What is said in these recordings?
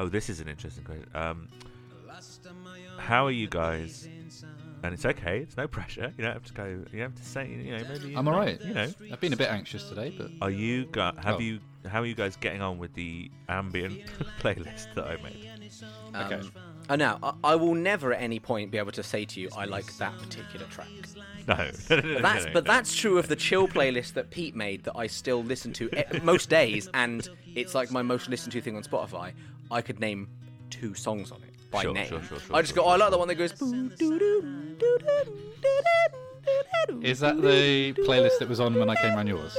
Oh, this is an interesting question. Um, how are you guys? And it's okay. It's no pressure. You don't have to go. You don't have to say. You know, maybe. I'm all right. You know, I've been a bit anxious today, but are you? Go- have Oh. you? How are you guys getting on with the ambient playlist that I made? okay. Um, oh, now, I, I will never at any point be able to say to you, I like that particular track. No, no, no, no, But that's no, but that's true of the chill playlist that Pete made that I still listen to e- most days, and it's like my most listened to thing on Spotify. I could name two songs on it by Sure, name. sure, sure, sure, I just sure, go, oh, I sure, like the one that goes. "Boo, doo, doo, doo, doo, doo, doo, doo, Is that the playlist that was on when I came around yours?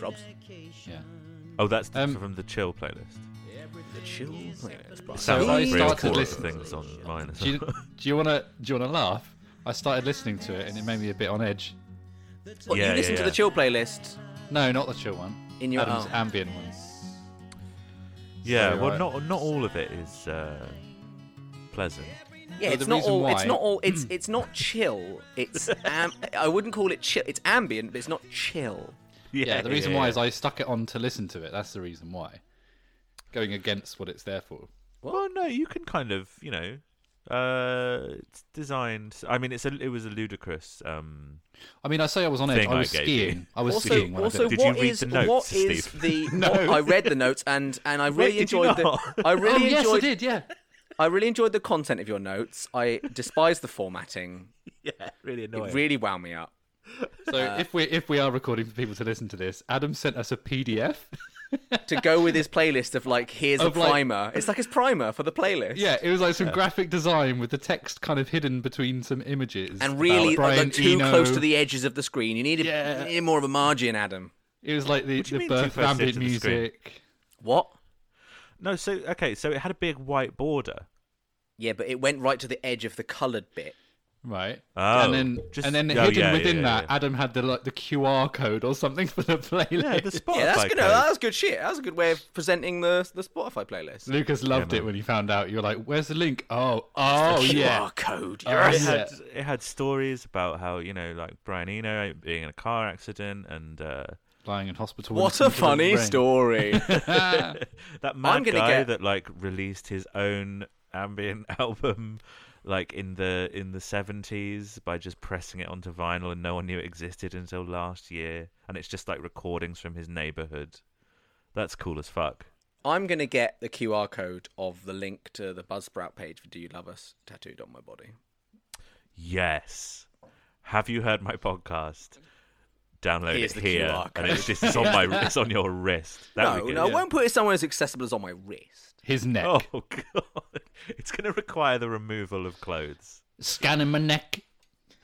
Rob's Yeah. Oh, that's Um, from the chill playlist. the chill playlist. So Sounds I like three started four of the listening- things on mine as Do you, well. do you wanna do you wanna laugh? I started listening to it and it made me a bit on edge. What, Yeah, you listen yeah, to the chill playlist No, not the chill one. in your Adam's oh. ambient one. Yeah, So, well, uh, not not all of it is uh, pleasant. Yeah, But it's the not reason all. It's not all. It's it's not chill. It's am, I wouldn't call it chill. It's ambient, but it's not chill. Yeah, the reason yeah, why yeah. is I stuck it on to listen to it. That's the reason why. Going against what it's there for. Well, no, you can kind of, you know, uh, it's designed. I mean, it's a it was a ludicrous. Um, I mean, I say I was on edge. I I was gave skiing. I was also, skiing when also, I did Did you what read is the notes, what is Steve? the? No. what- I read the notes and and I really did you enjoyed the. I really oh, yes, I enjoyed. did. Yeah. I really enjoyed the content of your notes. I despise the formatting. yeah, really annoying. It really wound me up. So uh, if we if we are recording for people to listen to this, Adam sent us a PDF. To go with his playlist of like, here's a Of, like- primer. It's like his primer for the playlist. yeah, it was like some graphic design with the text kind of hidden between some images. And really, like, too Eno. close to the edges of the screen. You needed, Yeah. you needed more of a margin, Adam. It was like the, What the birth of close ambient the music. What? No, so okay, so it had a big white border. Yeah, but it went right to the edge of the coloured bit. Right. Oh, and then just- and then oh, hidden yeah, within yeah, that, yeah. Adam had the like the QR code or something for the playlist. Yeah, the Spotify Yeah, that's good. code. That was good shit. That was a good way of presenting the the Spotify playlist. Lucas loved man. it when he found out. You were like, "Where's the link?" Oh, oh QR yeah. code. Oh, it had it had stories about how you know like Brian Eno being in a car accident and uh, Lying in hospital. What a funny story. that mad gonna guy get- that like released his own ambient album like in the in the 70s by just pressing it onto vinyl and no one knew it existed until last year. And it's just like recordings from his neighborhood. That's cool as fuck. I'm gonna get the QR code of the link to the Buzzsprout page for "Do You Love Us" tattooed on my body. yes. Have you heard my podcast download Here's it the here, and it's just it's on my it's on your wrist. That No, would be good. no, I won't put it somewhere as accessible as on my wrist. His neck. Oh god, it's going to require the removal of clothes. Scanning my neck.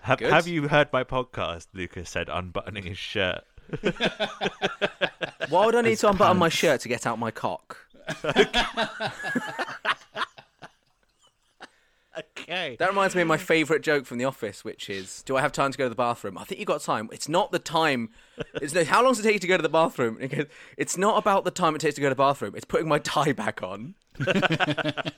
Have, have you heard my podcast? Lucas said, unbuttoning his shirt. Why would I need to unbutton my shirt to get out my cock? Okay. That reminds me of my favourite joke from The Office, which is, "Do I have time to go to the bathroom?" I think you got time. It's not the time. It's no, how long does it take you to go to the bathroom? Goes, It's not about the time it takes to go to the bathroom. It's putting my tie back on. the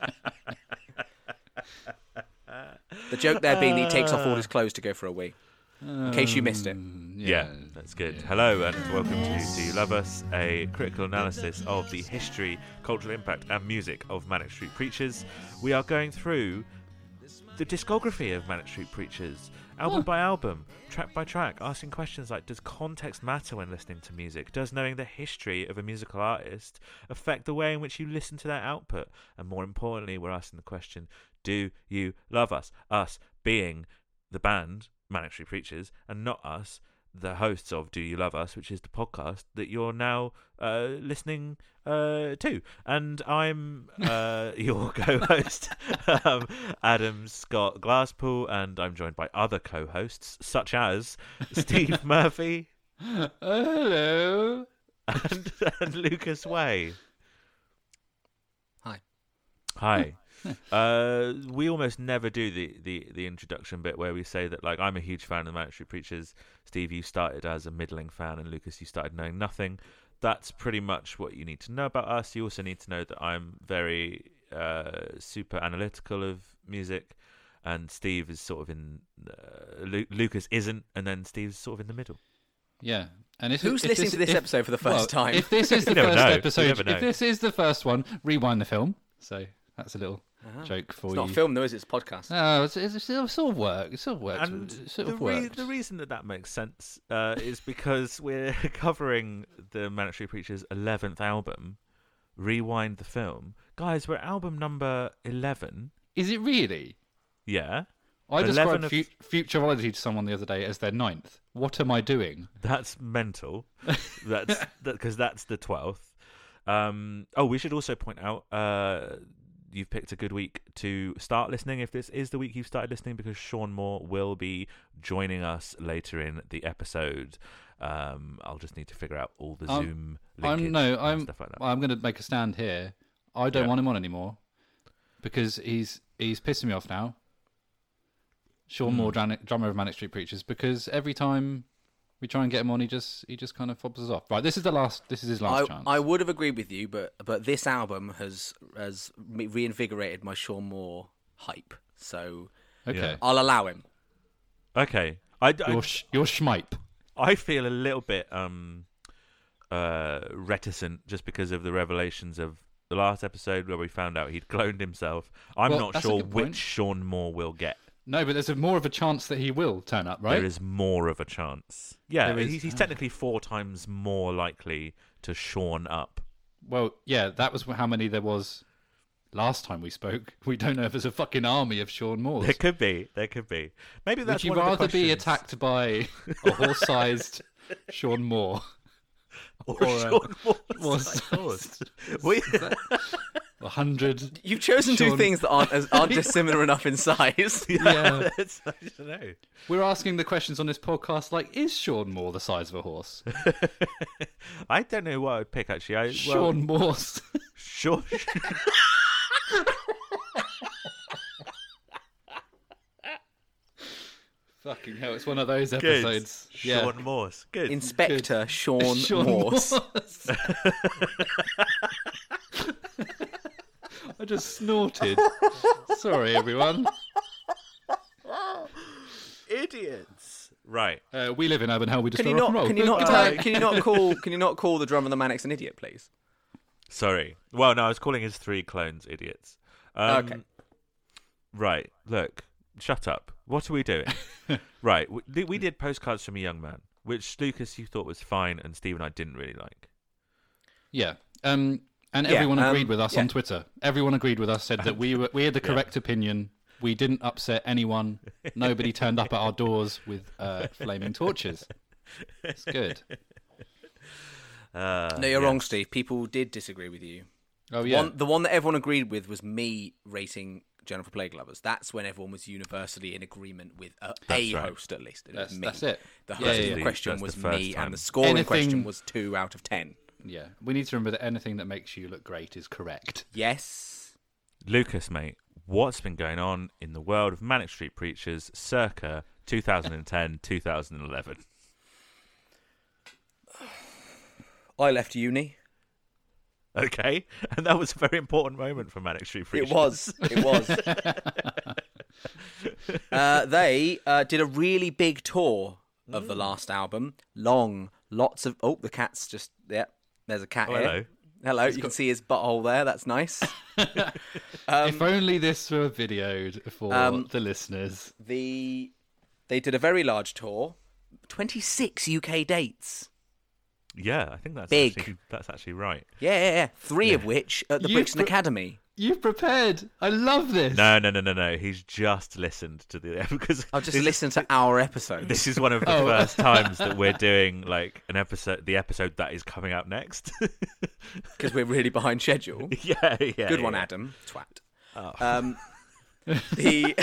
joke there being that he takes off all his clothes to go for a wee. In case you missed it. Um, yeah, that's good. Hello and welcome to Do You Love Us, a critical analysis of the history, cultural impact, and music of Manic Street Preachers. We are going through the discography of Manic Street Preachers, album by album, track by track, asking questions like Does context matter when listening to music? Does knowing the history of a musical artist affect the way in which you listen to their output? And more importantly, we're asking the question Do you love us? Us being the band, Manic Street Preachers, and not us, the hosts of Do You Love Us, which is the podcast that you're now uh, listening uh, to. And I'm uh, your co host, um, Adam Scott Glasspool, and I'm joined by other co hosts, such as Steve Murphy Hello. and, and Lucas Way. Hi. Hi. uh, we almost never do the, the, the introduction bit where we say that like I'm a huge fan of the Manic Street Preachers. Steve, you started as a middling fan, and Lucas, you started knowing nothing. That's pretty much what you need to know about us. You also need to know that I'm very uh, super analytical of music, and Steve is sort of in. Uh, Lu- Lucas isn't, and then Steve's sort of in the middle. Yeah. And if, Who's if listening to this if- episode for the first well, time? If this is the first know. Episode, if this is the first one, rewind the film. So that's a little joke for it's you. not a film, though, is it? It's a podcast. No, it's, it's, it's sort of work. It sort of works. And it sort the, of re- works. the reason that that makes sense uh, is because we're covering the Manic Preachers' 11th album, Rewind the Film. Guys, we're album number 11. Is it really? Yeah, I described of- fu- Futurology to someone the other day as their ninth. What am I doing? that's mental. That's because that's the 12th. Um, oh, we should also point out uh, you've picked a good week to start listening if this is the week you've started listening because Sean Moore will be joining us later in the episode. Um, I'll just need to figure out all the I'm- Zoom I'm no, and I'm stuff like that. I'm going to make a stand here. I don't Yeah. want him on anymore because he's he's pissing me off now. Sean Hmm. Moore, drummer of Manic Street Preachers, because every time we try and get him on, he just he just kind of fobs us off. Right, this is the last. This is his last I, chance. I would have agreed with you, but but this album has has reinvigorated my Sean Moore hype. So okay, Yeah. I'll allow him. Okay, I, I, you're sh- you're schmipe. I feel a little bit um uh reticent just because of the revelations of the last episode where we found out he'd cloned himself. I'm Well, not sure good point. which Sean Moore will get. No, but there's a more of a chance that he will turn up, right? There is more of a chance. Yeah, is- he's, he's technically four times more likely to Sean up. Well, yeah, that was how many there was last time we spoke. We don't know if there's a fucking army of Sean Moores. There could be. There could be. Maybe that's Would you one of the rather be attacked by a horse-sized Sean Moore or, or, uh, Sean Moore's was- horse? We- a hundred? You've chosen two things that aren't as, aren't dissimilar enough in size. Yeah. I don't know. We're asking the questions on this podcast like, is Sean Moore the size of a horse? I don't know what I'd pick actually. I, well, Sean Moore's. Sure. Fucking hell, it's one of those Good. episodes. Yeah. Sean Morse. Good. Inspector Sean, Sean Morse. Morse. I just snorted. Sorry, everyone. Idiots. Right. Uh, we live in urban hell. We Can you not? roll. Can you not? Uh, can you not call? Can you not call the drummer and the Manics an idiot, please? Sorry. Well, no, I was calling his three clones idiots. Um, Okay. Right. Look. Shut up. What are we doing? right. We, we did postcards from a young man, which Lucas you thought was fine, and Steve and I didn't really like. Yeah. Um, and Yeah, everyone agreed um, with us yeah. on Twitter. Everyone agreed with us, said that we were we had the correct opinion. We didn't upset anyone. Nobody turned up at our doors with uh, flaming torches. It's good. Uh, No, you're yeah. wrong, Steve. People did disagree with you. Oh yeah. One, the one that everyone agreed with was me rating Journal for Plague Lovers. That's when everyone was universally in agreement with a, a right. host at least. It was That's, me. that's it. The host yeah, in yeah. question That's was me, time. and the score in question was two out of ten. Yeah. We need to remember that anything that makes you look great is correct. Yes. Lucas, mate, what's been going on in the world of Manic Street Preachers circa 2010 2011? I left uni. Okay, and that was a very important moment for Manic Street Preachers. It was. It was. uh, they uh, did a really big tour of Mm. the last album. Long, lots of. Oh, the cat's just. Yeah, there's a cat Oh, here. hello. Hello. you can see his butthole there. That's nice. if only this were videoed for um, the listeners. the they did a very large tour. Twenty six UK dates. Yeah, I think that's Big. Actually, that's actually right. Yeah, yeah, yeah. Three of which at the You Brixton pr- Academy. You've prepared. I love this. No, no, no, no, no. He's just listened to the because I've just listened to our episode. This is one of the Oh. first times that we're doing like an episode, the episode that is coming up next. because we're really behind schedule. yeah, yeah. Good one. Adam. Twat. Oh. Um, the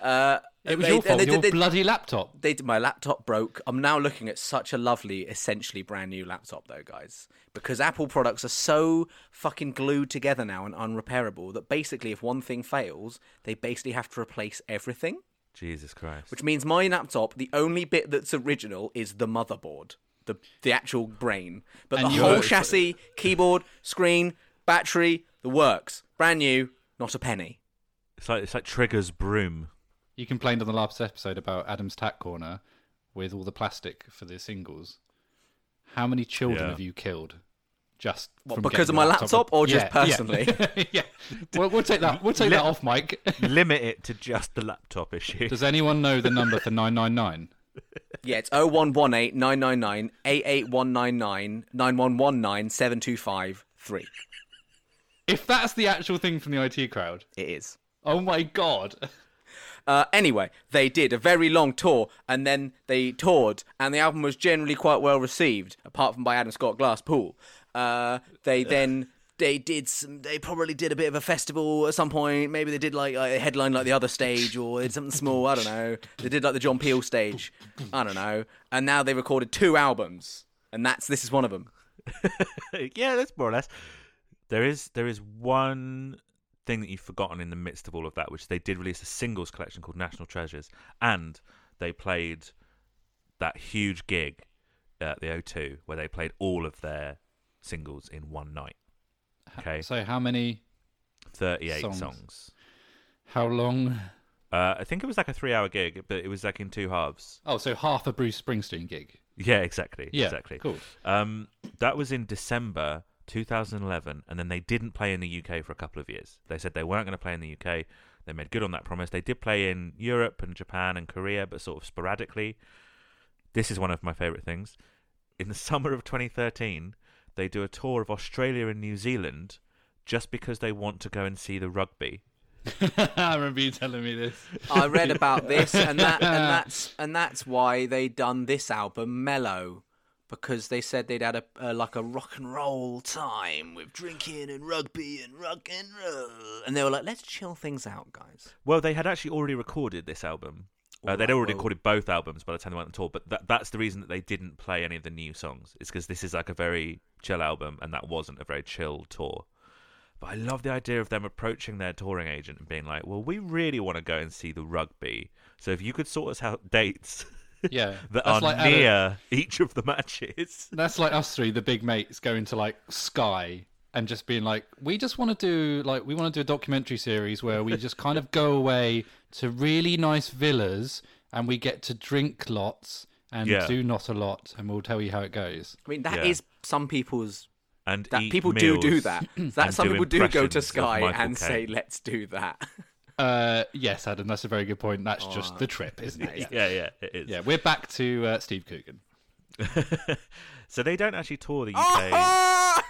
uh, It was they- your fault. they- your they- bloody laptop. they my laptop broke. I'm now looking at such a lovely, essentially brand new laptop, though, guys. Because Apple products are so fucking glued together now and unrepairable that basically, if one thing fails, they basically have to replace everything. Jesus Christ. Which means my laptop, the only bit that's original is the motherboard, the the actual brain, but And the whole chassis, keyboard, screen, battery, the works, brand new, not a penny. It's like it's like Trigger's broom. You complained on the last episode about Adam's Tack Corner with all the plastic for the singles. How many children Yeah. have you killed? Just What, from because of my your laptop or just Yeah, personally? Yeah. yeah. Well, we'll take that. We'll take that off, Mike. Limit it to just the laptop issue. Does anyone know the number for nine nine nine? Yeah, it's 0118 999 88199 9119 725 3. If that's the actual thing from the IT crowd, It is. oh my god! Uh, anyway, they did a very long tour, and then they toured, and the album was generally quite well received, apart from by Adam Scott Glasspool. Uh, they then they did some. They probably did a bit of a festival at some point. Maybe they did like a headline like the other stage, or did something small. I don't know. They did like the John Peel stage. I don't know. And now they recorded two albums, and that's this is one of them. yeah, that's more or less. There is there is one thing that you've forgotten in the midst of all of that, which they did release a singles collection called National Treasures, and they played that huge gig at the O2 where they played all of their singles in one night. Okay, So how many? thirty-eight songs. songs. How long? Uh, I think it was like a three-hour gig, but it was like in two halves. Oh, so half a Bruce Springsteen gig. Yeah, exactly. Yeah, exactly. cool. Um, that was in December 2011, and then they didn't play in the UK for a couple of years. They said they weren't going to play in the UK. They made good on that promise. They did play in Europe and Japan and Korea, but sort of sporadically. This is one of my favourite things. In the summer of 2013, they do a tour of Australia and New Zealand just because they want to go and see the rugby. I remember you telling me this. I read about this, and that and that's and that's why they done this album mellow, because they said they'd had a, like a rock and roll time with drinking and rugby and rock and roll, and they were like, let's chill things out, guys. Well, they had actually already recorded this album. Uh, they'd already well- recorded both albums by the time they went on tour, but that, that's the reason that they didn't play any of the new songs. It's because this is like a very chill album, and that wasn't a very chill tour. But I love the idea of them approaching their touring agent and being like, "Well, we really want to go and see the rugby, so if you could sort us out dates Yeah, that that's are like Adam- near each of the matches." That's like us three, the big mates, going to like Sky and just being like, we just want to do like we want to do a documentary series where we just kind of go away to really nice villas and we get to drink lots and Yeah. do not a lot, and we'll tell you how it goes. I mean, that Yeah. is some people's And that eat people do do that. That some do people do go to Sky Michael and say, let's do that. Uh, yes, Adam, that's a very good point. That's just the trip, isn't it? Yeah, yeah, it is. Yeah, we're back to uh, Steve Coogan. so they don't actually tour the UK. Ah!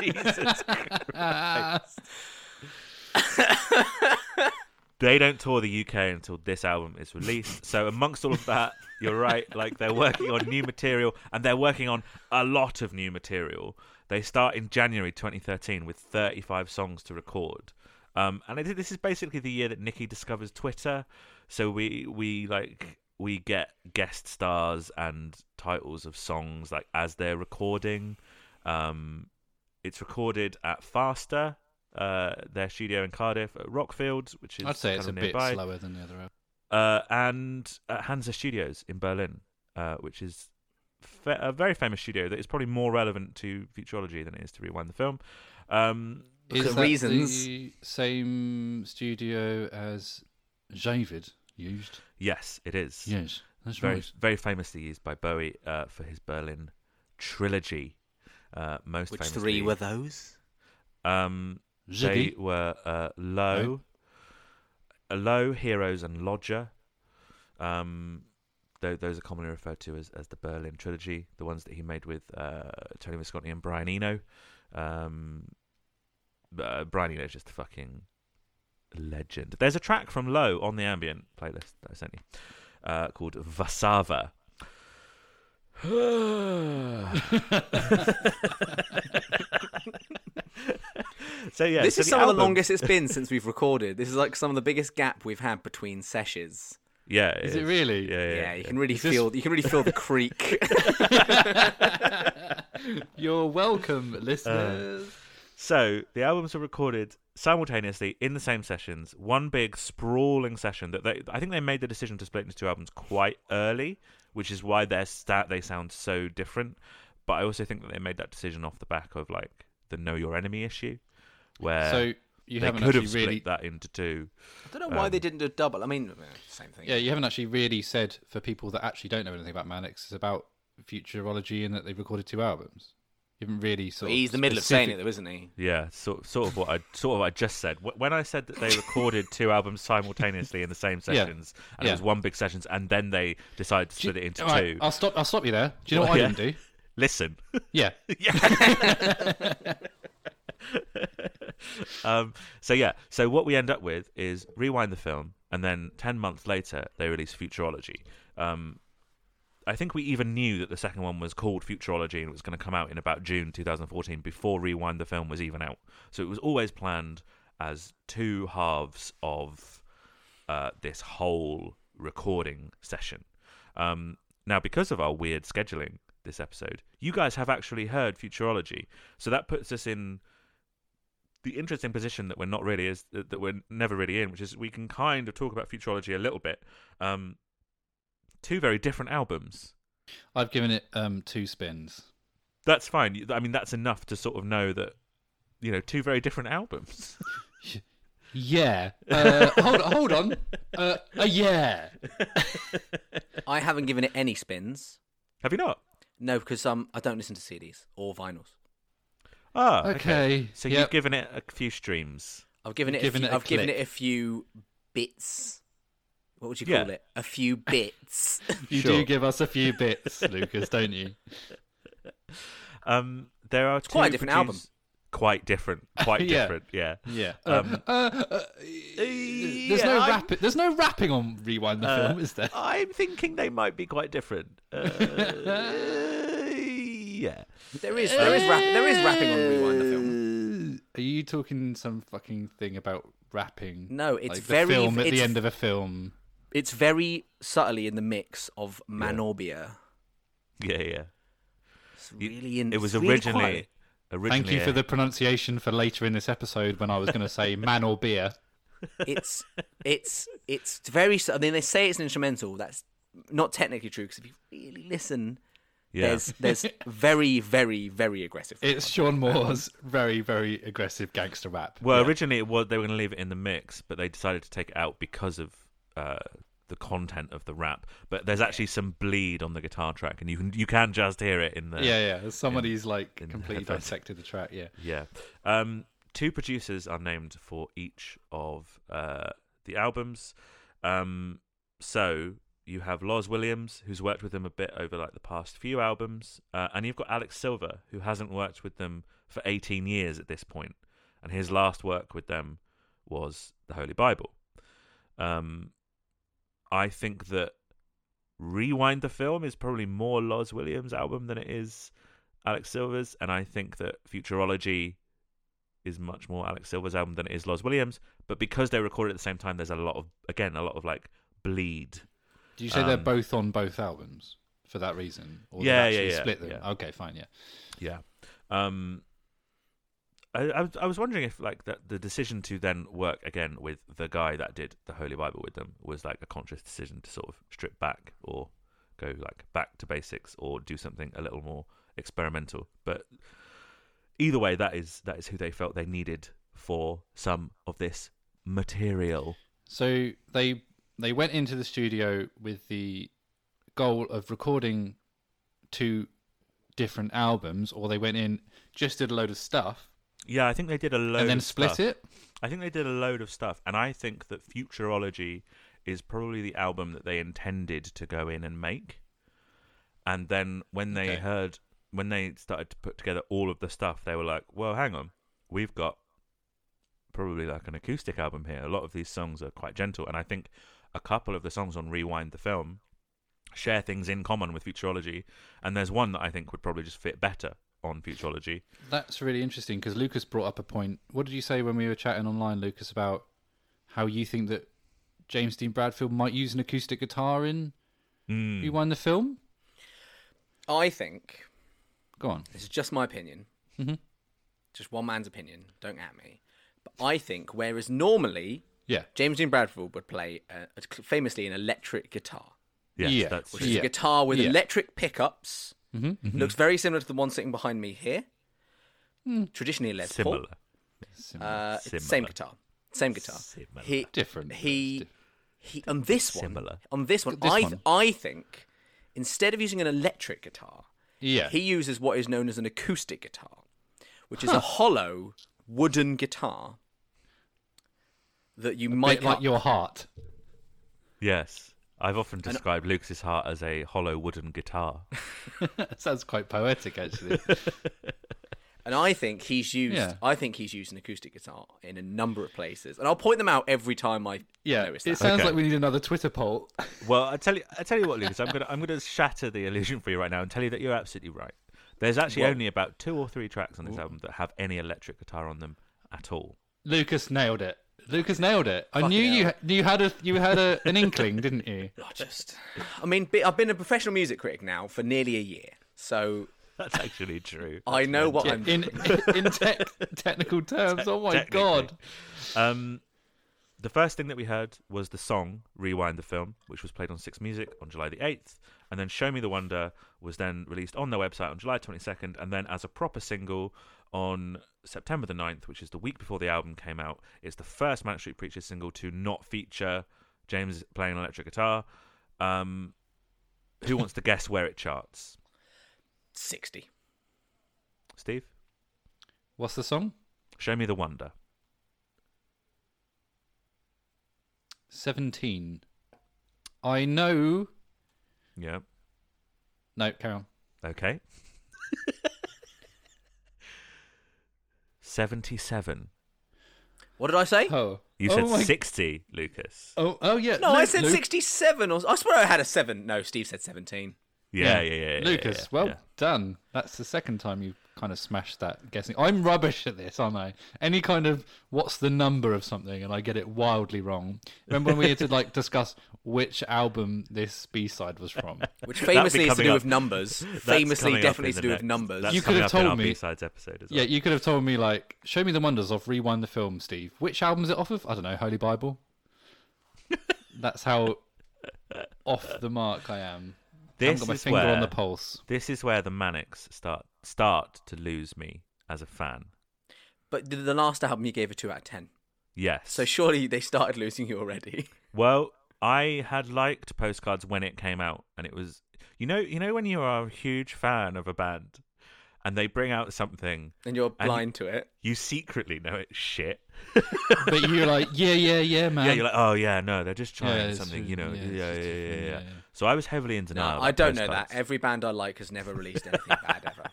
Jesus Christ. they don't tour the UK until this album is released. So amongst all of that, you're right. Like they're working on new material, and they're working on a lot of new material. They start in January 2013 with 35 songs to record. Um, and this is basically the year that Nicky discovers Twitter. So we we like we get guest stars and titles of songs like as they're recording. Um, it's recorded at Faster, uh, their studio in Cardiff, at Rockfield, which is I'd say it's a of bit slower than the other. uh, and at Hansa Studios in Berlin, uh, which is fa- a very famous studio that is probably more relevant to Futurology than it is to Rewind the Film. Um, For Is that reasons- the same studio as David used? yes, it is. Yes, that's very right. very famously used by Bowie uh, for his Berlin trilogy. Uh, most Which famously, three were those? Um, they were uh, Low, uh, Low, Heroes, and Lodger. Um, tho- those are commonly referred to as, as the Berlin trilogy, the ones that he made with uh, Tony Visconti and Brian Eno. Um, uh, Brian Eno is just a fucking legend. There's a track from Low on the ambient playlist that I sent you uh, called Warszawa. so yeah, this so is some of the longest it's been since we've recorded. This is like some of the biggest gap we've had between sessions. Yeah, Is it really? Yeah, yeah. Yeah, you can really Is this- feel you can really feel the creak. You're welcome, listeners. So the albums were recorded simultaneously in the same sessions. One big sprawling session that they, I think they made the decision to split into two albums quite early, which is why their stat they sound so different. But I also think that they made that decision off the back of like the Know Your Enemy issue, where so you they haven't could actually have split really, that into two. I don't know why Um, they didn't do a double. I mean, eh, same thing. yeah, you haven't actually really said for people that actually don't know anything about Manics it's about futurology and that they've recorded two albums. You haven't really sort of. He's the middle of saying it, though, isn't he? Yeah, sort sort of what I sort of what I just said. When I said that they recorded two albums simultaneously in the same Yeah. sessions, and Yeah. it was one big sessions, and then they decided to Do you- split it into all right, two. I'll stop. I'll stop you there. Do you know Well, what yeah. I didn't do? Listen, Yeah. um, so yeah, so what we end up with is rewind the film, and then ten months later they release Futurology. Um, I think we even knew that the second one was called Futurology and it was going to come out in about June 2014 before Rewind the film was even out. So it was always planned as two halves of uh, this whole recording session. Um, now, because of our weird scheduling this episode, you guys have actually heard Futurology, so that puts us in the interesting position that we're not really is that we're never really in, which is we can kind of talk about Futurology a little bit. Um, two very different albums. I've given it um, two spins. That's fine. I mean, that's enough to sort of know that you know two very different albums. Yeah. Uh, hold on. Hold on. Uh, uh, yeah. I haven't given it any spins. have you not? No, because um, I don't listen to CDs or vinyls. Ah, Okay. So Yep. you've given it a few streams. I've given it. Given a it few, a I've given it a few bits. What would you Yeah. call it? A few bits. You Sure. do give us a few bits, Lucas, don't you? Um, there are quite a different produce- album. Quite different. Quite Yeah. different. Yeah. Yeah. Um, uh, uh, uh, there's yeah, no rap. There's no rapping on Rewind the Uh, film, is there? I'm thinking they might be quite different. Uh, yeah. There is there is rap, there is rapping on Rewind the film. Are you talking some fucking thing about rapping? No, it's like the very- film at it's- the end of a film. It's very subtly in the mix of Manorbier. Yeah. Yeah. It's really in. It was it's really originally. quiet. originally Thank you a- for the pronunciation for later in this episode when I was going to say man or beer. It's it's it's very. I mean, they say it's an instrumental. That's not technically true because if you really listen, Yeah. there's there's very very very aggressive. It's Sean Moore's very, very aggressive gangster rap. Well, Yeah. originally it was they were going to leave it in the mix, but they decided to take it out because of uh, the content of the rap. But there's actually some bleed on the guitar track, and you can you can just hear it in the yeah, yeah. Somebody's like in completely headphones. dissected the track. Yeah. Yeah. Um, two producers are named for each of uh, the albums. Um, so you have Loz Williams, who's worked with them a bit over like the past few albums, uh, and you've got Alex Silver, who hasn't worked with them for 18 years at this point, and his last work with them was the Holy Bible. Um, I think that Rewind the film is probably more Loz Williams' album than it is Alex Silver's, and I think that Futurology is much more Alex Silver's album than it is Loz Williams. But because they recorded at the same time, there's a lot of again a lot of like bleed. Do you say they're Um, both on both albums for that reason? Or Yeah, yeah, actually yeah, Split them. yeah. Okay, fine. Yeah. Yeah. Um, I, I, was- I was wondering if like the, the decision to then work again with the guy that did the Holy Bible with them was like a conscious decision to sort of strip back or go like back to basics or do something a little more experimental. But either way, that is that is who they felt they needed for some of this material. So they they went into the studio with the goal of recording two different albums, or they went in just did a load of stuff Yeah, I think they did a load and then of split stuff. it. I think they did a load of stuff, and I think that Futurology is probably the album that they intended to go in and make. And then when they Okay. heard, when they started to put together all of the stuff, they were like, "Well, hang on, we've got probably like an acoustic album here. A lot of these songs are quite gentle, and I think a couple of the songs on Rewind the film share things in common with Futurology, and there's one that I think would probably just fit better on Futurology. That's really interesting because Lucas brought up a point. What did you say when we were chatting online, Lucas, about how you think that James Dean Bradfield might use an acoustic guitar in Mm. You won the film? I think Go on. this is just my opinion, Mhm. just one man's opinion. Don't at me. But I think whereas normally Yeah. James Dean Bradfield would play uh, famously an electric guitar, Yes, Yeah. that's which true. is Yeah. a guitar with Yeah. electric pickups. Mm-hmm. Looks very similar to the one sitting behind me here. Traditionally a Les Paul. similar. Uh, it's same guitar. Same guitar. Similar. He Different. he he on this one Similar. on this one This I one. I think instead of using an electric guitar Yeah. he uses what is known as an acoustic guitar which is a hollow wooden guitar that you Bit mic like up your heart. Yes. I've often described Lucas's heart as a hollow wooden guitar. sounds quite poetic, actually. and I think he's used Yeah. I think he's used an acoustic guitar in a number of places and I'll point them out every time I Yeah. notice It sounds Okay. like we need another Twitter poll. Well, I tell you, I tell you what, Lucas. I'm gonna, I'm gonna shatter the illusion for you right now and tell you that you're absolutely right. There's actually Well- only about two or three tracks on this album that have any electric guitar on them at all. Lucas nailed it. Lucas nailed it. I Fucking knew you hell. you had a you had a, an inkling, didn't you? I just I mean bi- I've been a professional music critic now for nearly a year so That's actually true. I know what I'm In in tech, technical terms. Oh my technically. god. Um, the first thing that we heard was the song "Rewind the Film," which was played on Six Music on July the eighth, and then "Show Me the Wonder" was then released on their website on July twenty second, and then as a proper single on September the 9th, which is the week before the album came out. It's the first Manic Street Preachers single to not feature James playing an electric guitar. Um, who wants to guess where it charts? 60 Steve, What's the song? "Show Me the Wonder." Seventeen. I know. Yeah. No, carry on. Okay. 77. What did I say? Oh, You oh said my- 60, Lucas. Oh, oh yeah. No, I said Lu- 67 or I swear I had a 7. No, Steve said 17. Yeah, yeah, yeah. yeah, yeah, Lucas, yeah, well yeah. done. That's the second time you kind of smashed that guessing. I'm rubbish at this, aren't I? Any kind of what's the number of something, and I get it wildly wrong. Remember when we had to like discuss which album this B side was from? Which famously is to do up- with numbers. That's Famously, definitely in to the do with numbers. That's You could have told me- B-sides episode as well. Yeah, you could have told me like, show me the wonders of Rewind the Film, Steve. Which album is it off of? I don't know, Holy Bible. That's how off the mark I am. I haven't this got my is finger where, on the pulse. This is where the Manics start start to lose me as a fan. But the- the last album you gave a 2 out of 10. Yes. So surely they started losing you already. Well, I had liked postcards when it came out, and it was you know you know when you are a huge fan of a band, and they bring out something And you're And- blind to it. you secretly know it's shit. But you're like, yeah, yeah, yeah, man. yeah, you're like, oh yeah, no, they're just trying Yeah, something, you know. Yeah, Yeah, yeah, yeah, yeah, yeah, yeah, yeah. So I was heavily into No, denial. I don't know that. Every band I like has never released anything bad ever.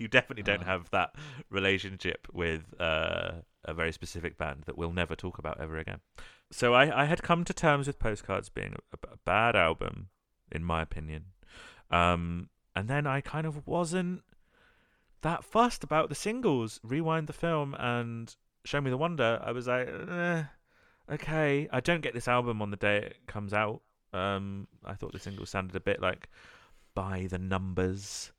You definitely don't have that relationship with uh, a very specific band that we'll never talk about ever again. So I, I had come to terms with Postcards being a, a bad album, in my opinion. Um, and then I kind of wasn't that fussed about the singles. Rewind the film and Show Me the Wonder. I was like, eh, okay. I don't get this album on the day it comes out. Um, I thought the singles sounded a bit like by the numbers.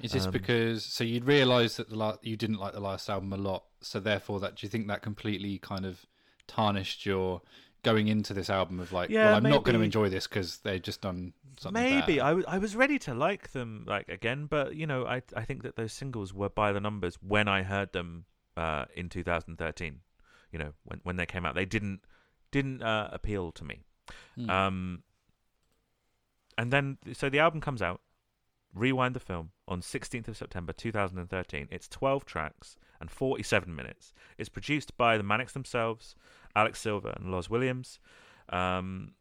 Is this Um, because so you'd realise that the la- you didn't like the last album a lot, so therefore that do you think that completely kind of tarnished your going into this album of like, Yeah, well, I'm not going to enjoy this because they've just done something. Maybe bad. I was I was ready to like them like again, but you know I I think that those singles were by the numbers when I heard them uh, in 2013. You know when when they came out, they didn't didn't uh, appeal to me. Hmm. Um, and then so the album comes out. Rewind the film on 16th of September 2013. It's 12 tracks and 47 minutes. It's produced by the Manics themselves, Alex Silver and Loz Williams. Um,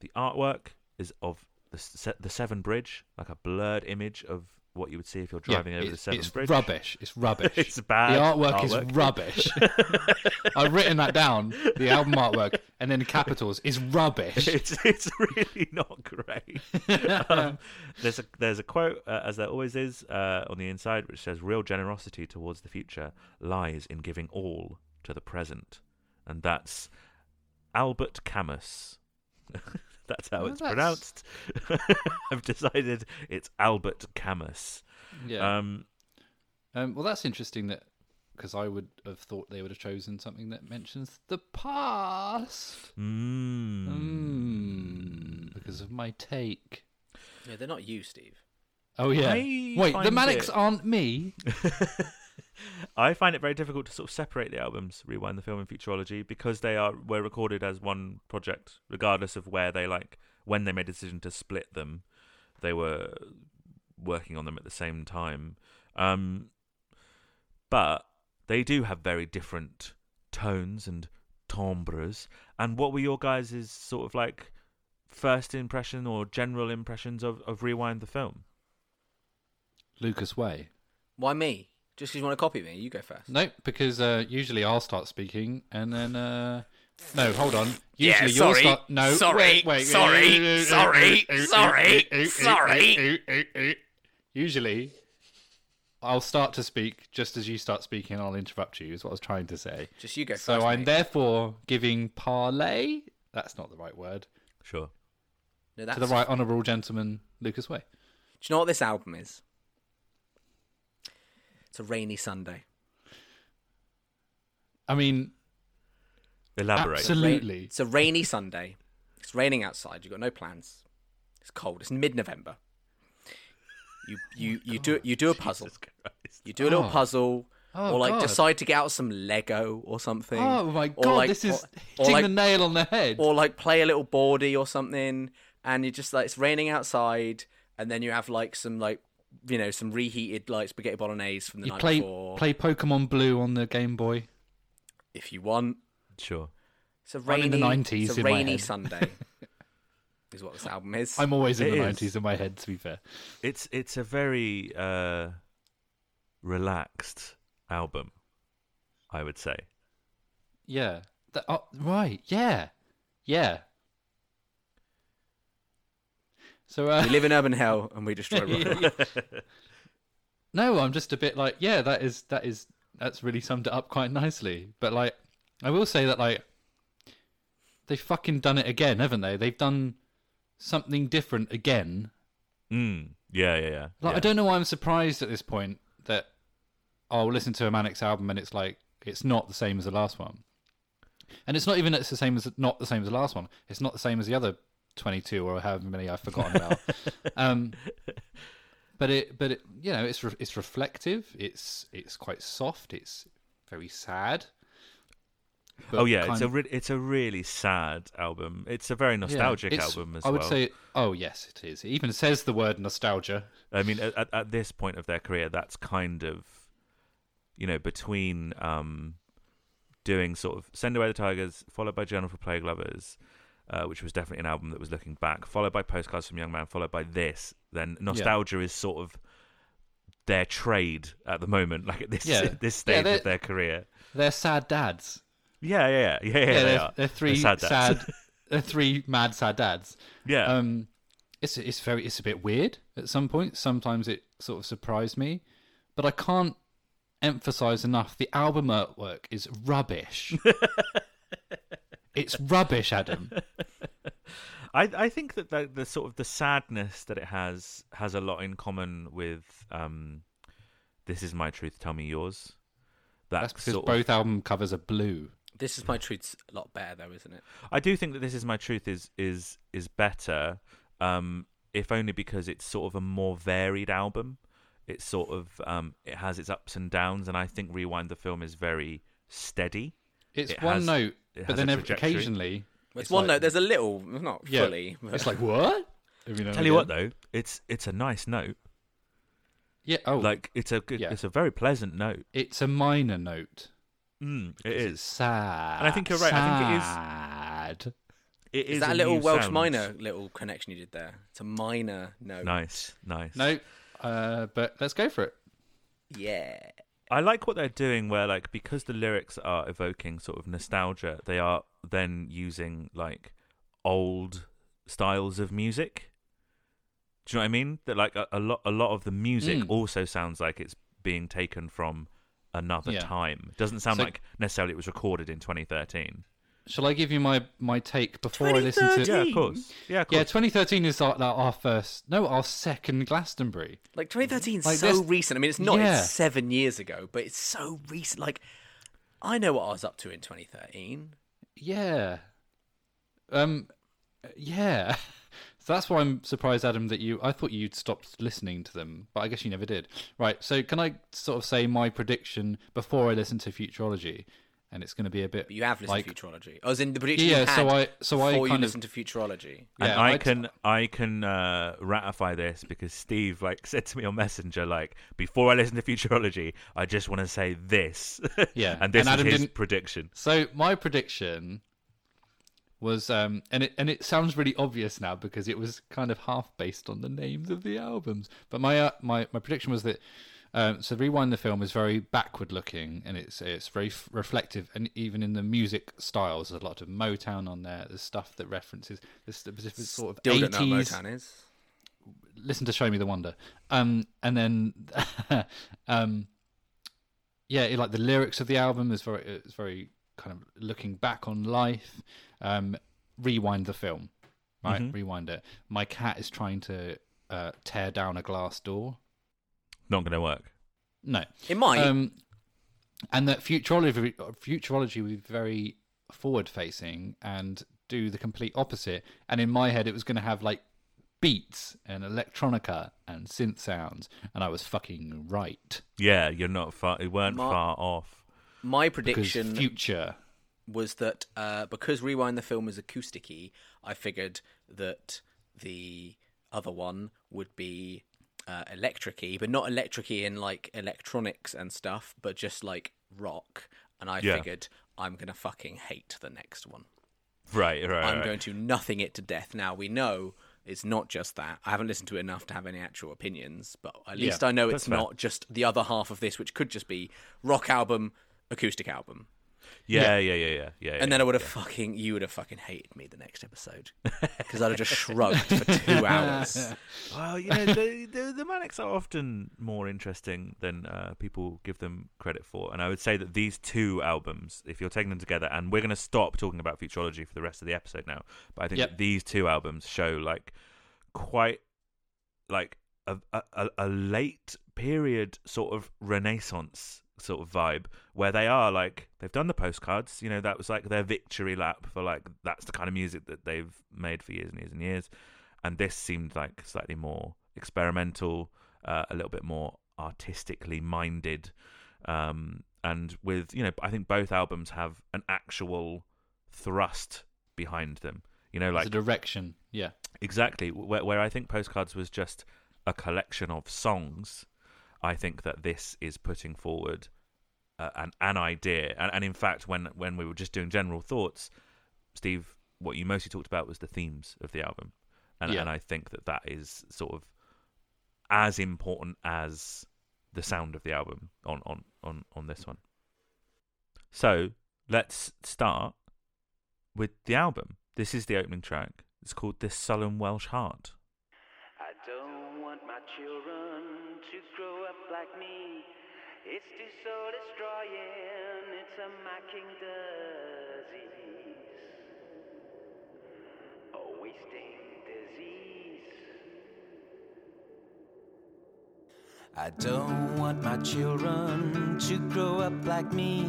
the artwork is of the se- the Severn Bridge, like a blurred image of what you would see if you're driving yeah, over the Severn it's Bridge. rubbish. It's rubbish. It's bad. The artwork, is rubbish. I've written that down. The album artwork, and then capitals is rubbish. it's it's really not great. um, there's a there's a quote uh, as there always is uh, on the inside which says real generosity towards the future lies in giving all to the present, and that's Albert Camus. That's how Well, it's that's- pronounced. I've decided it's Albert Camus. yeah. Um, Um, well, that's interesting that because I would have thought they would have chosen something that mentions the past. mm, Mm, because of my take. Yeah, they're not you, Steve. Oh yeah. I Wait, the find Manics it- aren't me. I find it very difficult to sort of separate the albums, rewind the film and futurology, because they are were recorded as one project, regardless of where they like when they made a decision to split them. They were working on them at the same time, um, but they do have very different tones and timbres. And what were your guys' sort of like first impression or general impressions of, of rewind the film? Lucas Way. Why me? Just because you want to copy me, you go first. No, because uh, usually I'll start speaking and then. Uh... No, hold on. Yeah, Usually you'll sorry. start. No, Sorry. wait, wait. Sorry. Sorry. Sorry. Sorry. Usually, I'll start to speak just as you start speaking. I'll interrupt you. Is what I was trying to say. Just you go first. So I'm mate. therefore giving parlay. That's not the right word. Sure. No, that's, To the right honourable gentleman, Lucas Way. Do you know what this album is? It's a rainy Sunday. I mean, Elaborate. absolutely. It's a rainy Sunday. It's raining outside. You've got no plans. It's cold. It's mid-November. You you oh you do you do a puzzle. You do a little Oh. puzzle, Oh, or like God. decide to get out some Lego or something. Oh my Or god, like- this is or- or hitting like- the nail on the head. or like play a little boardy or something, and you just like it's raining outside, and then you have like some like you know some reheated like spaghetti bolognese from the you night play before, play Pokemon Blue on the Game Boy. if you want. Sure. It's a I'm rainy, in the 90s It's a in my rainy head. Sunday. is what this album is. I'm always in It the nineties in my head. To be fair, It's it's a very uh, relaxed album, I would say. yeah. That, oh, right, yeah, yeah. So uh, we live in urban hell and we destroy rock. no, I'm just a bit like, yeah, that is that is that's really summed it up quite nicely. But like, I will say that like they've fucking done it again, haven't they? They've done something different again. Mm. Yeah, yeah, yeah. Like, yeah. I don't know why I'm surprised at this point that I'll listen to a Manics album and it's like it's not the same as the last one, and it's not even that it's the same as not the same as the last one. It's not the same as the other 22 or however many I've forgotten about. um, but it, but it, you know, it's re- it's reflective. It's it's quite soft. It's very sad. but oh yeah, it's a re- it's a really sad album. It's a very nostalgic it's- album as well. I would well. say, oh yes, it is. It even says the word nostalgia. I mean, at, at- at this point of their career, that's kind of, you know, between um, doing sort of Send Away the Tigers, followed by Journal for Plague Lovers, uh, which was definitely an album that was looking back, followed by Postcards from Young Man, followed by this. Then nostalgia is sort of their trade at the moment, like at this Yeah. this stage they're- of their career. They're sad dads. Yeah, yeah, yeah, yeah. yeah, Yeah, they they're, are. they're three sad sad, they're three mad sad dads. yeah, Um, it's it's very it's a bit weird at some point. Sometimes it sort of surprised me, but I can't emphasize enough the album artwork is rubbish. it's rubbish, Adam. I I think that the, the sort of the sadness that it has has a lot in common with um, "This Is My Truth, Tell Me Yours." That That's because sort both of, album covers are blue. This is my truth's a lot better though, isn't it? I do think that "This Is My Truth" is is is better, um, if only because it's sort of a more varied album. It's sort of um, it has its ups and downs, and I think "Rewind the Film" is very steady. It's It one has- note, it but then every, occasionally It's, It's one like- note. There's a little, not Yeah. fully. but- it's like what? Every now and Tell you what though, it's it's a nice note. yeah. Oh, Like it's a good, Yeah. it's a very pleasant note. it's a minor note. Mm, it 'cause is. It's sad. And I think you're right, I think it is- Sad. It is is that a a little Welsh sound. minor little connection you did there? It's a minor note. Nice, nice. No, uh, but let's go for it. Yeah. I like what they're doing where like because the lyrics are evoking sort of nostalgia, they are then using like old styles of music. Do you know what I mean? That like a, a lot a lot of the music Mm. also sounds like it's being taken from another Yeah. time. Doesn't sound So- like necessarily it was recorded in 2013. Shall I give you my my take before I listen to? Yeah, of course. Yeah, of course. Yeah, 2013 is our, our our first, no, our second Glastonbury. Like 2013 is Like, so there's- recent. I mean, it's not. Yeah. It's seven years ago, but it's so recent. Like, I know what I was up to in 2013. Yeah. Um, yeah. So that's why I'm surprised, Adam, that you. I thought you'd stopped listening to them, but I guess you never did. Right. So can I sort of say my prediction before I listen to Futurology? And it's going to be a bit. But you have listened like, to Futurology. I was in the prediction Yeah, you had so I- so I before you kind of- listened to Futurology. And Yeah, I I'd- can I can uh, ratify this because Steve like said to me on Messenger like before I listen to Futurology, I just want to say this. Yeah, and this and Adam is his didn't- prediction. So my prediction was, um, and it and it sounds really obvious now because it was kind of half based on the names of the albums. But my uh, my my prediction was that. Um, so rewind the film is very backward looking and it's it's very f- reflective and even in the music styles there's a lot of Motown on there there's stuff that references this specific sort of Still 80s don't know what Motown is. listen to Show Me the Wonder. Um, and then, um, yeah, it- like the lyrics of the album is very, it's very kind of looking back on life. Um, rewind the film, right? Mhm. Rewind it. My cat is trying to uh, tear down a glass door. Not going to work. No. It might. Um, and that futurology, futurology would be very forward facing and do the complete opposite. And in my head, it was going to have like beats and electronica and synth sounds, and I was fucking right. Yeah, you're not far. You weren't Ma- far off. My Because prediction future, was that uh, because Rewind the film is acousticy, I figured that the other one would be uh, electricy, but not electricy in like electronics and stuff, but just like rock. And I Yeah. figured I'm gonna fucking hate the next one. Right, right, I'm right. going to nothing it to death. Now we know it's not just that. I haven't listened to it enough to have any actual opinions, but at least Yeah, I know it's fair. not just the other half of this, which could just be rock album, acoustic album. Yeah, yeah, yeah, yeah, yeah. And then I would have fucking, you would have fucking hated me the next episode because I'd have just shrugged for two hours. Well, you know, the, the the Manics are often more interesting than uh, people give them credit for, and I would say that these two albums, if you're taking them together, and we're going to stop talking about futurology for the rest of the episode now, but I think Yep. that these two albums show like quite like a a- a late period sort of renaissance sort of vibe where they are like they've done the postcards you know that was like their victory lap for like that's the kind of music that they've made for years and years and years and this seemed like slightly more experimental, uh, a little bit more artistically minded, um, and with you know I think both albums have an actual thrust behind them. You know, like a direction. Yeah. exactly where, where I think Postcards was just a collection of songs. I think that this is putting forward uh, an an idea, and, and in fact, when when we were just doing general thoughts, Steve, what you mostly talked about was the themes of the album, and Yeah. and I think that that is sort of as important as the sound of the album on on on on this one. So let's start with the album. This is the opening track. It's called "This Sullen Welsh Heart." Like me. It's too soul destroying, it's a mocking disease. A wasting disease. I don't want my children to grow up like me.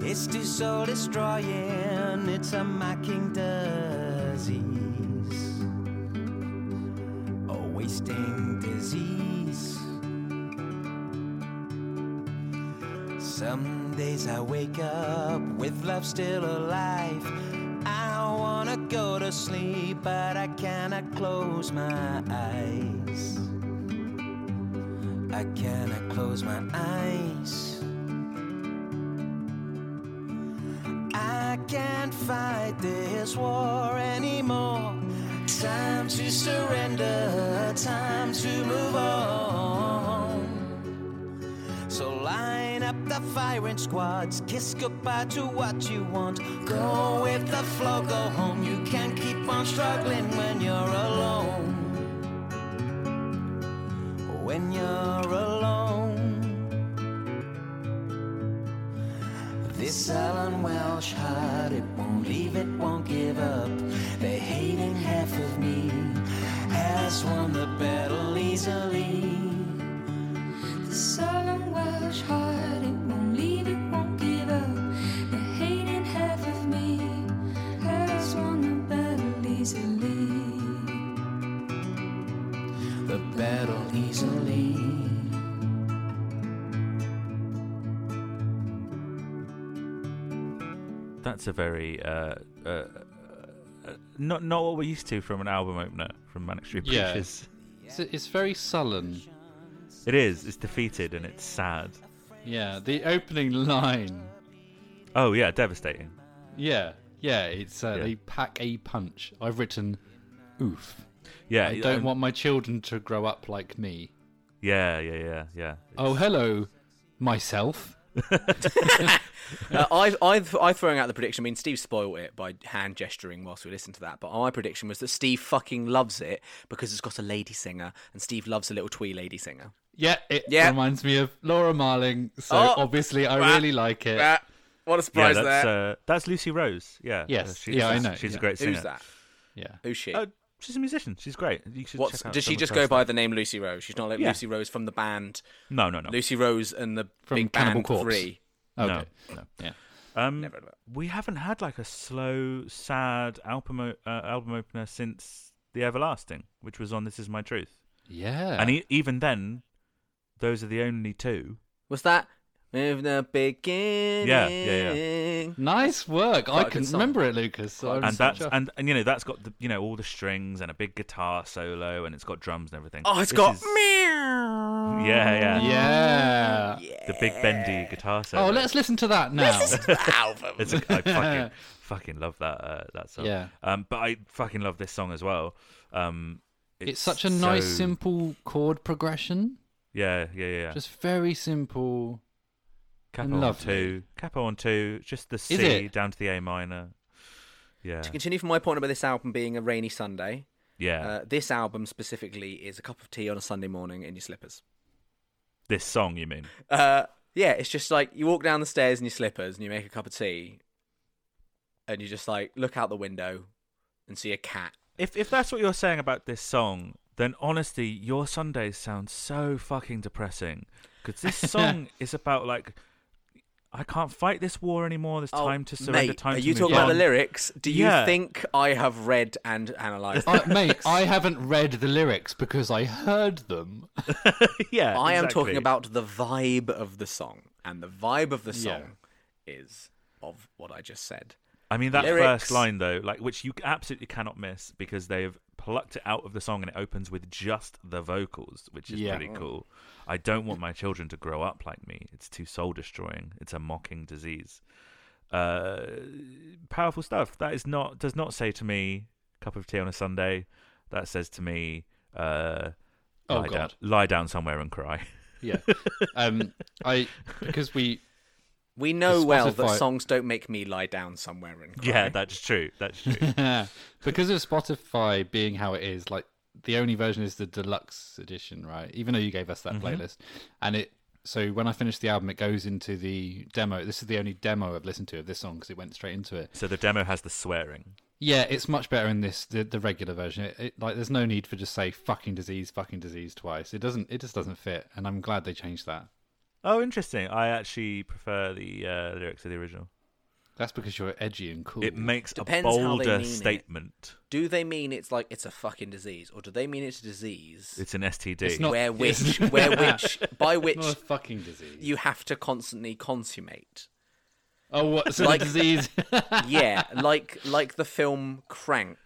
It's too soul destroying, it's a mocking disease a wasting disease. Some days I wake up with love still alive. I wanna go to sleep, but I cannot close my eyes. I cannot close my eyes. I can't fight this war anymore. Time to surrender, time to move on. Firing squads, kiss goodbye to what you want. Go with the flow, go home. You can't keep on struggling when you're alone. When you're alone. This sullen Welsh heart, it won't leave, it won't give up. The hating half of me has won the battle easily. That's a very uh, uh, uh, not not what we're used to from an album opener from Manic Street Yeah. Preachers. It's, it's very sullen. It is. It's defeated and it's sad. Yeah, the opening line. Oh yeah, devastating. Yeah, yeah, it's uh, Yeah. they pack a punch. I've written, oof. Yeah, I don't um, want my children to grow up like me. Yeah, yeah, yeah, yeah. Oh, hello, myself. Uh, I, I, I throwing out the prediction. I mean, Steve spoiled it by hand gesturing whilst we listened to that. But my prediction was that Steve fucking loves it because it's got a lady singer, and Steve loves a little twee lady singer. Yeah, it Yeah. reminds me of Laura Marling. So Oh, obviously, I ah, really like it. Ah, what a Yeah, surprise that's there! uh, that's Lucy Rose. Yeah. Yes, Uh, she's, yeah, I know, She's yeah. a great singer. Who's that? Yeah. Who's she? Uh, she's a musician. She's great. You should What's, check out does she just her go by stuff. the name Lucy Rose? She's not like Yeah. Lucy Rose from the band No, no, no. Lucy Rose and the From big Cannibal band Corpse. Three. Okay. No, no. Yeah. Um, Never heard of it. we haven't had like a slow, sad album uh, album opener since The Everlasting, which was on This Is My Truth, Yeah. and e- even then, those are the only two. Was that in the beginning? Yeah, yeah, yeah. nice work. Quite I a good remember it, Lucas. So Quite and such that's a- and, and you know that's got the you know all the strings and a big guitar solo and it's got drums and everything. Oh, it's This got is- meow. yeah, yeah, yeah. the big bendy guitar solo. Oh, let's listen to that now. album. It's a, I fucking fucking love that uh, that song. Yeah. Um, but I fucking love this song as well. Um, it's, such a nice, simple chord progression. Yeah, yeah, yeah. yeah. Just very simple. Capo on two, capo on two, just the C it? down to the A minor. Yeah, To continue from my point about this album being a rainy Sunday, yeah. uh, this album specifically is a cup of tea on a Sunday morning in your slippers. this song, you mean? Uh, yeah, it's just like you walk down the stairs in your slippers and you make a cup of tea, and you just like look out the window and see a cat. If if that's what you're saying about this song, then honestly, your Sundays sound so fucking depressing. Because this song is about like, I can't fight this war anymore. There's oh, time to surrender. Oh, mate, time are to you move talking about the lyrics? Do you Yeah. think I have read and analysed? Uh, I, mate, I haven't read the lyrics because I heard them. yeah, I am exactly. talking about the vibe of the song, and the vibe of the Yeah. song is of what I just said. I mean that Lyrics. first line though, like which you absolutely cannot miss because they've plucked it out of the song and it opens with just the vocals, which is Yeah. pretty cool. I don't want my children to grow up like me. It's too soul destroying. It's a mocking disease. Uh, powerful stuff. That is not does not say to me cup of tea on a Sunday. That says to me uh, Oh, lie down God. lie down somewhere and cry. yeah. Um, I because we We know The well that songs don't make me lie down somewhere and cry. Yeah, that's true. That's true. because of Spotify being how it is, like the only version is the deluxe edition, right? Even though you gave us that mm-hmm. playlist, and it. So when I finish the album, it goes into the demo. This is the only demo I've listened to of this song because it went straight into it. so the demo has the swearing. Yeah, it's much better in this the, the regular version. It, it, like, there's no need for just say "fucking disease," "fucking disease" twice. It doesn't. It just doesn't fit, and I'm glad they changed that. Oh, interesting. I actually prefer the uh, lyrics of the original. That's because you're edgy and cool. It makes Depends a how they bolder mean it. statement. Do they mean it's like it's a fucking disease, or do they mean it's a disease It's an STD. It's not- where which, it's- where which, by which not a fucking disease. you have to constantly consummate? oh, what? So Like- the disease? Yeah, like like the film Crank.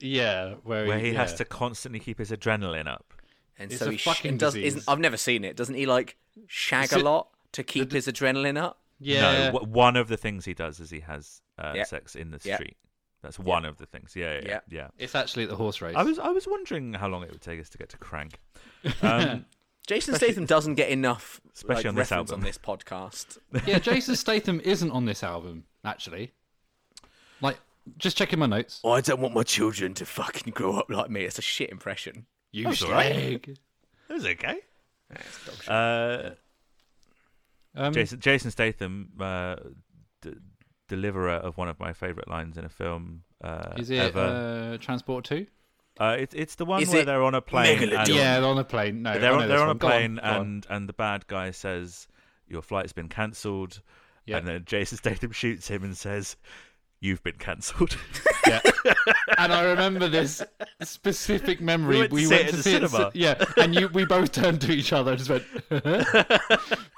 yeah, where, where he has to constantly keep his adrenaline up. And It's so a he fucking and does, disease. isn't, I've never seen it. Doesn't he like shag So- a lot to keep his adrenaline up? Yeah, No, w- one of the things he does is he has uh, Yeah. sex in the Yeah. street. That's one of the things. Yeah, yeah, yeah. Yeah. it's actually the horse race. I was I was wondering how long it would take us to get to Crank. Um, Jason Statham doesn't get enough Especially like, on this album. on this podcast. yeah, Jason Statham isn't on this album actually. Like, just checking my notes. I don't want my children to fucking grow up like me. It's a shit impression. You That's all right. slag. it was okay. It's dog shit. Uh, Um, Jason Jason Statham, uh, d- deliverer of one of my favourite lines in a film uh, is it ever. uh, Transport Two? Uh, it's it's the one Is where they're on a plane. And- Yeah, they're on a plane. No, they're on, they're on a one. Go on, plane on. and and the bad guy says your flight's been cancelled Yeah. and then Jason Statham shoots him and says you've been cancelled Yeah. and I remember this specific memory. We went to see it at the at cinema. yeah, and you, we both turned to each other and just went,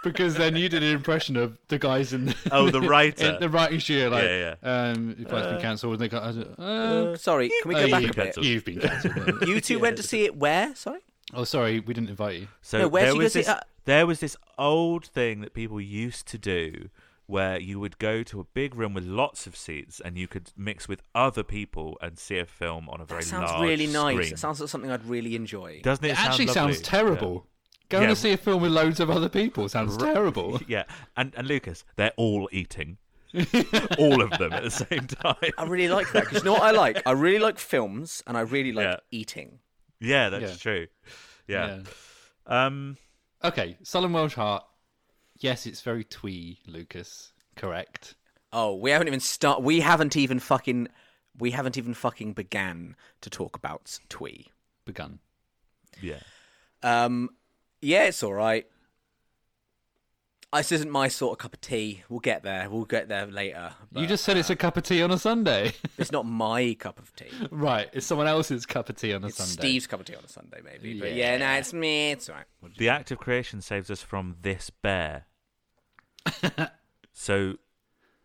because then you did an impression of the guys in Oh, the writer. in the writing studio, like, Yeah, um, if I've been cancelled, and they go, uh, Sorry, can we oh, go back you, a bit? cancelled. You've been cancelled. You two went to see it where? Sorry. oh, sorry, we didn't invite you. so No, where'd there you go was see- this uh, there was this old thing that people used to do where you would go to a big room with lots of seats and you could mix with other people and see a film on a very That sounds large really nice. screen. It sounds like something I'd really enjoy. doesn't it, It sound actually lovely? sounds terrible. Going Yeah. to see a film with loads of other people sounds terrible. Yeah, and and Lucas, they're all eating, all of them at the same time. I really like that because you know what I like? I really like films and I really like Yeah. eating. Yeah, that's Yeah. true. Yeah. Um. Okay, Sullen Welsh Heart. Yes, it's very twee, Lucas. Correct. Oh, we haven't even start. We haven't even fucking. We haven't even fucking began to talk about twee. Begun. Yeah. Um, yeah, it's all right. This isn't my sort of cup of tea. We'll get there. We'll get there later. you just said it's uh, a cup of tea on a Sunday. It's not my cup of tea. right, it's someone else's cup of tea on a It's Sunday. Steve's cup of tea on a Sunday, maybe. But yeah, Yeah. no, it's me. It's all right. The act of creation saves us from this bear. so,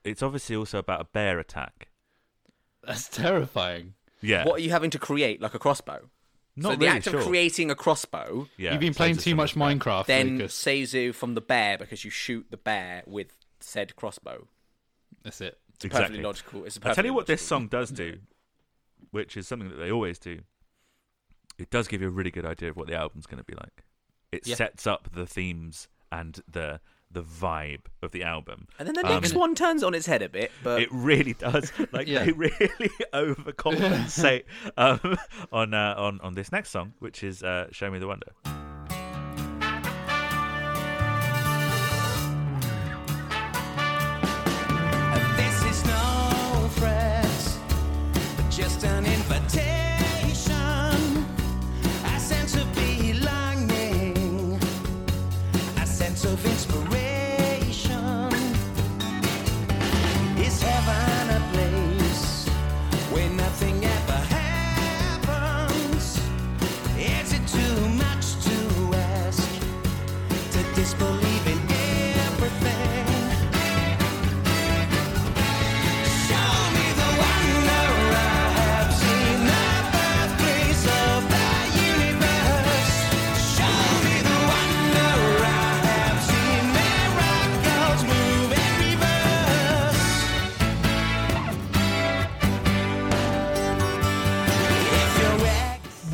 it's obviously also about a bear attack. That's terrifying. Yeah. What are you having to create, like a crossbow? Not so the act sure. of creating a crossbow Yeah, You've been playing too much this bear. Minecraft, then Lucas. saves you from the bear because you shoot the bear with said crossbow. That's it. It's Exactly. perfectly logical. It's a I'll tell you what this song does do, which is something that they always do. It does give you a really good idea of what the album's going to be like. It Yeah. sets up the themes and the the vibe of the album. And then the Um, next one turns on its head a bit, but It really does. Like Yeah. they really overcompensate um, on uh, on on this next song, which is uh, "Show Me the Wonder."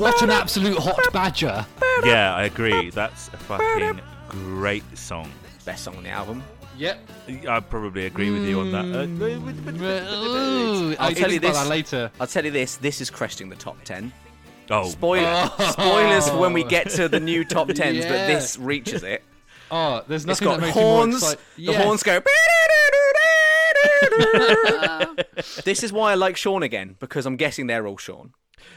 What an absolute hot badger! yeah, I agree. That's a fucking great song. Best song on the album. Yep. I probably agree with you on that. Ooh, I'll I'll tell you this. later. I'll tell you this: this is cresting the top ten. Oh, Spoiler, Oh. spoilers for when we get to the new top tens, but this reaches it. Oh, there's It's nothing got that makes horns. Me more excite- The horns go. this is why I like Sean again because I'm guessing they're all Sean.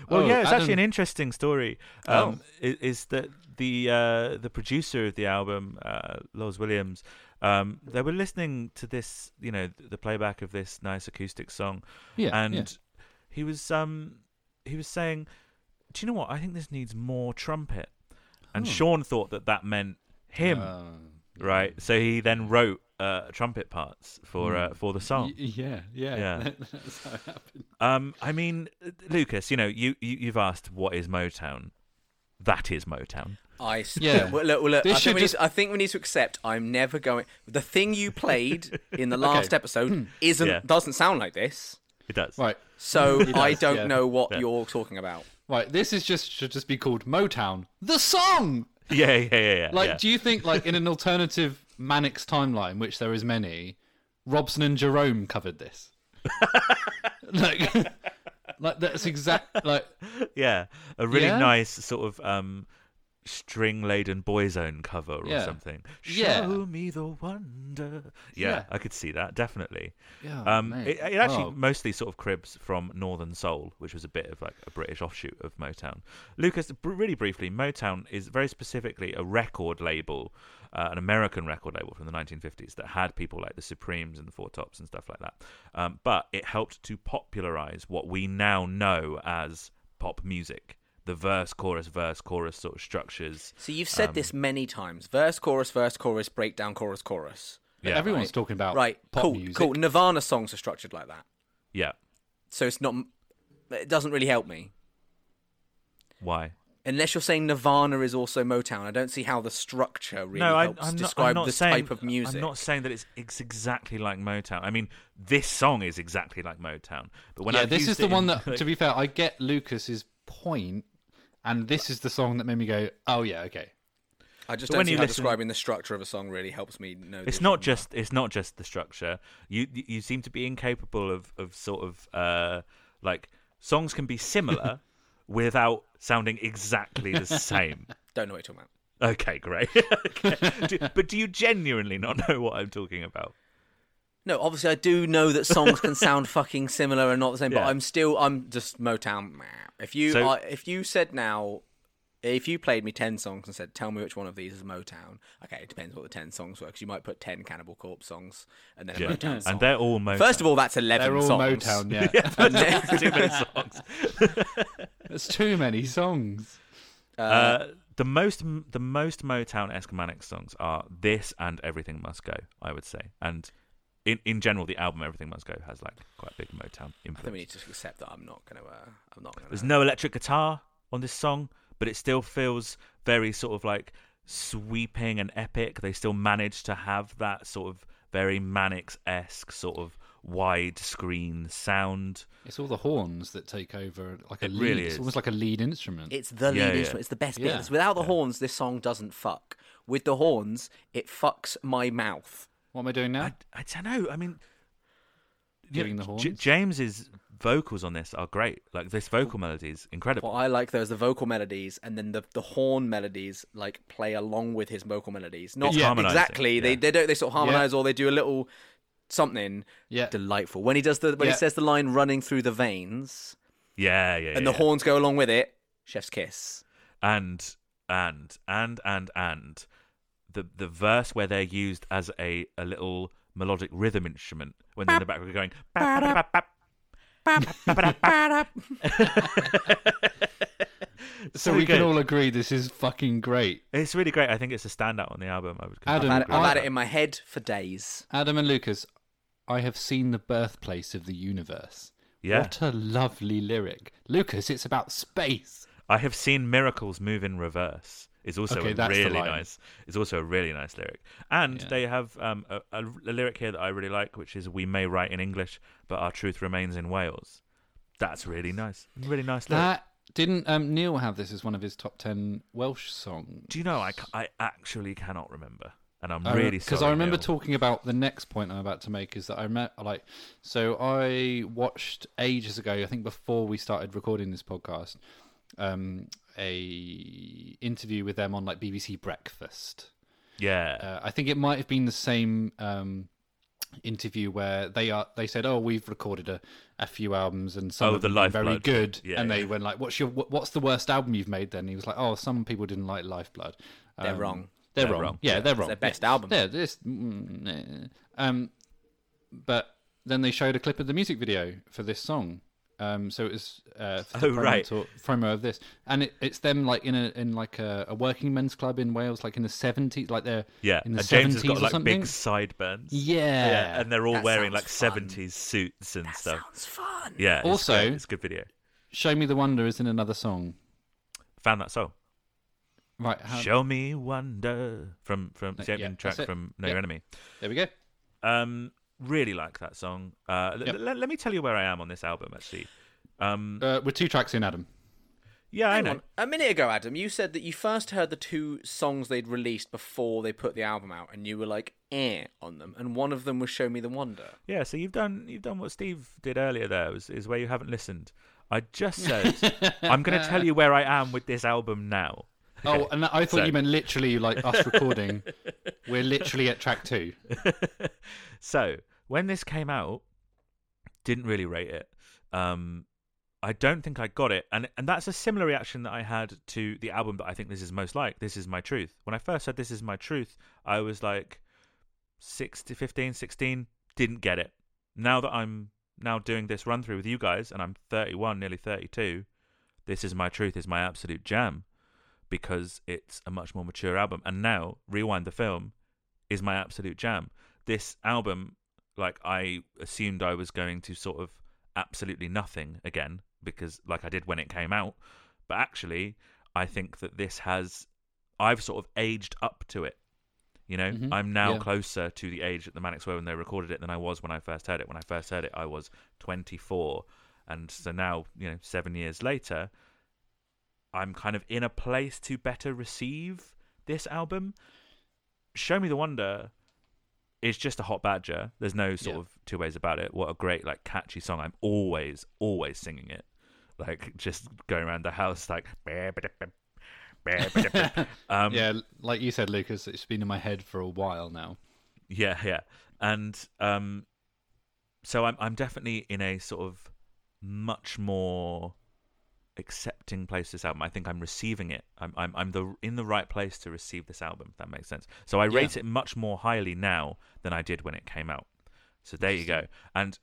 Well, Oh, yeah, it's actually an interesting story. Um, is, is that the uh, the producer of the album, uh, Loz Williams, um, they were listening to this, you know, the playback of this nice acoustic song, Yeah, and yeah. he was um he was saying, "Do you know what? I think this needs more trumpet." And Oh. Sean thought that that meant him, Uh, right? So he then wrote uh, trumpet parts for Hmm. uh, for the song. y- yeah, yeah. Yeah. That's how it happened. Um, I mean, uh, Lucas, you know, you, you you've asked what is Motown. That is Motown. I s- Yeah. Well, look, well, look, I, think we just- need to, I think we need to accept I'm never going. The thing you played in the last Okay. episode isn't Yeah. doesn't sound like this. It does. Right, So It I don't yeah. know what Yeah. you're talking about. right. This is just should just be called Motown, the song. Yeah, yeah, yeah, yeah. Like, yeah. do you think like in an alternative Manics timeline, which there is many, Robson and Jerome covered this? like, like that's exact. Like, yeah, a really Yeah? nice sort of um, string-laden boyzone cover or Yeah. something. Yeah. Show me the wonder. Yeah, Yeah. I could see that definitely. yeah, Um, it, it actually Oh. mostly sort of cribs from Northern Soul, which was a bit of like a British offshoot of Motown. Lucas, br- really briefly, Motown is very specifically a record label, uh, an American record label from the 1950s that had people like the Supremes and the Four Tops and stuff like that. Um, but it helped to popularize what we now know as pop music. The verse, chorus, verse, chorus sort of structures. So you've said Um, this many times: verse, chorus, verse, chorus, breakdown, chorus, chorus. Yeah, everyone's right. talking about right, pop cool, music. cool. Nirvana songs are structured like that, Yeah. so it's not. It doesn't really help me Why? Unless you're saying Nirvana is also Motown. I don't see how the structure really no, I, helps I'm not, describe I'm not this saying, type of music. I'm not saying that it's, it's exactly like Motown. I mean, this song is exactly like Motown. But when yeah, I've this is the it one that, like- to be fair, I get Lucas's point, and this is the song that made me go, "Oh yeah, okay." I just But don't when see you how listen- describing the structure of a song really helps me know. it's not genre. just it's not just the structure. You you seem to be incapable of of sort of uh like songs can be similar without sounding exactly the same. Don't know what you're talking about. Okay, great. Okay. Do- but do you genuinely not know what I'm talking about? No, obviously I do know that songs can sound fucking similar and not the same, but I'm still I'm just Motown. If you So- uh, if you said now, if you played me ten songs and said, "Tell me which one of these is Motown," okay, it depends what the ten songs were because you might put ten Cannibal Corpse songs and then a Yeah. Motown song. And they're all Motown. First of all, that's eleven They're all songs. Motown, yeah. yeah, too many songs. There's too many songs. Uh, the most the most Motown esque Manic songs are this and Everything Must Go, I would say. And in in general, the album Everything Must Go has like quite a big Motown I think we need to accept that I'm not gonna. Uh, I'm not gonna. There's no electric guitar on this song, but it still feels very sort of like sweeping and epic. They still manage to have that sort of very Manics esque sort of widescreen sound. It's all the horns that take over, like a It lead. really It's almost like a lead instrument. It's the lead Yeah, yeah. instrument. It's the best bit. Yeah. It's- Without the horns, this song doesn't fuck. With the horns, it fucks my mouth. what am I doing now? I, I don't know. I mean, you Giving know, the J- horns? James's vocals on this are great. Like this vocal melody is incredible. What I like though is the vocal melodies, and then the the horn melodies like play along with his vocal melodies. Not It's harmonising, exactly. They yeah. they don't they sort of harmonize or they do a little something yeah. delightful when he does the when Yeah. he says the line running through the veins Yeah, yeah, and yeah. the horns go along with it. Chef's kiss. and and and and and the the verse where they're used as a a little melodic rhythm instrument when they're in the background going. so we good. can all agree this is fucking great. It's really great. I think it's a standout on the album. I would Adam, I've had, agree I've had it in my head for days. Adam and Lucas, I have seen the birthplace of the universe. Yeah, What a lovely lyric. Lucas, it's about space. I have seen miracles move in reverse. Is also Okay, a really nice. It's also a really nice lyric, and Yeah. they have um, a, a, a lyric here that I really like, which is "We may write in English, but our truth remains in Wales." That's really nice. Really nice lyric. That Didn't um, Neil have this as one of his top ten Welsh songs? Do you know? I, I actually cannot remember, and I'm really re- sorry. I remember Neil. talking about the next point I'm about to make is that I met like so I watched ages ago I think before we started recording this podcast um a interview with them on like BBC Breakfast Yeah, uh, I think it might have been the same um interview where they are they said oh we've recorded a, a few albums and some Oh, of the them very Lifeblood. good Yeah, and they yeah. went like what's your what- what's the worst album you've made then he was like oh some people didn't like Lifeblood They're Um, wrong. they're, They're wrong. wrong. Yeah, Yeah. they're It's wrong. their best Yeah. album. Yeah, this. mm, eh. Um, but then they showed a clip of the music video for this song. Um, so it was uh, for the Oh, promo, right. to- promo of this, and it, it's them like in a in like a, a working men's club in Wales, like in the seventies, like they're yeah. in the and James has seventies got or like something. big sideburns. yeah. yeah, and they're all That wearing like fun. seventies suits and That stuff. sounds fun. Yeah. It's Also- great. it's a good video. Show me the wonder is in another song. Found that song. Right. How, Show me wonder from from No, the opening yeah, track from No Yeah. Your Enemy. there we go. Um, really like that song. Uh, Yep. l- let me tell you where I am on this album. Actually, um, Uh, we're two tracks in, Adam. yeah, I know. on. A minute ago, Adam, you said that you first heard the two songs they'd released before they put the album out, and you were like, eh, on them. And one of them was Show Me the Wonder. Yeah, so you've done you've done what Steve did earlier. There is, is where you haven't listened. I just said I'm going to tell you where I am with this album now. Oh, and I thought so- you meant literally like us recording. we're literally at track two. so when this came out, didn't really rate it. Um, I don't think I got it, and and that's a similar reaction that I had to the album that I think this is most like. This is my truth. When I first heard this is my truth, I was like 16, 15, 16, didn't get it. Now that I'm now doing this run through with you guys, and I'm 31, nearly 32, this is my truth is my absolute jam because it's a much more mature album. And now rewind the film is my absolute jam. This album, like I assumed I was going to sort of absolutely nothing again because like I did when it came out, but actually I think that this has I've sort of aged up to it. You know, Mhm. I'm now Yeah. closer to the age that the Manics were when they recorded it than I was when I first heard it. When I first heard it, I was 24, and so now, you know, seven years later, I'm kind of in a place to better receive this album. Show Me the Wonder is just a hot badger. There's no sort Yeah. of two ways about it. What a great, like, catchy song. I'm always, always singing it. Like, just going around the house, like, um, yeah, like you said, Lucas, it's been in my head for a while now. Yeah, yeah. And um so I'm I'm definitely in a sort of much more accepting place this album. I think I'm receiving it. I'm I'm I'm the in the right place to receive this album, if that makes sense. So I Yeah. rate it much more highly now than I did when it came out. So there you go. And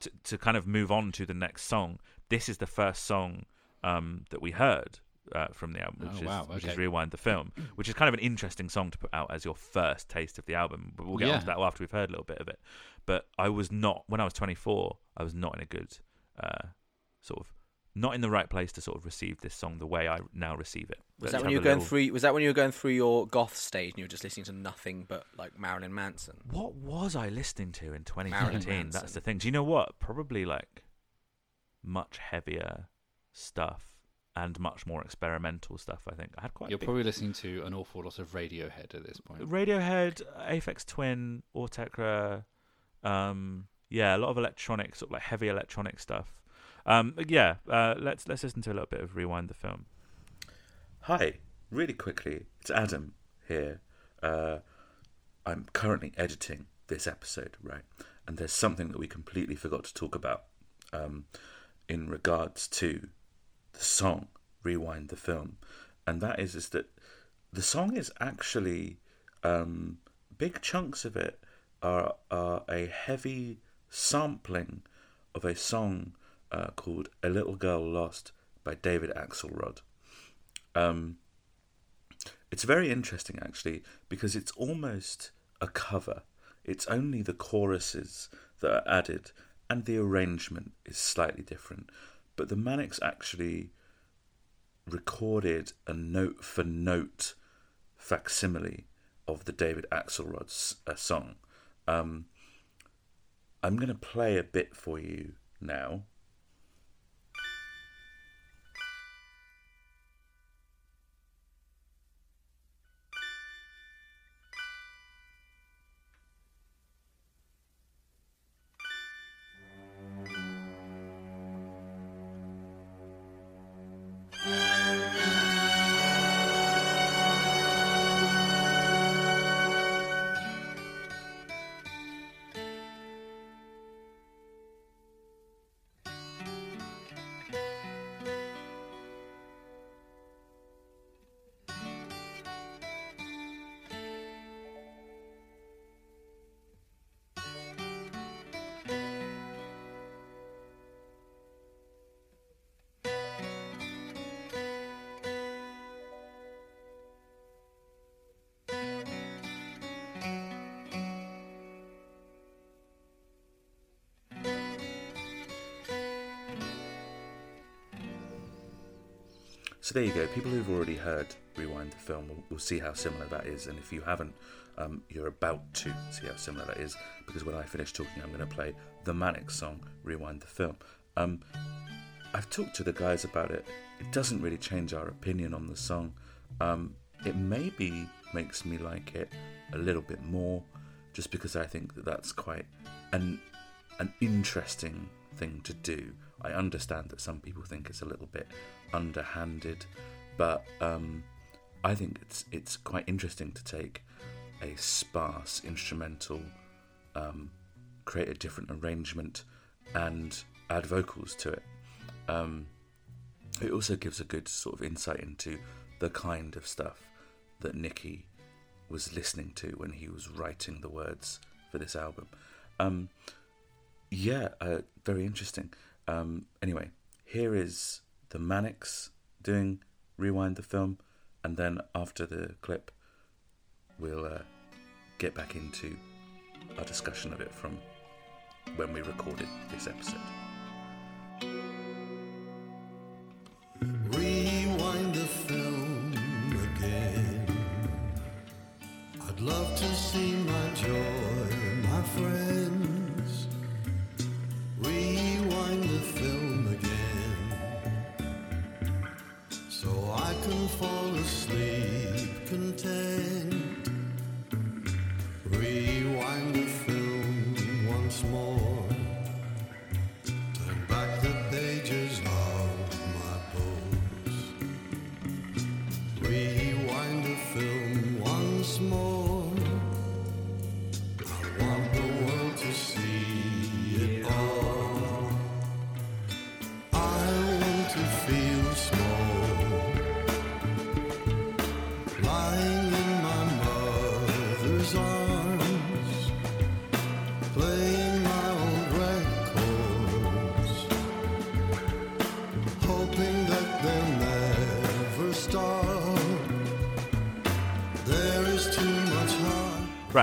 to to kind of move on to the next song, this is the first song um that we heard uh, from the album, which Oh, is wow, which is. Rewind the Film, which is kind of an interesting song to put out as your first taste of the album. But we'll get Yeah. onto that after we've heard a little bit of it. But I was not when I was 24. I was not in a good uh, sort of not in the right place to sort of receive this song the way I now receive it. Was Let's that when you were going little- through? Was that when you were going through your goth stage and you were just listening to nothing but like Marilyn Manson? What was I listening to in Marilyn 2017? That's the thing. Do you know what? Probably like much heavier stuff and much more experimental stuff. I think I had quite. You're big- probably listening to an awful lot of Radiohead at this point. Radiohead, Aphex Twin, Autechre, um, yeah, a lot of electronic, sort of like heavy electronic stuff. Um, yeah, uh, let's let's listen to a little bit of Rewind the Film. Hi, really quickly, it's Adam here. Uh, I'm currently editing this episode, right? And there's something that we completely forgot to talk about um, in regards to the song "Rewind the Film," and that is is that the song is actually um, big chunks of it are are a heavy sampling of a song uh, called "A Little Girl Lost" by David Axelrod. Um, it's very interesting actually because it's almost a cover. It's only the choruses that are added, and the arrangement is slightly different. But the Manics actually recorded a note for note facsimile of the David Axelrod uh, song. Um, I'm going to play a bit for you now. There you go. People who've already heard Rewind the film will, will see how similar that is, and if you haven't, um, you're about to see how similar that is because when I finish talking, I'm going to play the Manic song, Rewind the film. Um, I've talked to the guys about it. It doesn't really change our opinion on the song. Um, it maybe makes me like it a little bit more, just because I think that that's quite an an interesting thing to do. I understand that some people think it's a little bit underhanded, but um, I think it's it's quite interesting to take a sparse instrumental, um, create a different arrangement, and add vocals to it. Um, it also gives a good sort of insight into the kind of stuff that Nicky was listening to when he was writing the words for this album. Um, yeah, uh, very interesting. Um, anyway, here is the Manics doing Rewind the film, and then after the clip, we'll uh, get back into our discussion of it from when we recorded this episode. Asleep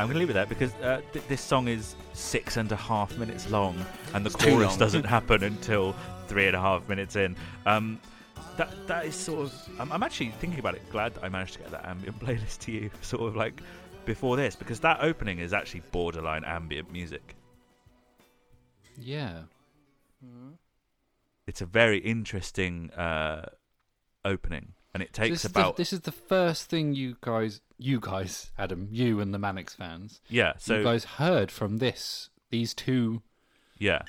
Right, I'm going to leave it there because uh, th- this song is six and a half minutes long, and the too chorus doesn't happen until three and a half minutes in. Um, that that is sort of. I'm, I'm actually thinking about it. Glad that I managed to get that ambient playlist to you, sort of like before this, because that opening is actually borderline ambient music. Yeah. It's a very interesting uh, opening, and it takes this, is about the, this is the first thing you guys, you guys, Adam, you and the Manics fans, yeah. So you guys heard from this, these two. yeah.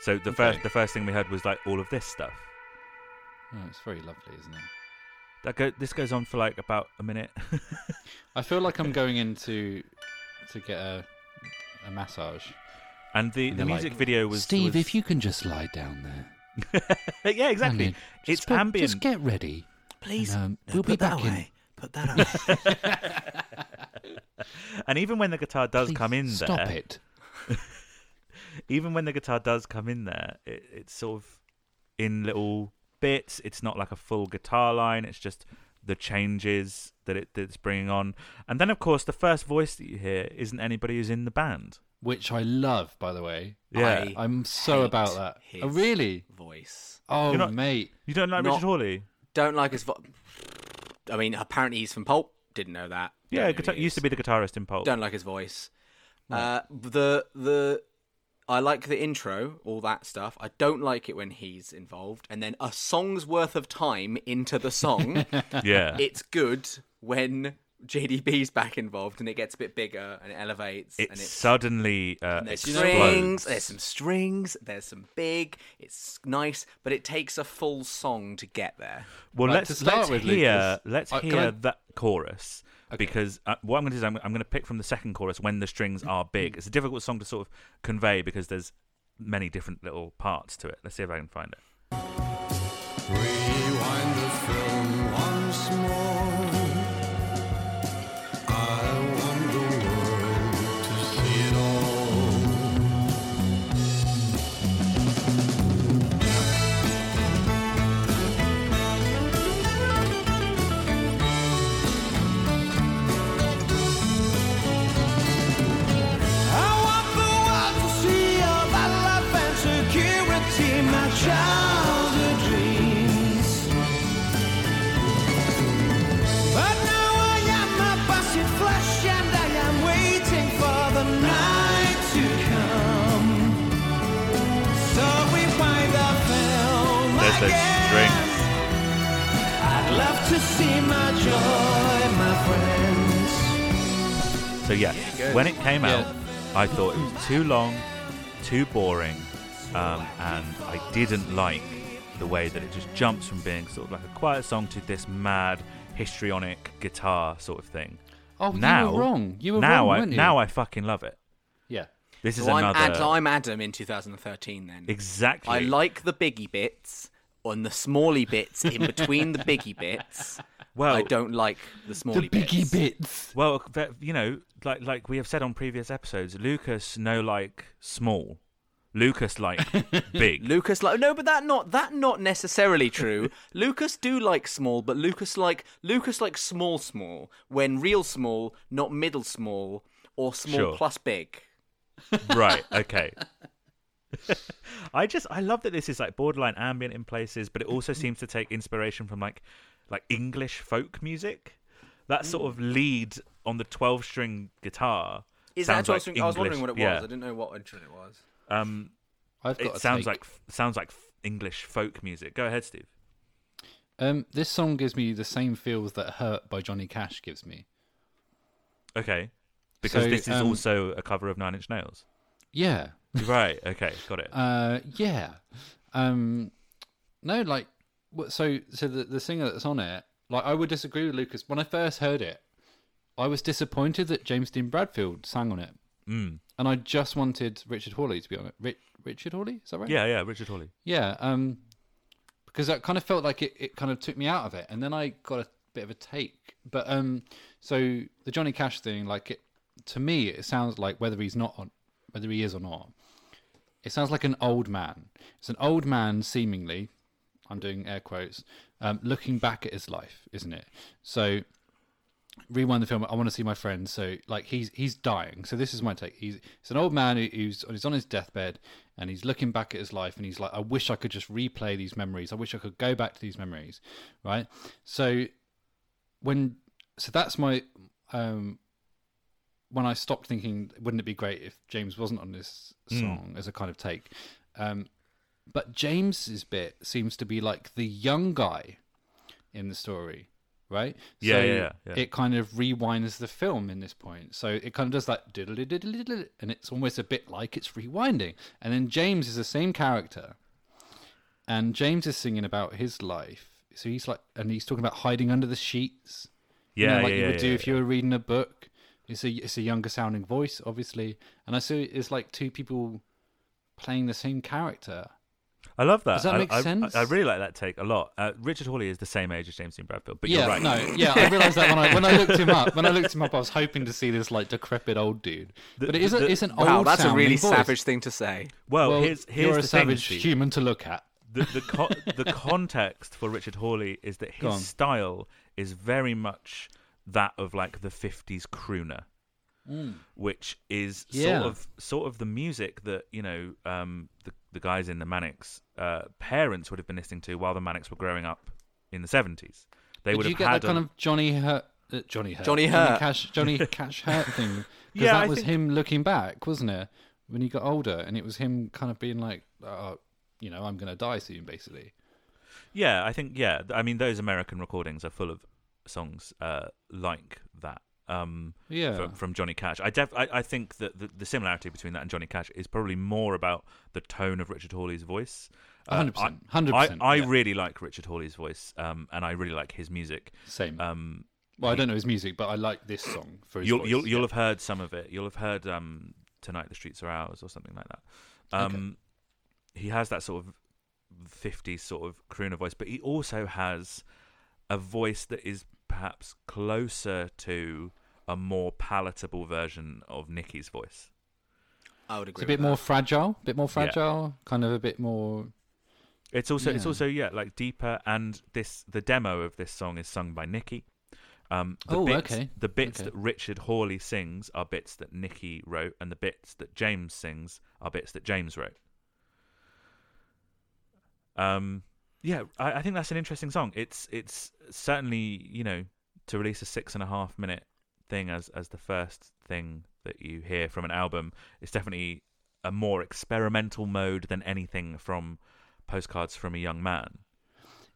So the Okay. first the first thing we heard was like all of this stuff. Oh, it's very lovely, isn't it? That go, this goes on for like about a minute. I feel like I'm going into to get a a massage. And the, And the music like, video was Steve, was- if you can just lie down there. yeah, exactly. Then It's just ambient. Just get ready. Please, And, um, no, we'll be back away. Put that away. And even when the guitar does in. come in Please Stop there, it. even when the guitar does come in there, it, it's sort of in little bits. It's not like a full guitar line. It's just the changes that it that it's bringing on. And then, of course, the first voice that you hear isn't anybody who's in the band. Which I love, by the way. Yeah, I I'm so hate about that. his Oh, really? Voice. Oh, You're not- mate. you don't like Not- Richard Hawley? Don't like his voice. I mean, apparently he's from Pulp. Didn't know that. Yeah, guitar- he used to be the guitarist in Pulp. Don't like his voice. Uh, the the I like the intro, all that stuff. I don't like it when he's involved, and then a song's worth of time into the song. Yeah, it's good when JDB's back involved and it gets a bit bigger and it elevates it and it's suddenly uh, and there's explodes. strings, there's some strings, there's some big. It's nice, but it takes a full song to get there. Well, Right, let's start let's with, hear Lucas, let's uh, hear I- that chorus because uh, what I'm going to do is I'm, I'm going to pick from the second chorus when the strings are big. It's a difficult song to sort of convey because there's many different little parts to it. Let's see if I can find it. So yeah, when it came out, I thought it was too long, too boring, um, and I didn't like the way that it just jumps from being sort of like a quiet song to this mad histrionic guitar sort of thing. Oh, you now, were wrong. You were now wrong, I you? now I fucking love it. Yeah. This is I'm, another Ad- I'm Adam in 2013 then. exactly. I like the biggie bits on the smally bits in between the biggie bits. well, I don't like the smally the biggy bits. bits. Well, you know, like like we have said on previous episodes, Lucas no like small, Lucas like big. Lucas like no, but that not that not necessarily true. Lucas do like small, but Lucas like Lucas like small small when real small, not middle small or small Sure. plus big. right. Okay. I just I love that this is like borderline ambient in places, but it also seems to take inspiration from like like English folk music. That sort of lead on the twelve string guitar. Is that sounds what I like was? I was wondering what it was. yeah. I didn't know what instrument it was. Um, I've got it sounds take. like sounds like English folk music. Go ahead, Steve. Um, this song gives me the same feels that "Hurt" by Johnny Cash gives me. Okay, because So, this is um, also a cover of Nine Inch Nails. Yeah, Right. Okay. Got it. uh, yeah. Um, no, like, so so the the singer that's on it, like, I would disagree with Lucas. When I first heard it, I was disappointed that James Dean Bradfield sang on it, Mm. and I just wanted Richard Hawley to be on it. Ri- Richard Hawley, is that right? Yeah. Yeah. Richard Hawley. Yeah, um, because that kind of felt like it, it kind of took me out of it, and then I got a bit of a take. But um, so the Johnny Cash thing, like it to me, it sounds like whether he's not on, whether he is or not, it sounds like an old man. It's an old man, seemingly. I'm doing air quotes, um, looking back at his life, isn't it? So rewind the film. I want to see my friend. So like he's he's dying. So this is my take. He's it's an old man who, who's he's on his deathbed and he's looking back at his life and he's like, I wish I could just replay these memories. I wish I could go back to these memories, right? So when so that's my um when I stopped thinking, wouldn't it be great if James wasn't on this song as a kind of take? Um, but James's bit seems to be like the young guy in the story, right? Yeah, so yeah, yeah. It kind of rewinds the film in this point. So it kind of does that diddle diddle diddle, and it's almost a bit like it's rewinding. And then James is the same character, and James is singing about his life. So he's like, and he's talking about hiding under the sheets. you Yeah. know, like yeah, you yeah, would do yeah, if you were reading a book. It's a it's a younger sounding voice, obviously, and I see it's like two people playing the same character. I love that. Does that I- make I, sense? I, really like that take a lot. Uh, Richard Hawley is the same age as James Dean Bradfield, but yeah, you're right. no, yeah, I realized that when I when I looked him up. When I looked him up, I was hoping to see this like decrepit old dude, The- but it is a, the- it's an Wow, old. that's a sounding really voice. savage thing to say. Well, Well, here's here's you're the a thing, savage Steve. human to look at. the the, co- the context for Richard Hawley is that his style is very much that of like the 50s crooner which is Yeah. sort of sort of the music that you know um, the the guys in the Manics uh, parents would have been listening to while the Manics were growing up in the 70s they Did would you have get had that kind a- of Johnny Hurt? Uh, Johnny Hurt. Johnny Johnny Cash. Johnny Cash Hurt thing. 'Cause Yeah, that I was think- him looking back, wasn't it? When he got older, and it was him kind of being like, uh, you know, I'm gonna die soon, basically. Yeah, I think yeah. I mean, those American recordings are full of songs uh, like that. Um, Yeah. from, from Johnny Cash. I def I, I think that the, the similarity between that and Johnny Cash is probably more about the tone of Richard Hawley's voice. Uh, 100%, I- 100%, I, I yeah. really like Richard Hawley's voice, um, and I really like his music. Same. Um, well, I don't know his music, but I like this song for his you'll voice. you'll, you'll yeah. have heard some of it. You'll have heard um, "Tonight the Streets Are Ours" or something like that. Um, He has that sort of '50s sort of crooner voice, but he also has a voice that is perhaps closer to a more palatable version of Nicky's voice. I would agree. It's a bit more that. fragile, bit more fragile, kind of a bit more. It's also it's Yeah. also yeah like deeper, and this the demo of this song is sung by Nicky. Um, the Oh, bits, okay. The bits Okay. that Richard Hawley sings are bits that Nicky wrote, and the bits that James sings are bits that James wrote. Um, yeah, I, I think that's an interesting song. It's it's certainly you know to release a six and a half minute thing as as the first thing that you hear from an album. It's definitely a more experimental mode than anything from Postcards from a Young Man.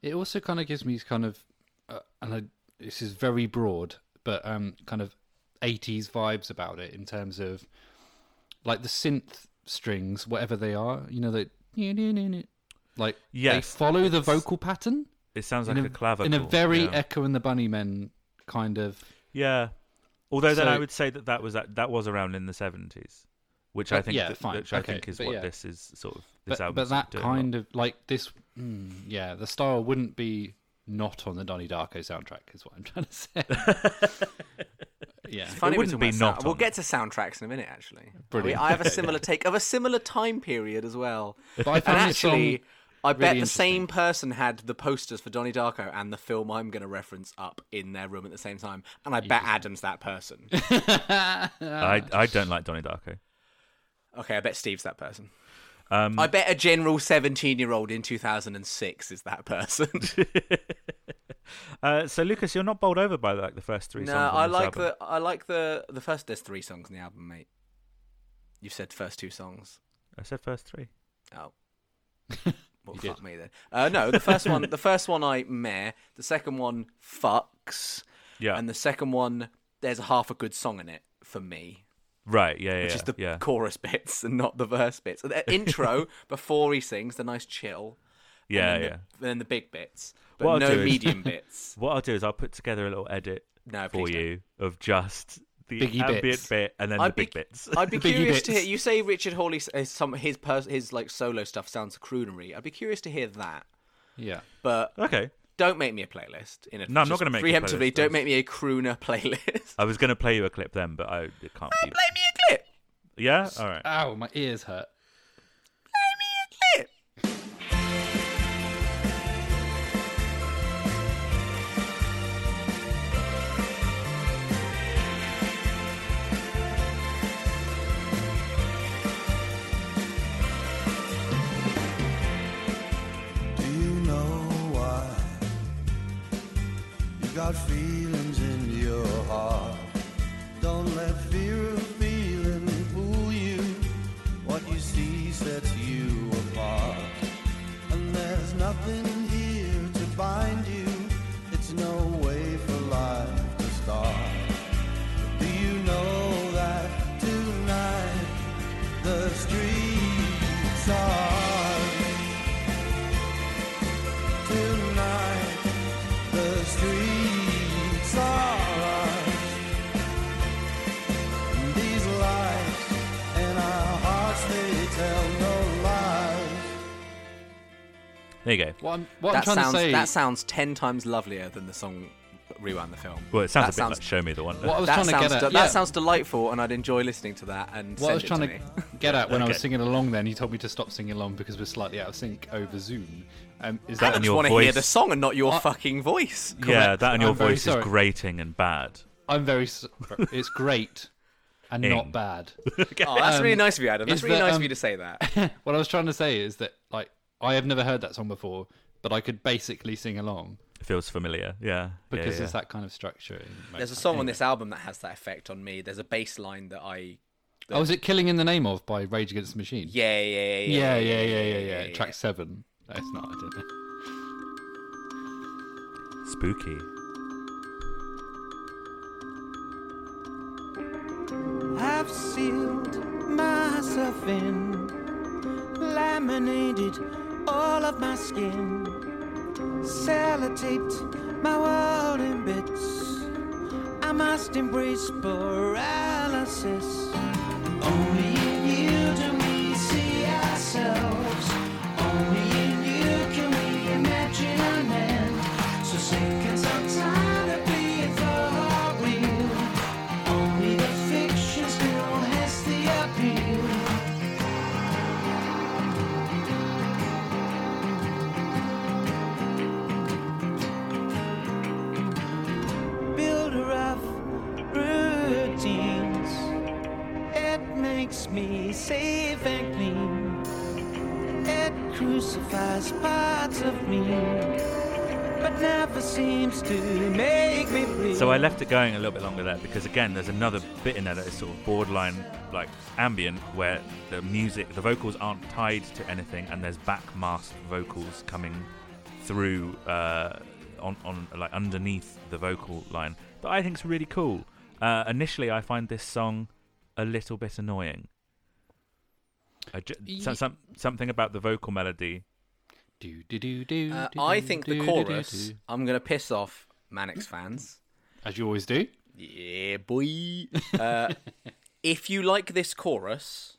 It also kind of gives me kind of, uh, and I, this is very broad, but um, kind of 80s vibes about it in terms of like the synth strings, whatever they are, you know, that like they follow the vocal pattern It sounds like a, a, clavicle. in a very yeah. Echo and the Bunnymen kind of. Yeah. Although then I would say that that was that, that was around in the seventies, which I think yeah, that- fine. which I Okay, think is what yeah. this is sort of this But, album. but that kind of like this, mm, yeah, the style wouldn't be not on the Donnie Darko soundtrack, is what I'm trying to say. yeah, it's Funny It wouldn't be not sound- We'll get to soundtracks in a minute, actually. Brilliant. I I have a similar take of a similar time period as well. But I and found this song actually, I bet the same person had the posters for Donnie Darko and the film I'm going to reference up in their room at the same time, and I bet Adam's that person. I I don't like Donnie Darko. okay, I bet Steve's that person. Um, I bet a general 17 year old in 2006 is that person. uh, so Lucas, you're not bowled over by like the first three no, songs. on I like album. the I like the the first. There's three songs in the album, mate. You said first two songs. I said first three. Oh. Well, fuck me then. Uh, no, the first one, the first one I meh. The second one fucks, Yeah. and the second one there's a half a good song in it for me, right. Yeah. Yeah. which is the yeah. chorus bits and not the verse bits. The intro before he sings, the nice chill. yeah. and then Yeah. The, and then the big bits, but What no do is- medium bits. What I'll do is I'll put together a little edit No, for please don't. you of just the Biggie ambient bits. bit and then I'd the big be- bits. I'd be Biggie curious to hear. You say Richard Hawley, s- uh, some his pers- his like solo stuff sounds croonery. I'd be curious to hear that, yeah. but okay. don't make me a playlist. In a, No, I'm not gonna make you a preemptively. playlist, Don't make me a crooner playlist. I was going to play you a clip then, but I it can't be. Play me a clip. Yeah. All right. Ow, my ears hurt. Got feelings There you go. What I'm, what I'm That trying sounds to say. that sounds ten times lovelier than the song "Rewind the Film." Well, it sounds That a bit sounds- like "Show Me the One." What I was that trying to sounds get at. de- yeah. that sounds delightful, and I'd enjoy listening to that. And What I was send trying to, to, get at when I was singing along, then you told me to stop singing along because we're slightly out of sync over Zoom. Um, is That that I just your want to hear voice- the song and not your fucking voice. yeah, that and your I'm voice is grating and bad. I'm very. It's great and Ing. not bad. Oh, that's Um, really nice of you, Adam. That's really that, nice um, of you to say that. what I was trying to say is that like I have never heard that song before, but I could basically sing along It feels familiar. Yeah. because yeah, it's that kind of structure. There's a Motown. song on this album that has that effect on me. There's a bass line that I. Oh, is it "Killing in the Name of" by Rage Against the Machine? Yeah, yeah, yeah, yeah, yeah, yeah, yeah, yeah. Yeah Track seven. No, it's not. I don't know. spooky. I've sealed myself in, laminated all of my skin, sellotaped my world in bits. I must embrace paralysis. Only in you do we see ourselves. Makes me safe and clean. It crucifies parts of me, but never seems to make me bleed. So I left it going a little bit longer there because again, there's another bit in there that is sort of borderline like ambient, where the music, the vocals aren't tied to anything, and there's back masked vocals coming through uh, on on like underneath the vocal line that I think's really cool. Uh, initially, I find this song a little bit annoying. I ju- so- Ye- some, something about the vocal melody. Do, do, do, do, Uh, do, I think do, the do, do, chorus. do. I'm gonna piss off Manics fans. As you always do. Yeah, boy. Uh, if you like this chorus,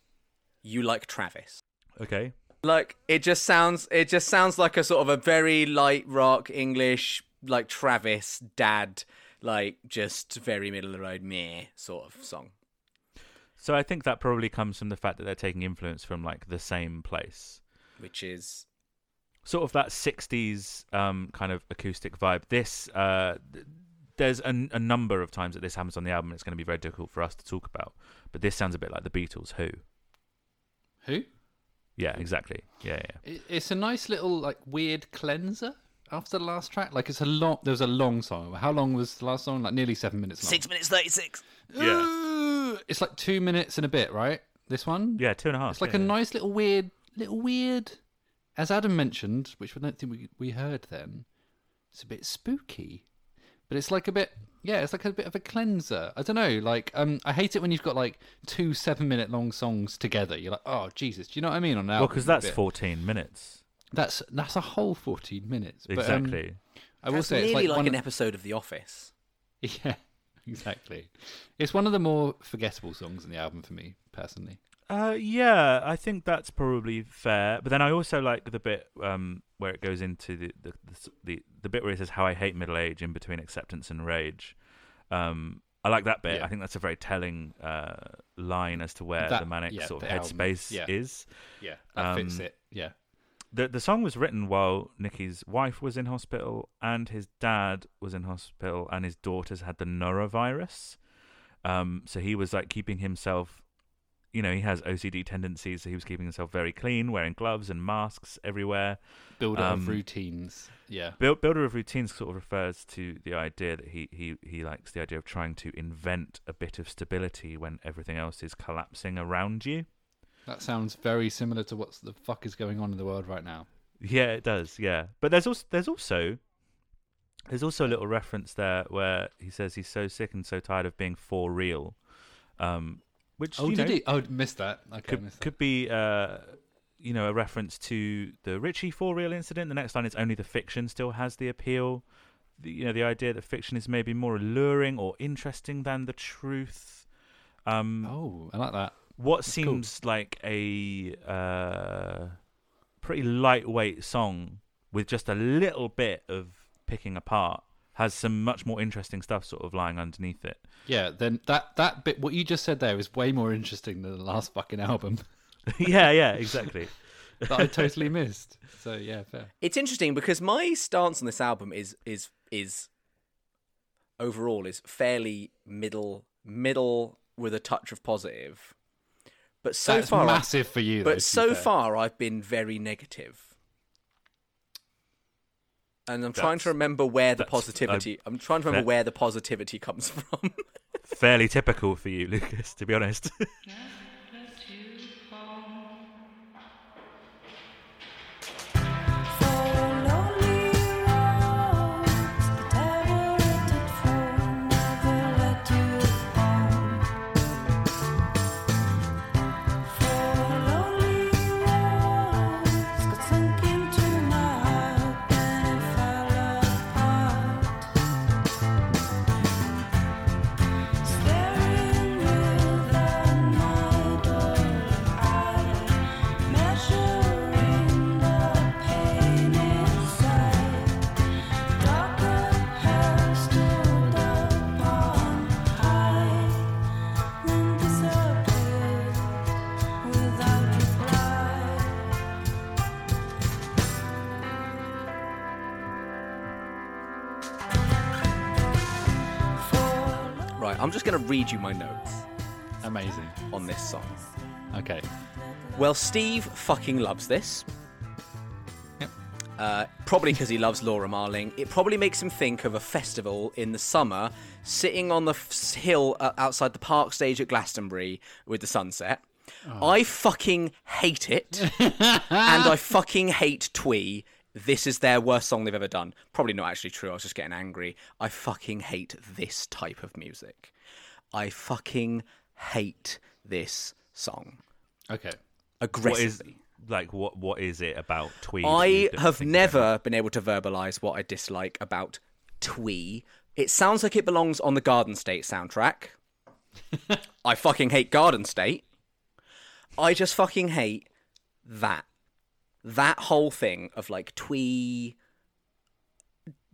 you like Travis. Okay. Like it just sounds. It just sounds like a sort of a very light rock English, like Travis dad, like just very middle of the road meh sort of song. So I think that probably comes from the fact that they're taking influence from like the same place. Which is sort of that 60s um, kind of acoustic vibe. This, uh, th- there's a, a number of times that this happens on the album. It's going to be very difficult for us to talk about, but this sounds a bit like the Beatles. Who? Who? Yeah, exactly. Yeah, yeah. It's a nice little like weird cleanser after the last track. Like it's a long. There was a long song. How long was the last song? Like nearly seven minutes long. minutes thirty six. Yeah. It's like two minutes and a bit, right? This one. Yeah, two and a half. It's like yeah, a yeah. nice little weird, little weird. As Adam mentioned, which I don't think we we heard then, it's a bit spooky, but it's like a bit. Yeah, it's like a bit of a cleanser. I don't know. Like, um, I hate it when you've got like two seven-minute long songs together. You're like, oh Jesus, do you know what I mean? On an Well, because that's bit. 14 minutes. That's that's a whole fourteen minutes. But, um, Exactly. I will That's say it's nearly like, like, an of- episode of The Office. Yeah, exactly. It's one of the more forgettable songs in the album for me personally. Uh, yeah, I think that's probably fair. But then I also like the bit um, where it goes into the the, the the the bit where it says how I hate middle age in between acceptance and rage. Um, I like that bit. Yeah. I think that's a very telling uh, line as to where That- the manic yeah, sort of headspace yeah. is. Yeah, that fits Um, it. Yeah. The The song was written while Nicky's wife was in hospital and his dad was in hospital and his daughters had the norovirus. Um, so he was like keeping himself, you know, he has OCD tendencies, so he was keeping himself very clean, wearing gloves and masks everywhere. Builder um, of routines. Yeah. Build, builder of routines sort of refers to the idea that he, he, he likes the idea of trying to invent a bit of stability when everything else is collapsing around you. That sounds very similar to what the fuck is going on in the world right now. Yeah, it does. Yeah, but there's also there's also there's also a little reference there where he says he's so sick and so tired of being for real, um, which Oh, you did know, he? Oh, missed that. Okay, could missed that. could be uh, you know a reference to the Richey for real incident. The next line is only the fiction still has the appeal. The, you know the idea that fiction is maybe more alluring or interesting than the truth. Um, Oh, I like that. What That's cool. seems like a uh, pretty lightweight song with just a little bit of picking apart has some much more interesting stuff sort of lying underneath it. Yeah, then that that bit what you just said there is way more interesting than the last fucking album yeah, yeah, exactly. that I totally missed. So yeah, fair. It's interesting because my stance on this album is is is overall is fairly middle middle with a touch of positive. But so That's far, I- massive for you. though, but be so fair. far I've been very negative. And I'm trying to remember where the that's- um, positivity. I'm trying to remember fair- where the positivity comes from. Fairly typical for you, Lucas, to be honest. I'm just going to read you my notes amazing. on this song. Okay. Well, Steve fucking loves this. Yep. Uh, probably because he loves Laura Marling. It probably makes him think of a festival in the summer, sitting on the f- hill uh, outside the park stage at Glastonbury with the sunset. I fucking hate it, and I fucking hate Twee this is their worst song they've ever done. Probably not actually true. I was just getting angry. I fucking hate this type of music. I fucking hate this song Okay. What is aggressively. like what? What is it about Twee? I have never been able to verbalize what I dislike about Twee. It sounds like it belongs on the Garden State soundtrack. I fucking hate Garden State. I just fucking hate that. That whole thing of like Twee.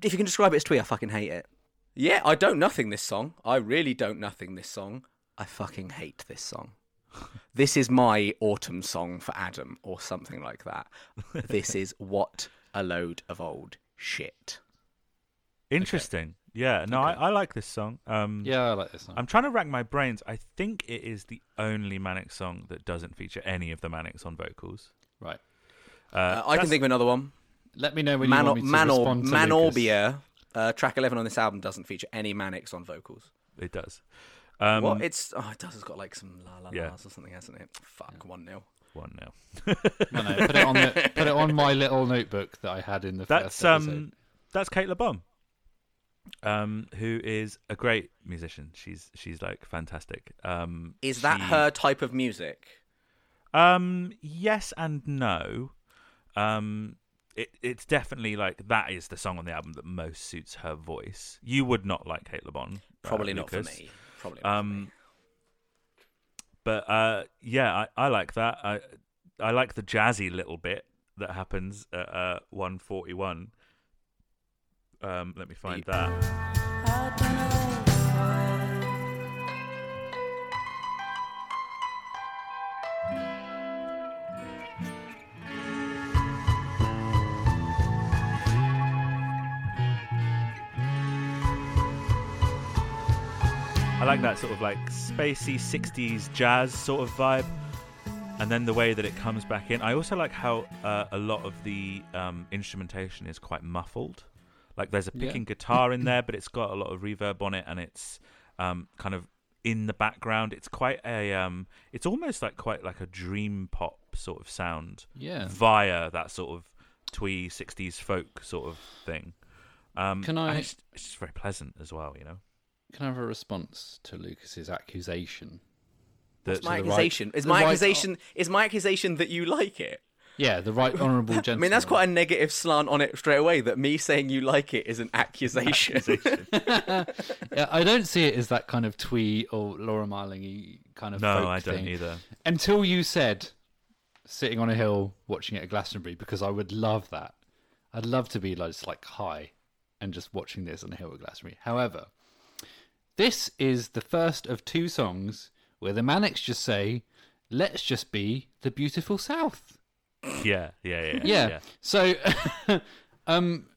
If you can describe it as Twee, I fucking hate it. Yeah, I don't nothing this song. I really don't nothing this song. I fucking hate this song. This is my autumn song for Adam, or something like that. This is what a load of old shit. Interesting. Yeah. No, I, I like this song. Um, Yeah, I like this song. I'm trying to rack my brains. I think it is the only Manic song that doesn't feature any of the Manics on vocals. right. Uh, Uh, I can think of another one. Let me know when Man- you want me to Manor- respond to Lucas. Manorbier, uh, track 11 on this album, doesn't feature any Manics on vocals. It does. Um, what? It's oh, it does. It's got like some la la Yeah. la's or something, hasn't it? Fuck one nil. One now. No, no, put it on the put it on my little notebook that I had in the That's first episode. um, that's Cate Le Bon, um, who is a great musician. She's she's like fantastic. Um, Is that she- her type of music? Um, yes and no. Um, it it's definitely like that is the song on the album that most suits her voice. You would not like Cate Le Bon, uh, Probably not for me. Probably not for me. Um, but uh, yeah, I, I like that. I I like the jazzy little bit that happens at uh, 141. Um, let me find that. Like that sort of like spacey 60s jazz sort of vibe. And then the way that it comes back in. I also like how uh, a lot of the um, instrumentation is quite muffled. Like there's a Yeah. picking guitar in there, but it's got a lot of reverb on it, and it's um, kind of in the background. It's quite a. Um, it's almost like quite like a dream pop sort of sound Yeah. via that sort of twee 60s folk sort of thing. Um, Can I- It's, it's just very pleasant as well, you know. Can I have a response to Lucas's accusation? What's That- my the right- accusation? is my right- accusation is my accusation that you like it? Yeah, the right honourable gentleman. I mean, that's quite a negative slant on it straight away. That me saying you like it is an accusation. Yeah, I don't see it as that kind of twee or Laura Marling kind of. No, folk I don't thing. either. Until you said sitting on a hill watching it at Glastonbury, because I would love that. I'd love to be like, just like high and just watching this on a hill at Glastonbury. However, this is the first of two songs where the Manics just say, "Let's just be the beautiful South." Yeah, yeah, yeah, yeah. So, um,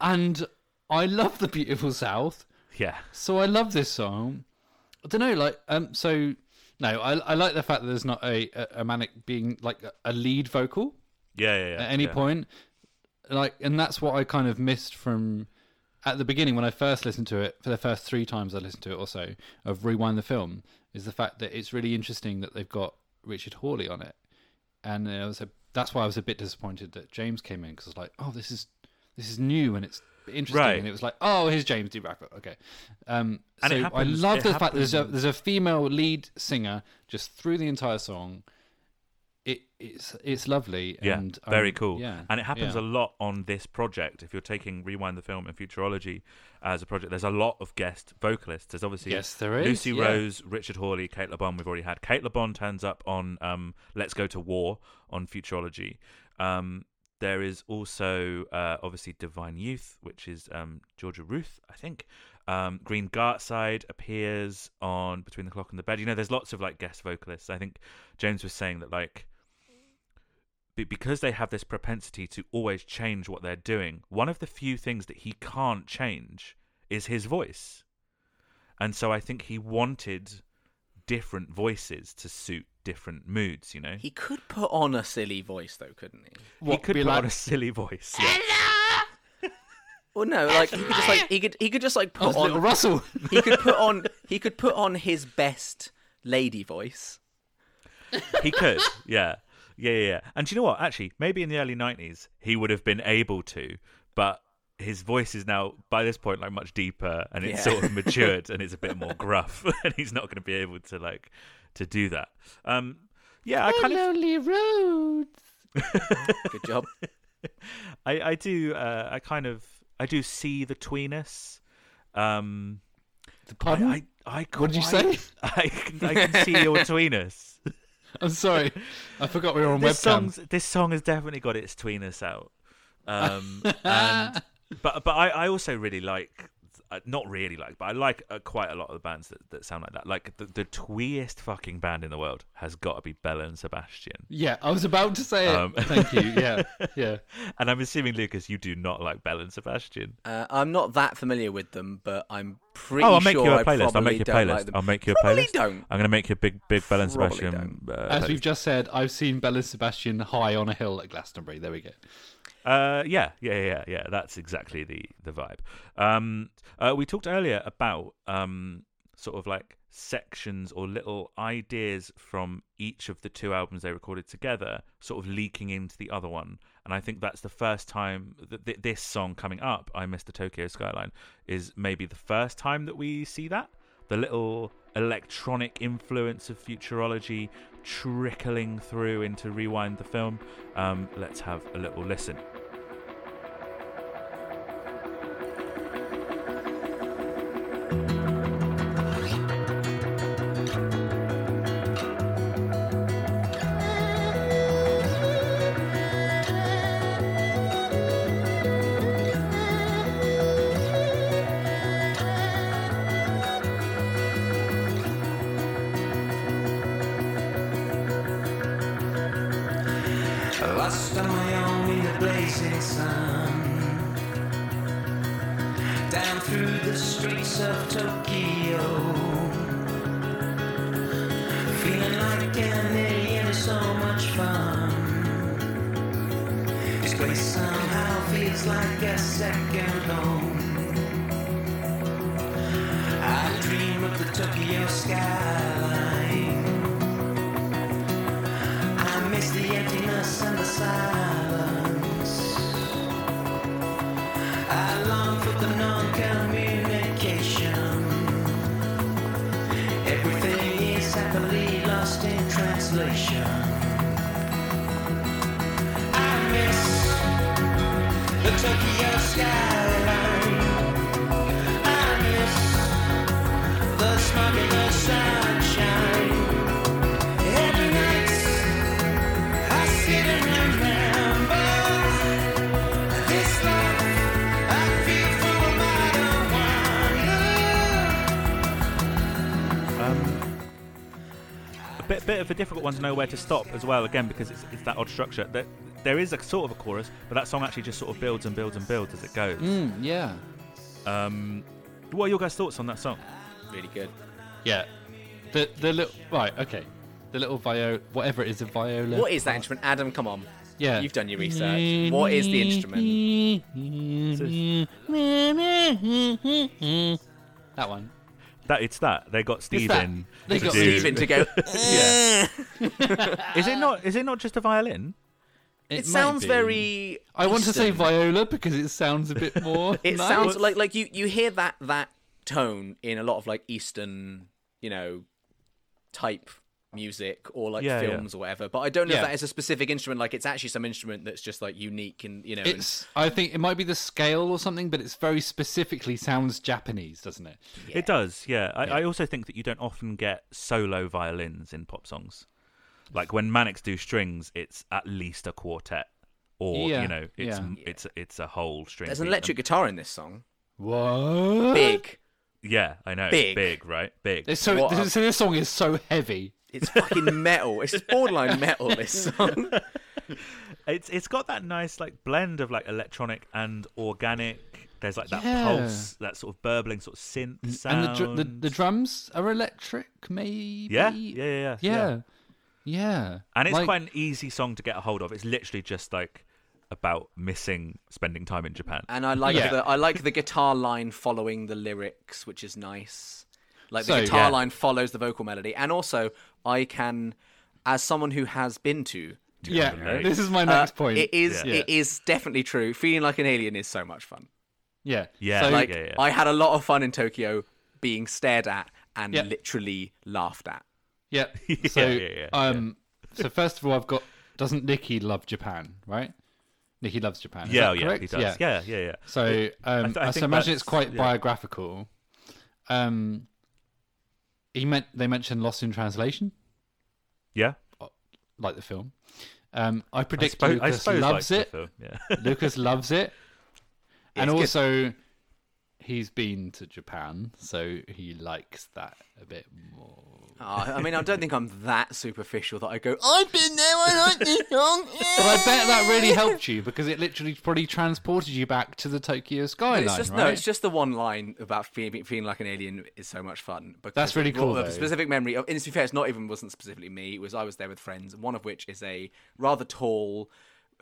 and I love the beautiful South. yeah. So I love this song. I don't know, like, um, so no, I I like the fact that there's not a a, a manic being like a, a lead vocal Yeah, yeah, yeah. at any yeah. point, like, and that's what I kind of missed from at the beginning when I first listened to it for the first three times I listened to it or so of rewind the film is the fact that it's really interesting that they've got Richard Hawley on it, and I was a, that's why I was a bit disappointed that James came in because I was like, oh, this is this is new and it's interesting, Right. and it was like, oh, here's James D. Rackford, okay. Um, And so it I love the fact that there's a there's a female lead singer just through the entire song. It it's it's lovely. Yeah, and, very um, cool. Yeah, and it happens yeah. a lot on this project. If you're taking Rewind the Film and Futurology as a project, there's a lot of guest vocalists. There's obviously Yes, there is, Lucy yeah. Rose, Richard Hawley, Cate Le Bon. We've already had Cate Le Bon turns up on um, Let's Go to War on Futurology. Um, there is also uh, obviously Divine Youth, which is um, Georgia Ruth, I think. Um, Green Gartside appears on Between the Clock and the Bed. You know, there's lots of like guest vocalists. I think James was saying that like because they have this propensity to always change what they're doing, one of the few things that he can't change is his voice. And so I think he wanted different voices to suit different moods, you know? he could put on a silly voice though, couldn't he? he could put like- on a silly voice. yeah. Well, no, like he could just like he could he could just like Oh, put it's on Russell. he could put on he could put on his best lady voice. He could, yeah. Yeah, yeah, yeah. And do you know what? Actually, maybe in the early '90s he would have been able to, but his voice is now by this point like much deeper and it's Yeah. sort of matured and it's a bit more gruff, and he's not going to be able to like to do that. Um, yeah, I kind of Lonely roads. Good job. I, I do uh, I kind of I do see the tweeness. Um, Pardon? I, I, I What did you say? I can, I can see your tweeness. I'm sorry. I forgot we were on this webcam. song's this song has definitely got its tweeness out. Um, and but but I, I also really like uh, not really like, but I like uh, quite a lot of the bands that, that sound like that. Like the, the tweest fucking band in the world has got to be Belle and Sebastian. Yeah, I was about to say it. Um, Thank you. Yeah, yeah. And I'm assuming Lucas, you do not like Belle and Sebastian. Uh, I'm not that familiar with them, but I'm pretty Oh, I'll make sure you a playlist. I'll make you a playlist. like them. I'll make you a Probably playlist. don't. I'm going to make you a big, big Belle and Probably Sebastian. Uh, As playlist. we've just said, I've seen Belle and Sebastian high on a hill at Glastonbury. There we go. Uh, yeah, yeah, yeah, yeah. That's exactly the the vibe. Um, uh, we talked earlier about um, sort of like sections or little ideas from each of the two albums they recorded together, sort of leaking into the other one. And I think that's the first time that th- this song coming up, "I Miss the Tokyo Skyline," is maybe the first time that we see that the little electronic influence of futurology trickling through into Rewind the film. Um, let's have a little listen. Bit of a difficult one to know where to stop as well. Again, because it's, it's that odd structure. That there is a sort of a chorus, but that song actually just sort of builds and builds and builds as it goes. Mm, yeah, Um, what are your guys' thoughts on that song? Really good. yeah. The the little right, okay. The little viola, whatever it is, a viola. What is that instrument? Adam, come on. Yeah, You've done your research. What is the instrument? That one. That it's that they got. Stephen. They to got do- Stephen to go. Eh. Yeah. Is it not? Is it not just a violin? It, might sounds very. I want to say viola because it sounds a bit more. It nice. sounds like like you you hear that that tone in a lot of like Eastern, you know, type music or like Yeah, yeah. films or whatever. But I don't know Yeah. if that is a specific instrument. Like it's actually some instrument that's just like unique and you know. and- It's. I think it might be the scale or something, but it's very specifically sounds Japanese, doesn't it? It does, yeah. I, I also think that you don't often get solo violins in pop songs. Like when Manics do strings, it's at least a quartet, or Yeah, you know, it's yeah. it's it's a whole string. There's an piece. electric guitar in this song. What? Big. Yeah, I know. Big. big, right? Big. It's so What a- so this song is so heavy. It's fucking metal. It's borderline metal. This song. It's it's got that nice like blend of like electronic and organic. There's like that Yeah. pulse, that sort of burbling sort of synth sound. And the, dr- the the drums are electric, maybe. yeah, yeah, yeah, yeah, yeah, yeah. And it's Like- quite an easy song to get a hold of. It's literally just like about missing spending time in Japan. And I like Yeah. the I like the guitar line following the lyrics, which is nice. Like the So, guitar yeah. line follows the vocal melody, and also I can, as someone who has been to Yeah, Right. this is my Uh, next point. It is. Yeah. It is definitely true. Feeling like an alien is so much fun. Yeah, Yeah, So, like- Like yeah, yeah. I had a lot of fun in Tokyo, being stared at and Yeah. literally laughed at. yeah. Yeah, So, yeah, yeah, um, so first of all, I've got. Doesn't Nicky love Japan? Right. Nicky loves Japan. Is yeah, that yeah, correct? he does. Yeah, yeah, yeah. So, um, I th- I I, so imagine it's quite yeah. biographical. Um, he meant they mentioned Lost in Translation, Yeah. like the film. Um, I I predict suppose, Lucas suppose loves like it. film, Yeah. Lucas loves it, and it's good. also he's been to Japan, so he likes that a bit more. Oh, I mean, I don't think I'm that superficial that I go. I've been there. I like this song. But I bet that really helped you because it literally probably transported you back to the Tokyo skyline. It's just right? no. It's just the one line about feeling, feeling like an alien is so much fun. Because That's really cool, well. A specific memory. Of, and to be fair, it's not even wasn't specifically me. It was I was there with friends. One of which is a rather tall,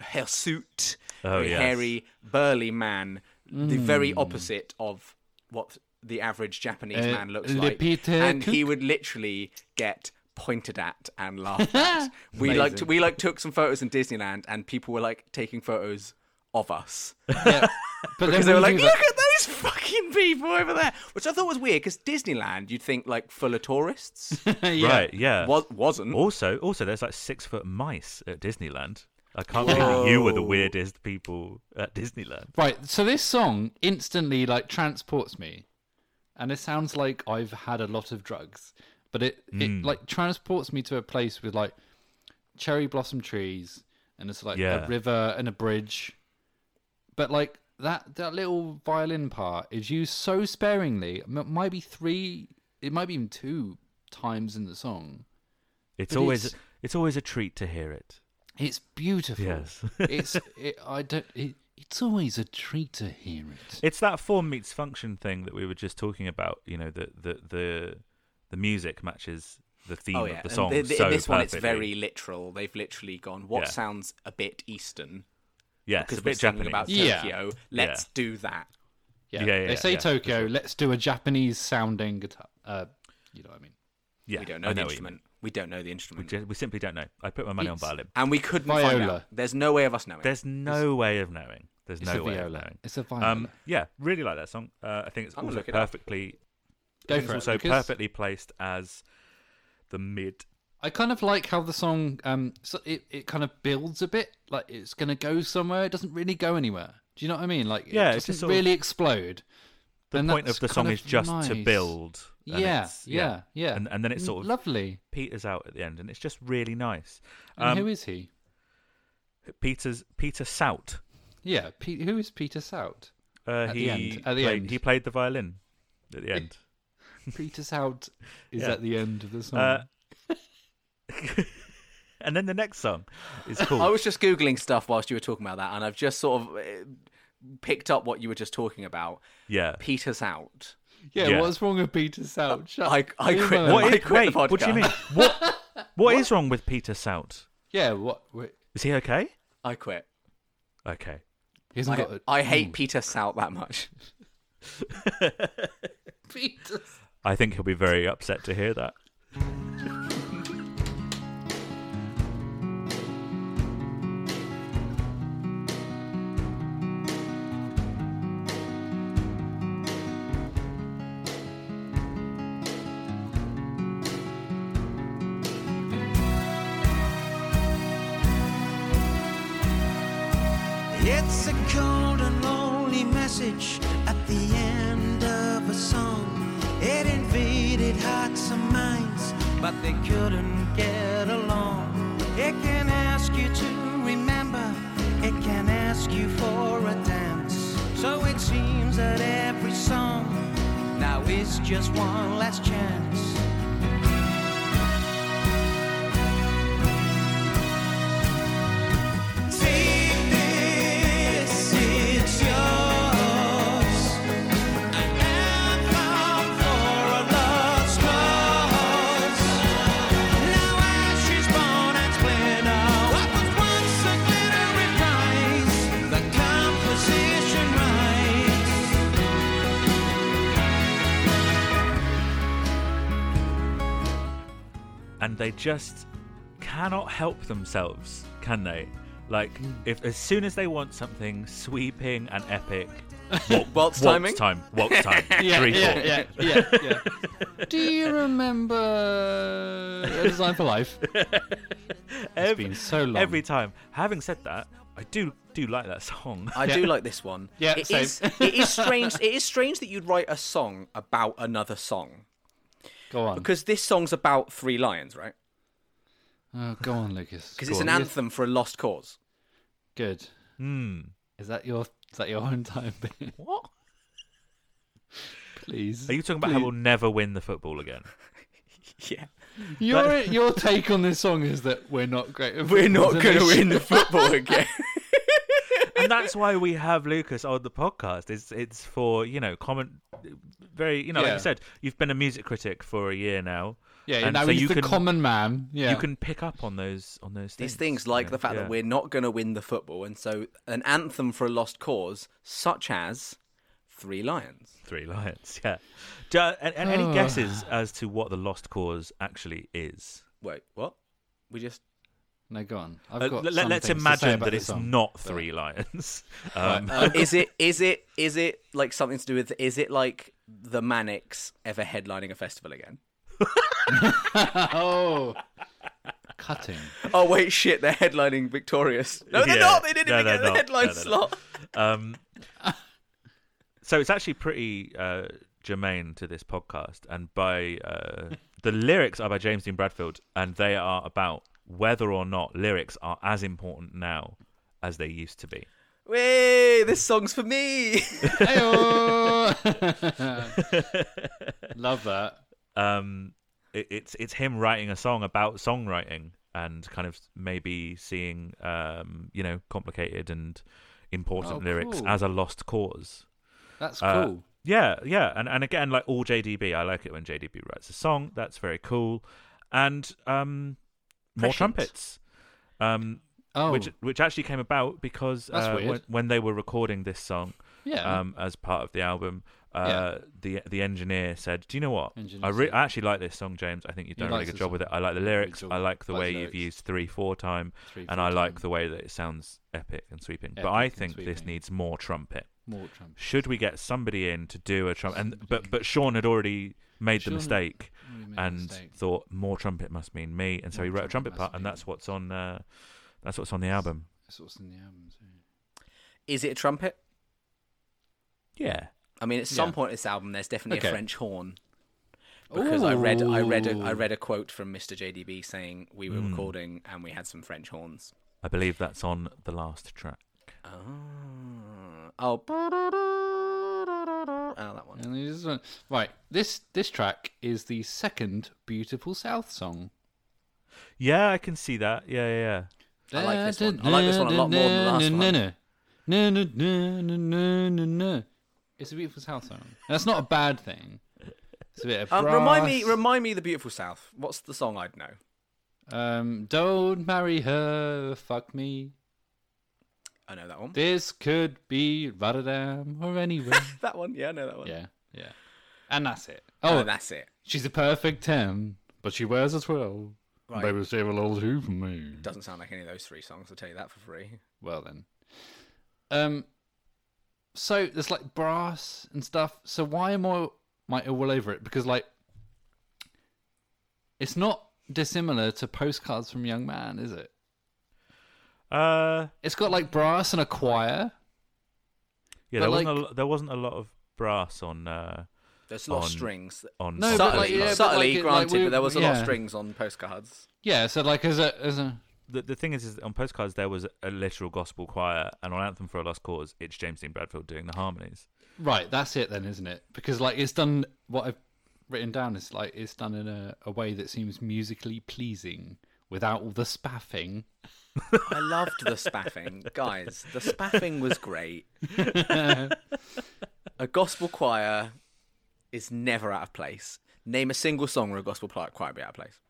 hirsute, Oh, yes. hairy, burly man. The very Hmm. opposite of what the average Japanese Uh, man looks like. Peter And he would literally get pointed at and laughed at. we like Amazing. we like took some photos in Disneyland, and people were like taking photos of us. yeah. But Because they were like, look think at those fucking people over there. Which I thought was weird because Disneyland, you'd think like full of tourists. yeah. Right, yeah. Was, wasn't. Also, also, there's like six foot mice at Disneyland. I can't believe you were the weirdest people at Disneyland. Right. So this song instantly like transports me, and it sounds like I've had a lot of drugs, but it Mm. it like transports me to a place with like cherry blossom trees, and it's like Yeah. a river and a bridge, but like that that little violin part is used so sparingly. It might be three. It might be even two times in the song. It's always it's- it's always a treat to hear it. It's beautiful. Yes. it's it, I don't. It, it's always a treat to hear it. It's that form meets function thing that we were just talking about. You know, the the the, the music matches the theme oh, yeah. of the song th- th- so in this one, it's very literal. They've literally gone, what Yeah. sounds a bit Eastern? yeah, Because it's a we're bit singing Japanese. about Yeah. Tokyo. Let's do that. Yeah, Yeah, yeah, they say yeah, Tokyo. sure. Let's do a Japanese sounding guitar. Uh, you know what I mean? yeah, we don't I know the what you mean. instrument. We don't know the We, instrument. we simply don't know. I put my money on It's- violin. and we couldn't find Viola. out. There's no way of us knowing. There's no way of knowing. There's It's no a way of viola. knowing. It's a viola. Um, yeah, really like that song. Uh, I think it's I'm gonna also look it up. perfectly. Go think for it's it, also because- perfectly placed as the mid. I kind of like how the song um so it, it kind of builds a bit like it's gonna go somewhere. It doesn't really go anywhere. Do you know what I mean? Like Yeah, it it's doesn't just sort of- really explode. The And point that's of the kind song is just to nice. build. And Yeah, yeah, yeah. And, and then it sort of lovely. peters out at the end, and it's just really nice. And Um, who is he? Peter's Peter Sout. Yeah, Pe- who is Peter Sout? Uh, At the end, at the played, end. he played the violin at the end. Peter Sout is Yeah. at the end of the song. Uh, and then the next song is called. I was just googling stuff whilst you were talking about that, and I've just sort of uh, picked up what you were just talking about. yeah. Peter's out. Yeah, yeah. what's wrong with Peter Sout? Uh, Shut I, up. I quit. him What. I quit wait, the what do you mean? podcast. What What is wrong with Peter Sout? Yeah, what? Wait, Is he okay? I quit. Okay. he hasn't I, got. A, I hate hmm. Peter Sout that much. Peter. I think he'll be very upset to hear that. Just cannot help themselves, can they? Like, hmm. if as soon as they want something sweeping and epic, Waltz waltz timing. time, waltz time, Yeah, three, yeah, four. yeah, yeah, yeah. Do you remember A Design for Life? It's Every, been so long. every time. Having said that, I do do like that song. I Yeah. do like this one. Yeah, it same. is. It is strange. it is strange that you'd write a song about another song Go on. because this song's about three lions, right? Oh, go on, Lucas. Because Go it's an on. anthem for a lost cause. Good. Hmm. Is that your is that your own time bit? What? Please. Are you talking about how we'll never win the football again? Yeah, Your your take on this song is that we're not great. at we're not going to win the football again. and that's why we have Lucas on the podcast. It's it's for you know comment, very you know like Yeah. you said, you've been a music critic for a year now. Yeah, and now so he's you the can common man. Yeah, you can pick up on those on those things. These things like you know, the fact yeah. that we're not going to win the football, and so an anthem for a lost cause, such as Three Lions. three lions. Yeah. Do, and, and any guesses as to what the lost cause actually is? Wait, what? We just No, go on. I've Uh, got let, some let's things to say imagine that it's song. not three lions. Um, Uh, is it is it is it like something to do with is it like the Manics ever headlining a festival again? Oh, cutting. Oh wait, shit! They're headlining Victorious. No, they're Yeah. not. They didn't No, even they're get the not. headline No, slot. Um, so it's actually pretty uh, germane to this podcast, and by uh, the lyrics are by James Dean Bradfield, and they are about whether or not lyrics are as important now as they used to be. Way, this song's for me. Heyo! Love that. Um, it, it's it's him writing a song about songwriting and kind of maybe seeing um, you know complicated and important Oh, lyrics cool. as a lost cause. That's Uh, cool. Yeah, yeah, and and again, like all JDB, I like it when JDB writes a song. That's very cool, and um, more Prescient. trumpets, um, oh, which which actually came about because uh, when, when they were recording this song yeah. um, as part of the album, uh, the the engineer said, "Do you know what? I, re- I actually like this song, James. I think you've done a really good job song. with it. I like the lyrics. I like the Likes way the you've used three four time, Three, and four I like the way that it sounds epic and sweeping. but I and think this needs more trumpet." more trumpet. should we get somebody in to do a trumpet? And but but Sean had already made Sean the mistake made and mistake. thought more trumpet must mean me, and so More he wrote a trumpet trumpet part, and that's what's on. Uh, that's what's on the album. That's what's in the album. too. Is it a trumpet? Yeah, I mean, at some Yeah. point in this album, there's definitely Okay. a French horn. Because I read, I read, a, I read a quote from Mr. JDB saying we were Mm. recording and we had some French horns. I believe that's on the last track. Oh, oh, oh, that one. And this one- right, this this track is the second "Beautiful South" song. Yeah, I can see that. Yeah, yeah. yeah. I like this one. I like this one a lot more than the last one. It's a beautiful South song. That's not a bad thing. It's a bit of Um, remind me, remind me, the beautiful South. What's the song I'd know? Um, don't marry her, fuck me. I know that one. This could be Rotterdam or anywhere. That one, yeah, I know that one. yeah, yeah. And that's it. Oh, Oh, that's it. she's a perfect 10, but she wears a 12. Right. Baby, save a little two for me. Doesn't sound like any of those three songs. I'll tell you that for free. Well then. Um so there's like brass and stuff. So why am I might all over it? Because like it's not dissimilar to postcards from Young Man, is it? Uh, It's got like brass and a choir. yeah. But, There wasn't a, there wasn't a lot of brass on uh, There's a lot On- of strings. on. No, on but, subtly, like, yeah, subtly like, it- like, granted, we- but there was a lot of strings on postcards. Yeah, so like as a as a the, the thing is, is on postcards there was a literal gospel choir, and on Anthem for a Lost Cause, it's James Dean Bradfield doing the harmonies. Right, that's it then, isn't it? Because like it's done what I've written down is like it's done in a, a way that seems musically pleasing without all the spaffing. I loved the spaffing, guys. The spaffing was great. a gospel choir is never out of place. Name a single song where a gospel choir choir would be out of place.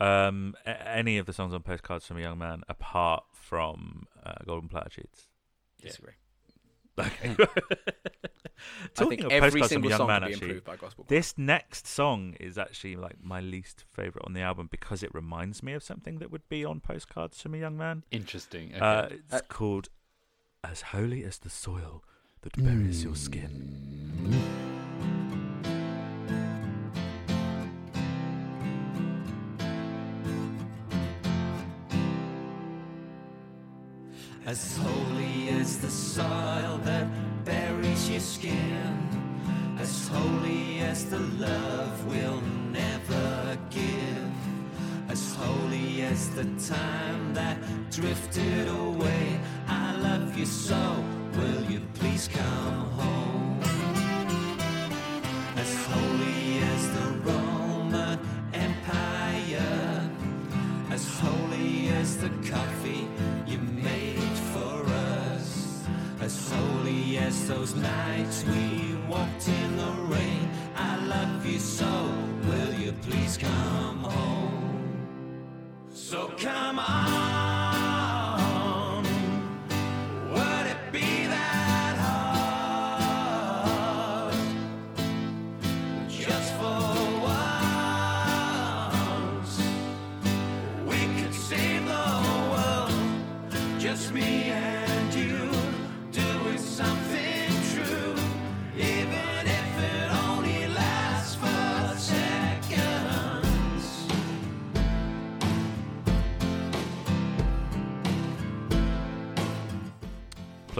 Um, a- any of the songs on postcards from a young man, apart from uh, Golden Platitudes. Disagree. Okay. I Talking think of every Postcards from a single Young song Man, be actually, improved by Gospel. This next song is actually like my least favorite on the album because it reminds me of something that would be on Postcards from a Young Man. Interesting. Okay. Uh, it's called "As Holy as the Soil That Buries Your Skin." As holy as the soil that buries your skin, as holy as the love we'll never give, as holy as the time that drifted away. I love you so, will you please come home? As holy as the Roman Empire, as holy as the coffee as those nights we walked in the rain. I love you so, will you please come home? So come on,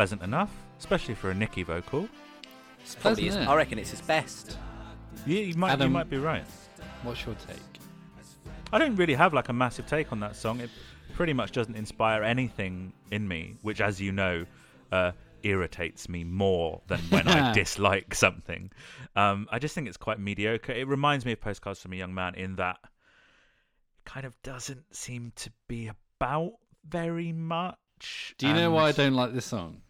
Pleasant enough, especially for a Nicky vocal. It's probably Isn't his- it? I reckon it's his best. Yeah, you might, you might be right. What's your take? I don't really have like a massive take on that song. It pretty much doesn't inspire anything in me, which, as you know, uh, irritates me more than when I dislike something. Um, I just think it's quite mediocre. It reminds me of Postcards from a Young Man in that it kind of doesn't seem to be about very much. Do you know why I don't like this song?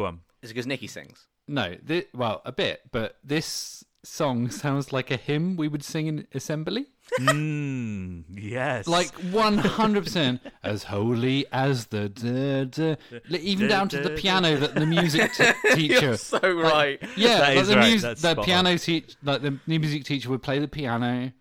Go on. Is it because Nicky sings? No, thi- well, a bit, but this song sounds like a hymn we would sing in assembly. Mm, yes. Like 100% as holy as the da, da, li- even down to the piano that the music t- teacher You're so right. yeah That like is the, right, mus- that's the piano teach like the music teacher would play the piano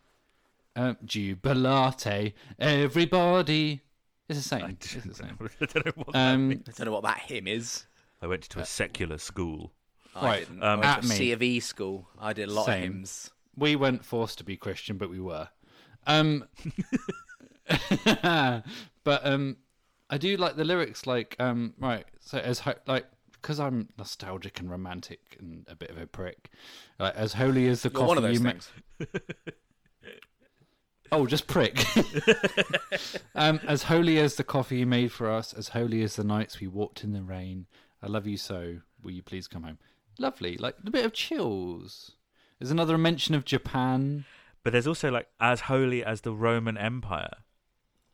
um, jubilate everybody it's the same it's the same I don't know what that um means. I don't know what that hymn is. I went to a secular school. I Right, didn't. um, went at to me. C of E school. I did a lot Same. of hymns. we weren't forced to be christian but we were um but um i do like the lyrics like um right so as ho- like because i'm nostalgic and romantic and a bit of a prick like as holy as the You're coffee one of those you ma- things. Oh, just prick. um, as holy as the coffee you made for us, as holy as the nights we walked in the rain. I love you so. Will you please come home? Lovely, like a bit of chills. There's another mention of Japan. But there's also like as holy as the Roman Empire,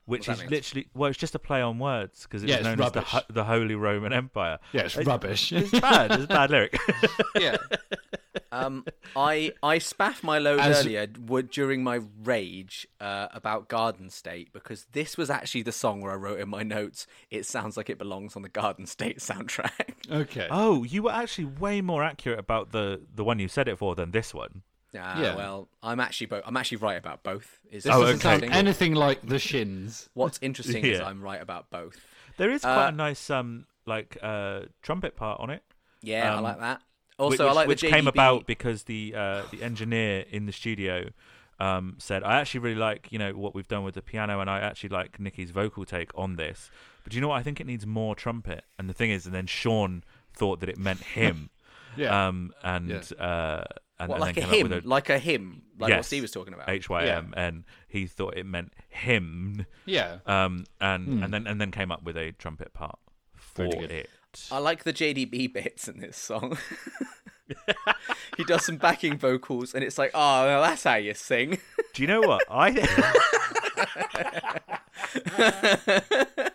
which is that means? literally well, it's just a play on words because it's Yeah, it's known as the, rubbish. ho- the Holy Roman Empire. Yeah, it's rubbish. It's bad. It's a bad lyric. yeah, Um, I I spaffed my load As- earlier w- during my rage uh, about Garden State because this was actually the song where I wrote in my notes. It sounds like it belongs on the Garden State soundtrack. okay. oh, you were actually way more accurate about the the one you said it for than this one. Ah, Yeah. Well, I'm actually bo- I'm actually right about both. Is this Oh, doesn't okay. sound anything like the Shins. What's interesting is I'm right about both. There is quite Uh, a nice um like uh trumpet part on it. Yeah, I Um, like that. Whi- Also, which, I like which the came about because the uh, the engineer in the studio um, said, "I actually really like you know what we've done with the piano, and I actually like Nicky's vocal take on this. But do you know what? I think it needs more trumpet." And the thing is, and then Sean thought that it meant him, Yeah. um, and Yeah. uh, and, What, and like a then came hymn, up like a hymn, like what Yes. Steve was talking about. H Y M, and he thought it meant hymn, yeah. um, and Hmm. and then and then came up with a trumpet part for Really good. I like the JDB bits in this song. he does some backing vocals, and it's like, oh, well, that's how you sing. Do you know what I?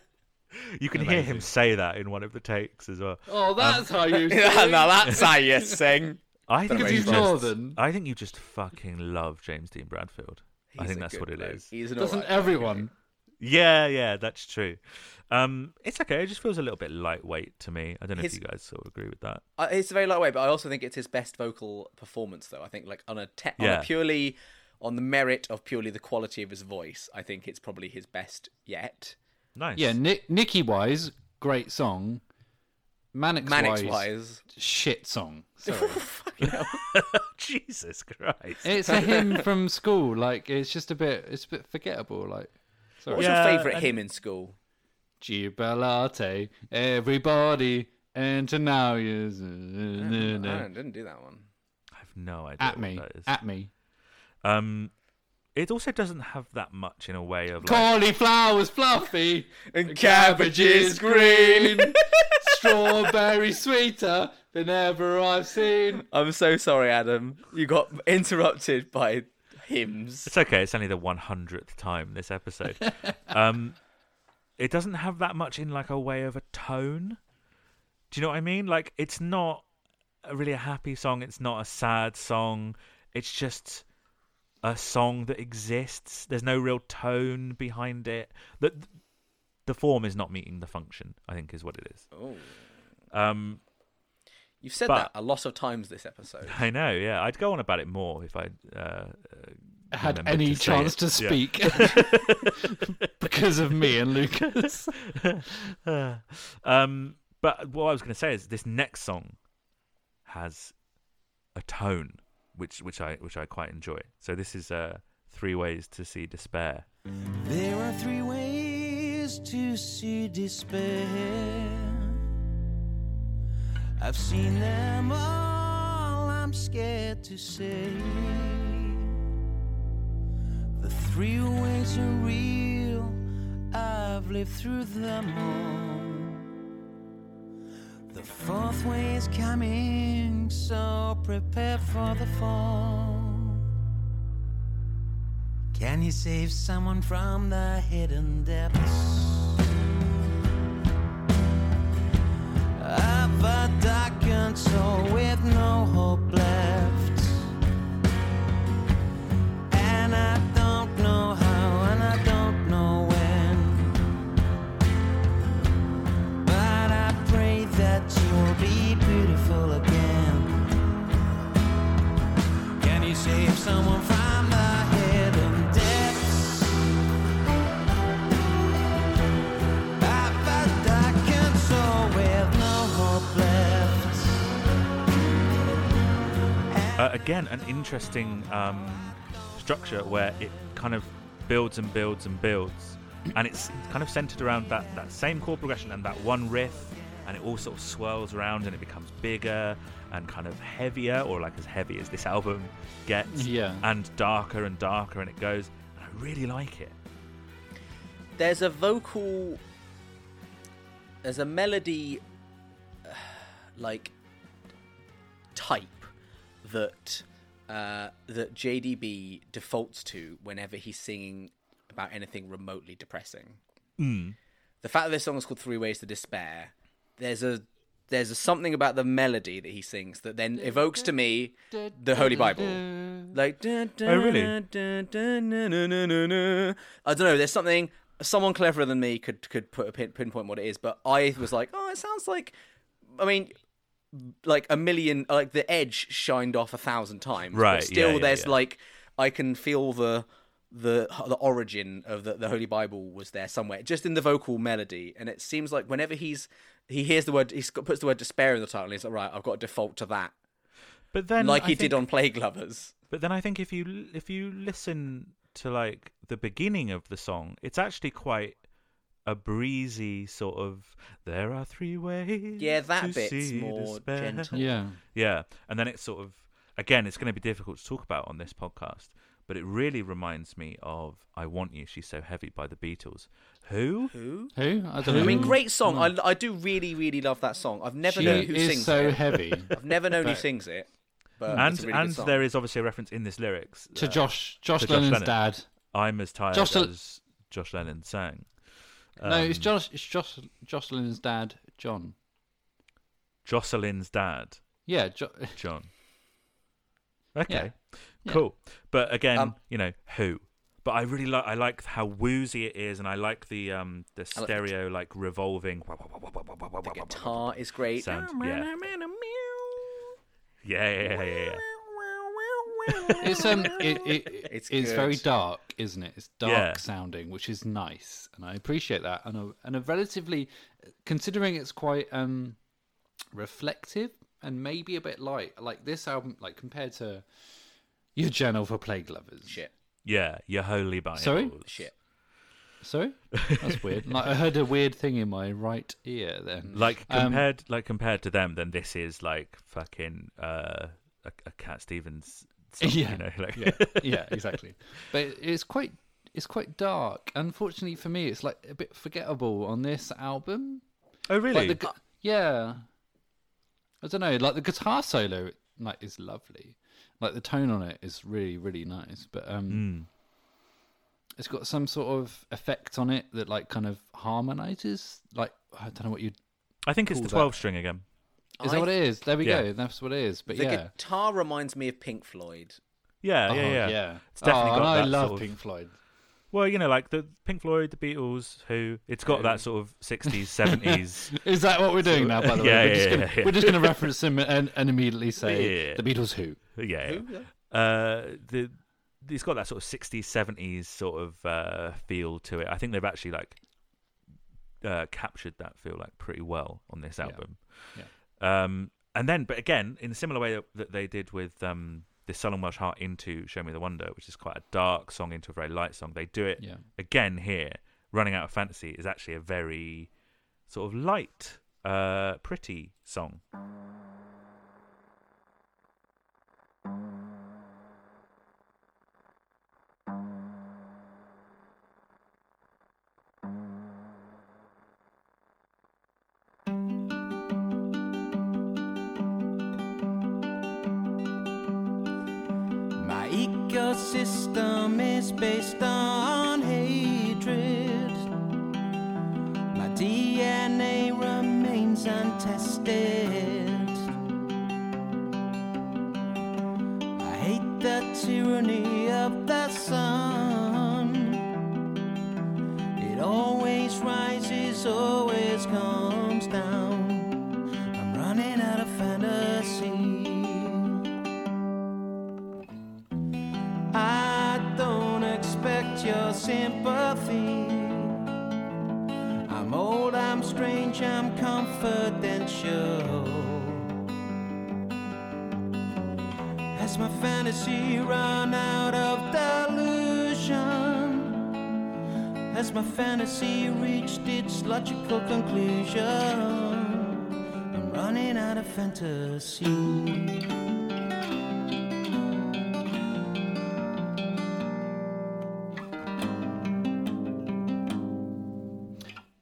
you can hear him say that in one of the takes as well. Oh, that's um, how you. Sing. Now that's how you sing. I think you he's just, northern. I think you just fucking love James Dean Bradfield. I think that's what it bloke. is. He's an Doesn't alright bloke, everyone? Yeah, yeah, that's true. Um, it's okay. It just feels a little bit lightweight to me. I don't know His- if you guys sort of agree with that. Uh, it's very lightweight, but I also think it's his best vocal performance, though. I think, like on a, te- on a purely on the merit of purely the quality of his voice, I think it's probably his best yet. Nice. Yeah, Nick, Nicky wise, great song. Manics, Manics wise, wise, shit song. Sorry. Jesus Christ. it's a hymn from school. Like it's just a bit. It's a bit forgettable. Like sorry. what's Yeah, your favourite and- hymn in school? Jubilate, everybody, and to now is I didn't do that one. I have no idea at what me, that is. at me. Um, it also doesn't have that much in a way of like. Cauliflower's fluffy And cabbage is green. Strawberry sweeter than ever I've seen. I'm so sorry, Adam. You got interrupted by hymns. It's okay. It's only the one hundredth time this episode. um, it doesn't have that much in like a way of a tone. Do you know what I mean? Like, it's not a really a happy song. It's not a sad song. It's just a song that exists. There's no real tone behind it. The the form is not meeting the function. I think is what it is. Oh, Um, you've said But- that a lot of times this episode. I know. Yeah, I'd go on about it more if I uh, uh, Had any to chance it. to Yeah. speak because of me and Lucas. um, but what I was going to say is this next song has a tone which which I which I quite enjoy. So this is uh, three ways to see despair. There are three ways to see despair. I've seen them all, I'm scared to say. The three ways are real, I've lived through them all. The fourth way is coming, so prepare for the fall. Can you save someone from the hidden depths of a darkened soul with no hope left? Uh, again, an interesting um, structure where it kind of builds and builds and builds, and it's kind of centered around that that same chord progression and that one riff, and it all sort of swirls around and it becomes bigger and kind of heavier, or like as heavy as this album gets, Yeah. and darker and darker, and it goes. And I really like it. There's a vocal. There's a melody, uh, like type that uh, that JDB defaults to whenever he's singing about anything remotely depressing. Mm. The fact that this song is called Three Ways to Despair, there's a there's a something about the melody that he sings that then evokes to me the Holy Bible. Like, Oh, really? I don't know. There's something. Someone cleverer than me could could put a pin, pinpoint what it is, but I was like, oh, it sounds like. I mean, like a million, like the edge shined off a thousand times. but Right, still, yeah, yeah, there's yeah. like I can feel the the the origin of the, the Holy Bible was there somewhere, just in the vocal melody. And it seems like whenever he's he hears the word, he puts the word despair in the title. And he's like, right, I've got to default to that, But then, like I he think- did on Plague Lovers. But then I think if you if you listen to like the beginning of the song, it's actually quite a breezy sort of. There are three ways. Yeah, that to bit's see more despair." gentle. Yeah. Yeah, and then it's sort of again, it's going to be difficult to talk about on this podcast, but it really reminds me of "I Want You." She's so heavy by the Beatles. Who? Who? Who? I don't know. I mean, great song. I, I do really, really love that song. I've never She known who is sings it, it's so it. heavy. I've never known who sings it. But and really and there is obviously a reference in this lyrics to uh, Josh, Josh to Josh Lennon's Lennon. dad. I'm as tired Josh- as Josh Lennon sang. No, it's Um, Josh. It's Josh. Josh Lennon's dad, John. Jocelyn's dad, Yeah, jo- John. Okay, Yeah. cool. But again, Um, you know who. But but I really like I like how woozy it is, and I like the um the I like the stereo like revolving. The guitar is great. Sound, yeah. Yeah, yeah, yeah, yeah, yeah. It's um, it, it, It's it's, very dark, isn't it? It's dark Yeah. sounding, which is nice, and I appreciate that. And a and a relatively, considering it's quite um, reflective and maybe a bit light, like this album, like compared to your journal for plague lovers. Shit. Yeah, your holy Bible. Sorry? Shit. Sorry, that's weird. Like I heard a weird thing in my right ear. Then, Like Um, compared, like compared to them, then this is like fucking uh, a, a Cat Stevens. Song, yeah, you know, like yeah, yeah, exactly. But it's quite it's quite dark. Unfortunately for me, it's like a bit forgettable on this album. oh really? Like the, yeah, I don't know. Like the guitar solo, like is lovely. Like the tone on it is really really nice. But um, Mm. it's got some sort of effect on it that like kind of harmonizes. Like I don't know what you. I think it's the that- twelve string again. Is I- that what it is? There we Yeah. go. That's what it is. But The yeah. guitar reminds me of Pink Floyd. Yeah, Oh, yeah, yeah. It's Oh, definitely and got I love sort of- Pink Floyd. Well, you know, like the Pink Floyd, the Beatles, who it's got that sort of sixties, seventies. Is that what we're doing now? By the way, Yeah, we're, yeah, just gonna, yeah. we're just going to reference them and, and immediately say Yeah. the Beatles. Who? Yeah, yeah. Uh, the it's got that sort of sixties, seventies sort of uh, feel to it. I think they've actually like uh, captured that feel like pretty well on this album. Yeah. Um, and then, but again, in a similar way that, that they did with um, this Sullen Welsh Heart into Show Me the Wonder, which is quite a dark song into a very light song, they do it Yeah. again here. Running Out of Fantasy is actually a very sort of light, uh, pretty song. Based on hatred. My DNA remains untested. I hate the tyranny of the sun. It always rises, fantasy run out of delusion? Has my fantasy reached its logical conclusion? I'm running out of fantasy.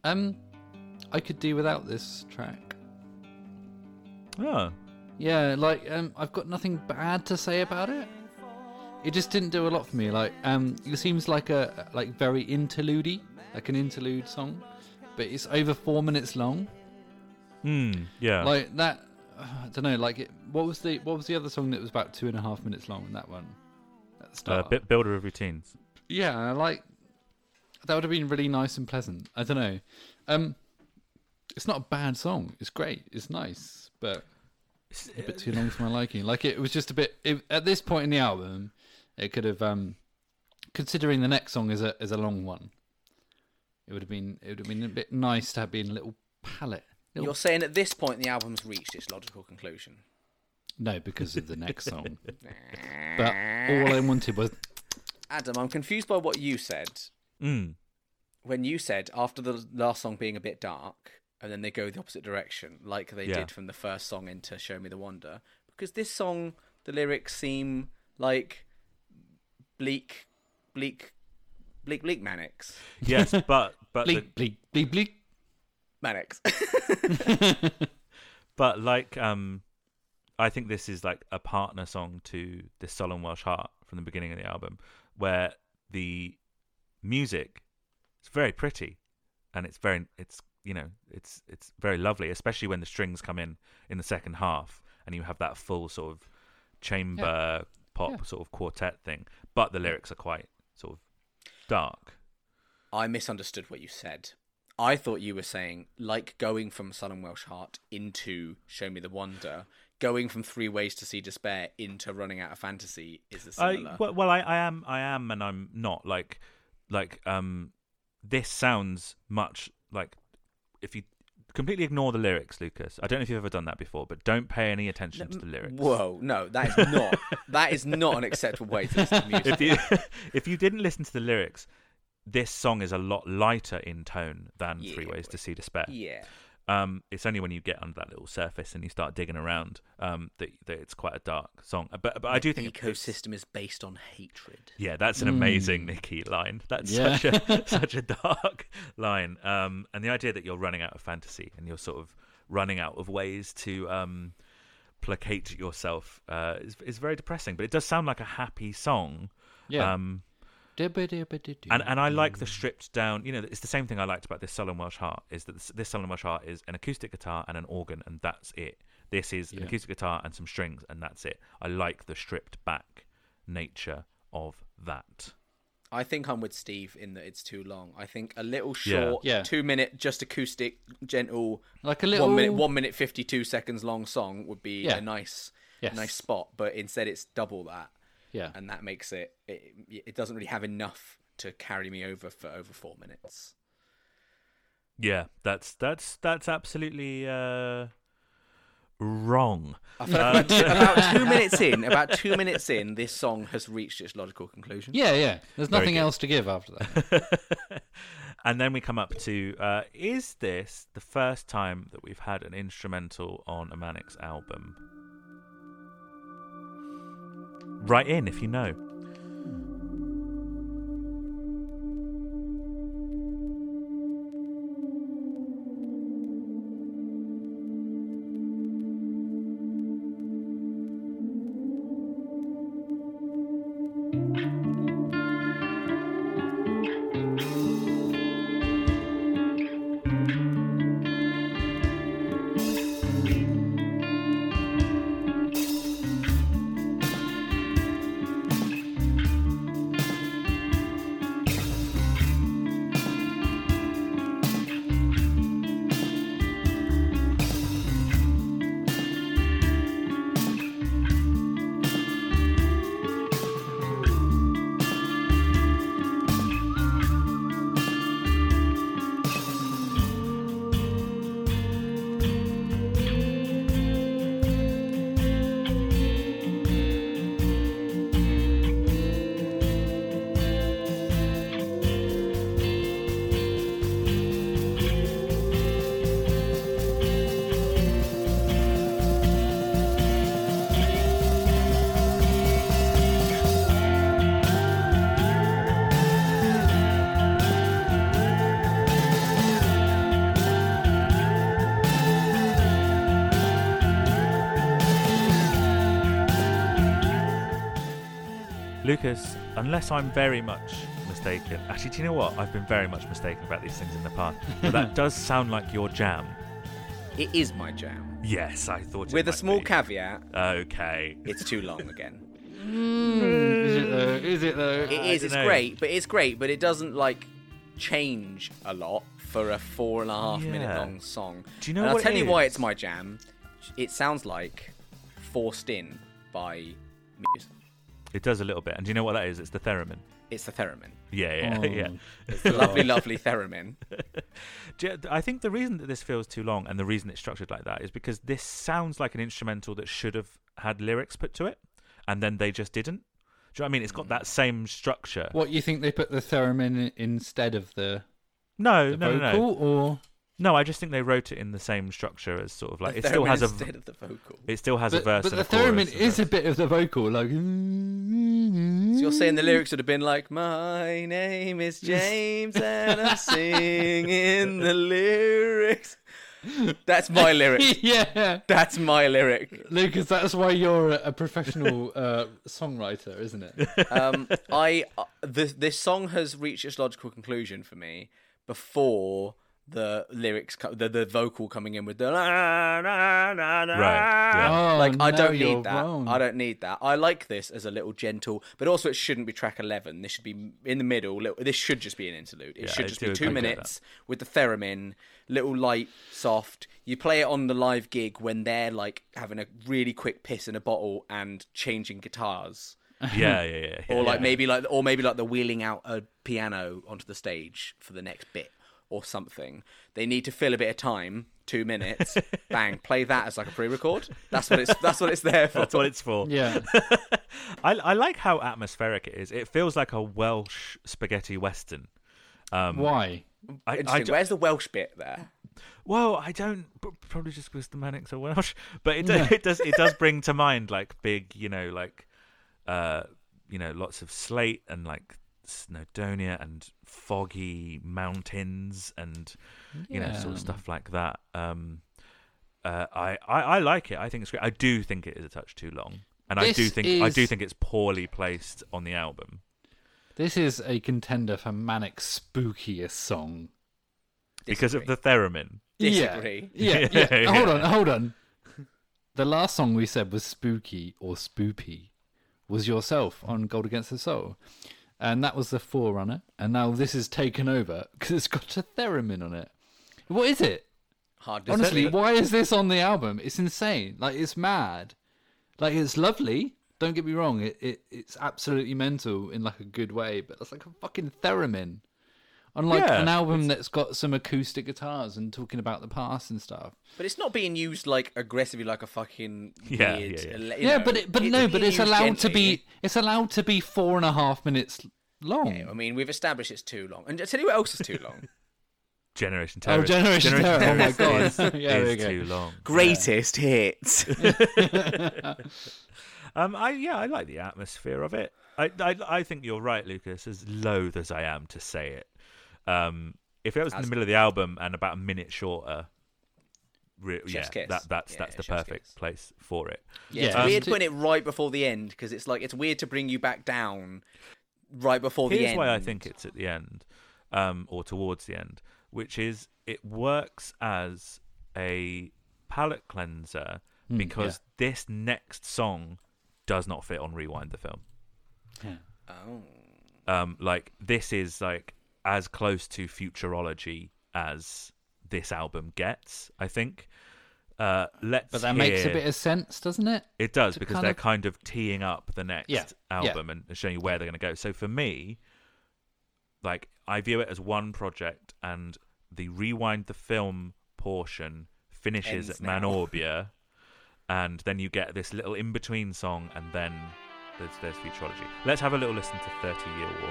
Um, I could do without this track. Oh, Yeah, like um, I've got nothing bad to say about it. It just didn't do a lot for me. Like um, it seems like a like very interlude like an interlude song, but it's over four minutes long. hmm, yeah. Like that, I don't know. Like it, what was the what was the other song that was about two and a half minutes long? In that one at the uh, start. bit builder of routines. Yeah, I like that would have been really nice and pleasant. I don't know. Um, it's not a bad song. It's great. It's nice, but a bit too long for my liking. Like it was just a bit. It, at this point in the album, it could have. Um, considering the next song is a is a long one, it would have been it would have been a bit nice to have been a little palette. Little, You're saying at this point the album's reached its logical conclusion. no, because of the next song. but all I wanted was Adam, I'm confused by what you said Mm. when you said after the last song being a bit dark, and then they go the opposite direction, like they Yeah. did from the first song into "Show Me the Wonder." Because this song, the lyrics seem like bleak, bleak, bleak, bleak manics, Yes, but but the, bleak, bleak, bleak, bleak. manics. but like um, I think this is like a partner song to this Sullen Welsh Heart from the beginning of the album, where the music is very pretty, and it's very it's you know it's it's very lovely, especially when the strings come in in the second half, and you have that full sort of chamber pop Yeah. sort of quartet thing. But the lyrics are quite sort of dark. I misunderstood what you said. I thought you were saying like going from Sullen Welsh Heart into Show Me the Wonder, going from Three Ways to See Despair into Running Out of Fantasy is a similar. I, well, well I, I am, I am, and I'm not. Like, like, um, this sounds much like if you completely ignore the lyrics, Lucas. I don't know if you've ever done that before, but don't pay any attention to the lyrics. Whoa, no, that is not that is not an acceptable way to listen to music. if you if you didn't listen to the lyrics, this song is a lot lighter in tone than Yeah, Three Ways to See Despair. Yeah. Um, it's only when you get under that little surface and you start digging around um, that, that it's quite a dark song. But but I do think it- ecosystem is based on hatred. Yeah, that's an amazing Nicky line. That's Yeah. such a such a dark line. Um, and the idea that you're running out of fantasy and you're sort of running out of ways to um, placate yourself uh, is is very depressing. But it does sound like a happy song. Yeah. Um. And and I like the stripped down. You know, it's the same thing I liked about this Sullen Welsh Heart is that this, this Sullen Welsh Heart is an acoustic guitar and an organ, and that's it. This is an acoustic guitar and some strings, and that's it. I like the stripped back nature of that. I think I'm with Steve in that it's too long. I think a little Yeah. short, Yeah. two minute, just acoustic, gentle, Like a little one minute, one minute fifty two seconds long song would be Yeah. a nice, Yes. nice spot. But instead, it's double that, Yeah. and that makes it, it. It doesn't really have enough to carry me over for over four minutes. Yeah, that's that's that's absolutely uh, wrong. I about, two, about two minutes in, about two minutes in, this song has reached its logical conclusion. Yeah, yeah. There's nothing else to give after that. and then we come up to uh, is this the first time that we've had an instrumental on a Manics album? Write in if you know. Unless I'm very much mistaken, actually, do you know what? I've been very much mistaken about these things in the past, but that does sound like your jam. It is my jam. Yes, I thought it With a might small be. caveat, Okay. it's too long again. Mm, is it though? Is it though? It is. It's dunno. great, but it's great, but it doesn't like change a lot for a four and a half minute long song. Do you know and what I'll tell it you why it's my jam. It sounds like forced in by Muse. It does a little bit. And do you know what that is? It's the theremin. It's the theremin. Yeah, yeah, Oh. yeah. It's the lovely, lovely theremin. You- I think the reason that this feels too long and the reason it's structured like that is because this sounds like an instrumental that should have had lyrics put to it, and then they just didn't. Do you know what I mean? It's got that mm. same structure. What you think they put the theremin in instead of the, No, the no, no, no. or No, I just think they wrote it in the same structure as sort of like The it still has a theremin instead of the vocal. it still has a verse. but and the a theremin and is a verse. bit of the vocal, like. So you're saying the lyrics would have been like, "My name is James and I'm singing the lyrics." That's my lyric. yeah, That's my lyric. Lucas, that's why you're a, a professional uh, songwriter, isn't it? um, I uh, this this song has reached its logical conclusion for me before the lyrics, the the vocal coming in with the la, na, na, na, Right, yeah. Oh, like I no, don't need that. wrong. I don't need that. I like this as a little gentle, but also it shouldn't be track eleven. This should be in the middle. Little, this should just be an interlude. It Yeah, should just do be two agree minutes with the theremin, little light, soft. You play it on the live gig when they're like having a really quick piss in a bottle and changing guitars. yeah, yeah, yeah, yeah. or like yeah. maybe like or maybe like they're wheeling out a piano onto the stage for the next bit or something. They need to fill a bit of time, two minutes. bang, play that as like a pre-record. That's what it's that's what it's there for. That's what it's for. Yeah. I, I like how atmospheric it is. It feels like a Welsh spaghetti western. Why? I, I Interesting. ju- Where's the Welsh bit there? well, I don't probably just because the Manics are Welsh, but it, it does it does bring to mind like big, you know, like uh, you know, lots of slate and like Snowdonia and foggy mountains and you know, sort of stuff like that. Um, uh, I, I I like it. I think it's great. I do think it is a touch too long, and I do This think I do think it's poorly placed on the album. This is a contender for Manic's spookiest song. because of the theremin. Disagree. Yeah, yeah. Yeah, yeah. yeah. Hold on, hold on. The last song we said was spooky or spoopy was yourself on Gold Against the Soul. And that was the forerunner. And now this is taken over because it's got a theremin on it. What is it? Hard to Honestly, say. why is this on the album? It's insane. Like it's mad. Like it's lovely. Don't get me wrong. It, it it's absolutely mental in like a good way. But it's like a fucking theremin. On like Yeah, an album that's got some acoustic guitars and talking about the past and stuff. But it's not being used like aggressively like a fucking Yeah, weird. yeah, yeah. ele- you yeah, know, but it, but it's no, but it's used allowed to be. It's allowed to be four and a half minutes long. I mean, we've established it's too long. And I tell you what else is too long. Generation Oh, Terrorist. Generation Terror. Oh my God. is, Yeah, there is you go. too long. Greatest hits. Um, I yeah, I like the atmosphere of it. I, I I think you're right, Lucas. As loath as I am to say it, um, if it was in the middle of the album and about a minute shorter, re- yeah, kiss. that that's Yeah, that's the perfect kiss. place for it. Yeah, it's Yeah. weird Um, putting it right before the end because it's like it's weird to bring you back down right before the end. Here's end. why I think it's at the end, um, or towards the end, which is it works as a palate cleanser because this next song does not fit on Rewind the film. Oh. um, like this is like as close to futurology as this album gets. I think. Uh, let's. But that makes a bit of sense, doesn't it? It does to because kind they're of- kind of teeing up the next Yeah, yeah. album and showing you where they're going to go. So for me, like I view it as one project, and the rewind the film portion finishes Ends at now. Manorbier, and then you get this little in between song, and then there's there's futurology. Let's have a little listen to Thirty Year War.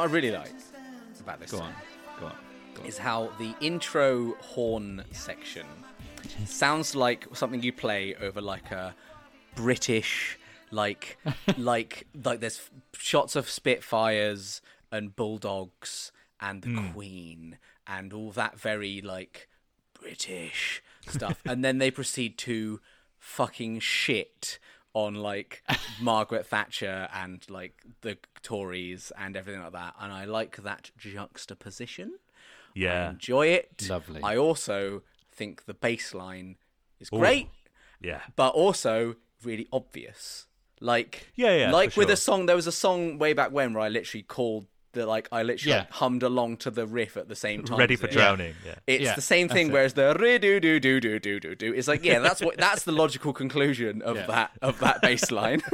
I really like about this? Go song? on, go on. is how the intro horn section sounds like something you play over like a British like like like there's shots of Spitfires and Bulldogs and the hmm. Queen and all that very like British stuff and then they proceed to fucking shit on like Margaret Thatcher and like the Tories and everything like that and I like that juxtaposition Yeah. I Yeah. enjoy it. Lovely. I also think the bass line is great, Yeah. but also really obvious. Like Yeah, yeah, like with sure. a song. There was a song way back when where I literally called the like I literally Yeah. hummed along to the riff at the same time. Ready for it. drowning. Yeah. It's Yeah, the same that's thing. it. Whereas the re do do do do do do do. It's like yeah, that's what that's the logical conclusion of that of that bass line.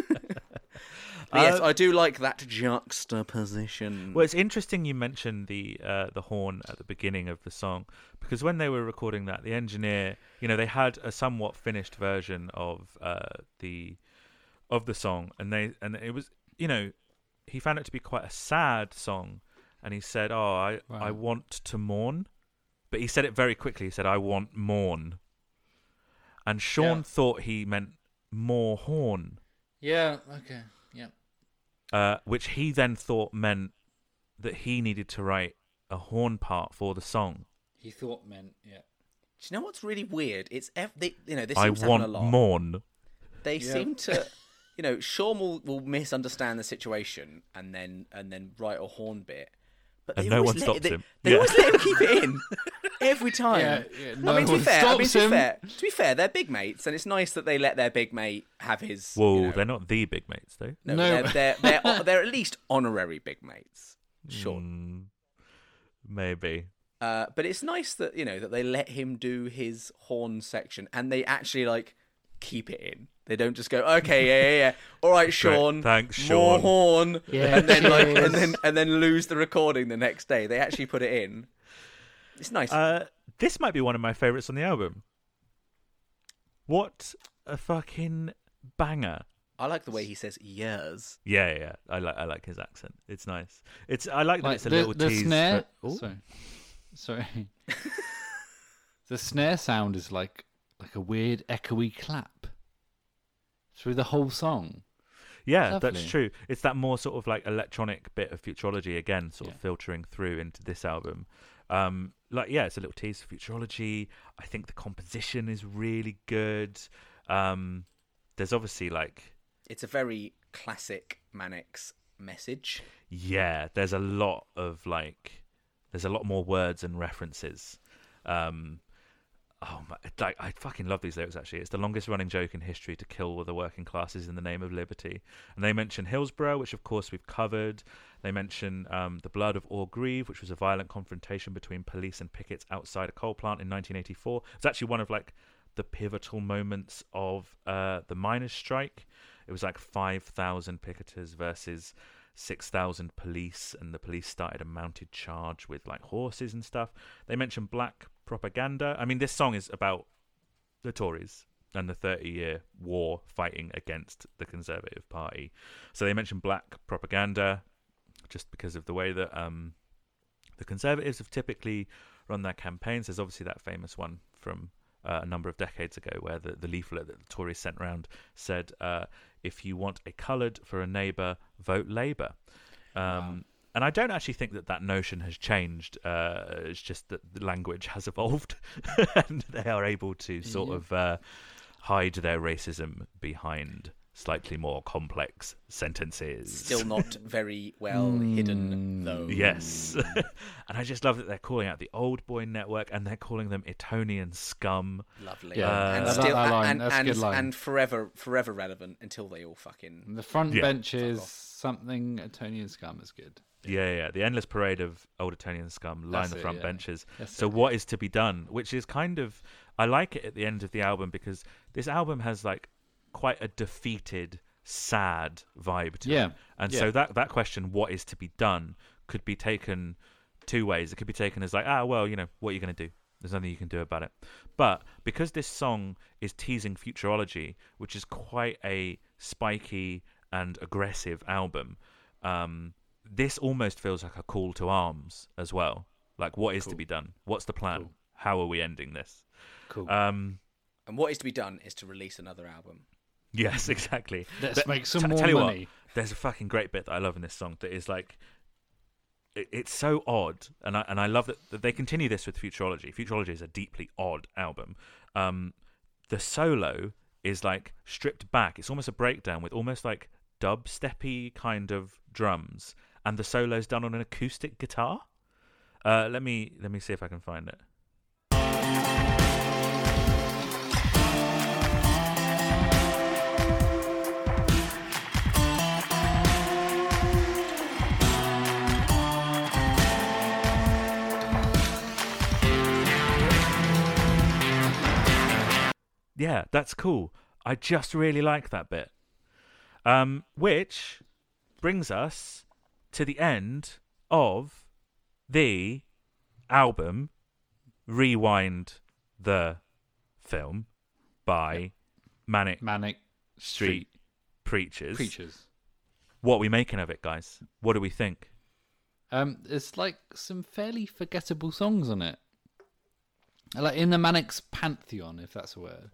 Yes, Uh, I do like that juxtaposition. Well, it's interesting you mentioned the uh, the horn at the beginning of the song because when they were recording that, the engineer, you know, they had a somewhat finished version of uh, the of the song, and they and it was, you know, he found it to be quite a sad song, and he said, "Oh, I I want to mourn," but he said it very quickly. He said, "I want mourn," and Sean Yeah. thought he meant more horn. Yeah. Okay. Yeah. uh, which he then thought meant that he needed to write a horn part for the song. He thought meant yeah. do you know what's really weird? It's ev- they, you know this I seems a want lot. mourn. they Yeah. seem to you know Sean will, will misunderstand the situation and then and then write a horn bit but And no one stops they, him. They Yeah. always let him keep it in every time Yeah, yeah, no I mean to be one fair I mean to be fair to be fair they're big mates and it's nice that they let their big mate have his Whoa, you know, they're not the big mates though. no, No. They're, they're, they're, they're at least honorary big mates sure Mm, maybe. Uh, but it's nice that you know that they let him do his horn section, and they actually like keep it in. They don't just go, okay, yeah, yeah, yeah. All right, Sean, thanks, more Sean." horn, Yeah, and then like, and then and then lose the recording the next day. They actually put it in. It's nice. Uh, this might be one of my favorites on the album. What a fucking banger! I like the way he says years. Yeah, yeah, yeah. I like I like his accent. It's nice. It's I like that Like it's a the, little the tease. snare. for- Sorry. Sorry. the snare sound is like like a weird echoey clap through the whole song. Yeah, that's true. It's that more sort of like electronic bit of futurology again, sort of filtering through into this album. Um, like yeah, it's a little tease for futurology. I think the composition is really good. Um, there's obviously like It's a very classic Manics message. yeah, there's a lot of like there's a lot more words and references. Um, oh my, like I fucking love these lyrics. Actually, it's the longest running joke in history to kill the working classes in the name of liberty. And they mention Hillsborough, which of course we've covered. They mention um, the blood of Orgreave, which was a violent confrontation between police and pickets outside a coal plant in 1984. It's actually one of like the pivotal moments of uh, the miners' strike. It was like 5,000 picketers versus 6,000 police, and the police started a mounted charge with like horses and stuff. They mention black propaganda. I mean, this song is about the Tories and the 30 year war fighting against the Conservative Party. So they mention black propaganda just because of the way that um, the Conservatives have typically run their campaigns. There's obviously that famous one from uh, a number of decades ago where the, the leaflet that the Tories sent round said, uh, if you want a coloured for a neighbour, vote Labour. Um, And I don't actually think that that notion has changed. Uh, it's just that the language has evolved, and they are able to sort of uh, hide their racism behind slightly more complex sentences. Still not very well hidden though. Yes. and I just love that they're calling out the old boy network and they're calling them Etonian scum. Lovely. Yeah, and still that line, and, that's a and, good line. and forever forever relevant until they all fucking The front Yeah. bench Fuck is off. something Etonian scum is good. Yeah, yeah. The endless parade of old Etonian scum line That's the it, front yeah. benches. That's so it, what is to be done? Which is kind of I like it at the end of the album because this album has like quite a defeated, sad vibe to Yeah, it. And yeah. so that that question, what is to be done, could be taken two ways. It could be taken as like, ah, well, you know, what are you going to do? There's nothing you can do about it. But because this song is teasing futurology, which is quite a spiky and aggressive album, um, this almost feels like a call to arms as well. Like, what is to be done? What's the plan? Cool. How are we ending this? Cool. Um, And what is to be done is to release another album. yes, exactly. Let's But make some t- more tell you money. What, there's a fucking great bit that I love in this song that is like, it, it's so odd, and I and I love that, that they continue this with Futurology. Futurology is a deeply odd album. Um, the solo is like stripped back. It's almost a breakdown with almost like dubsteppy kind of drums, and the solo's done on an acoustic guitar. Uh, let me let me see if I can find it. Yeah, that's cool. I just really like that bit. Um, which brings us to the end of the album Rewind the Film by Manic Manic Street Preachers. Preachers. What are we making of it, guys? What do we think? Um, there's like some fairly forgettable songs on it. Like in the Manic's pantheon, if that's a word.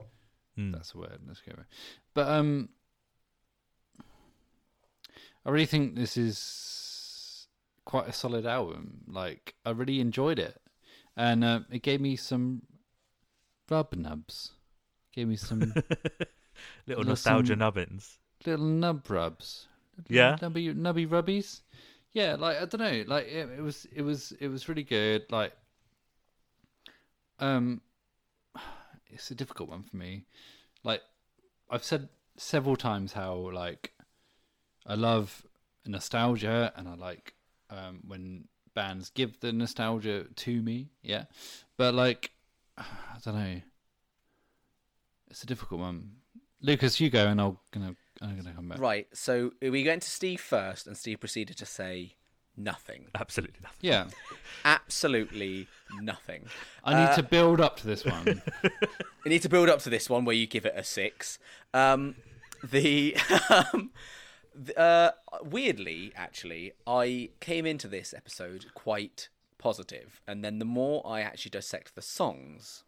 Hmm. That's a word. Let's go. But um, I really think this is quite a solid album. Like I really enjoyed it, and uh, it gave me some rub nubs. Gave me some Little nostalgia some- nubbins. little nub rubs. Little Yeah? nubby nubby rubbies. Yeah, like I don't know, like it, it was it was it was really good. Like, um, it's a difficult one for me. Like, I've said several times how like I love nostalgia and I like um when bands give the nostalgia to me. Yeah, but like I don't know. It's a difficult one. Lucas, you go, and I'll gonna I'm gonna come back. Right. So we went to Steve first, and Steve proceeded to say nothing. Absolutely nothing. Yeah, Absolutely nothing. I need Uh, to build up to this one. you need to build up to this one where you give it a six. Um, the um, th- uh, weirdly, actually, I came into this episode quite positive, and then the more I actually dissect the songs,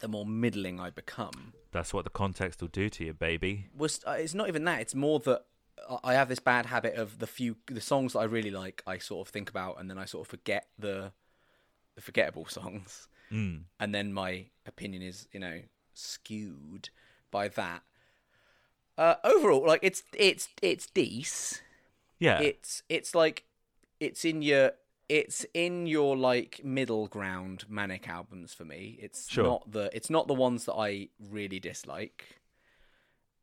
the more middling I become. That's what the context will do to you, baby. Was uh, it's not even that; it's more that I- I have this bad habit of the few the songs that I really like. I sort of think about, and then I sort of forget the the forgettable songs Mm. and then my opinion is you know skewed by that uh overall like it's it's it's decent Yeah. it's it's like it's in your it's in your like middle ground manic albums for me it's Sure. not the it's not the ones that i really dislike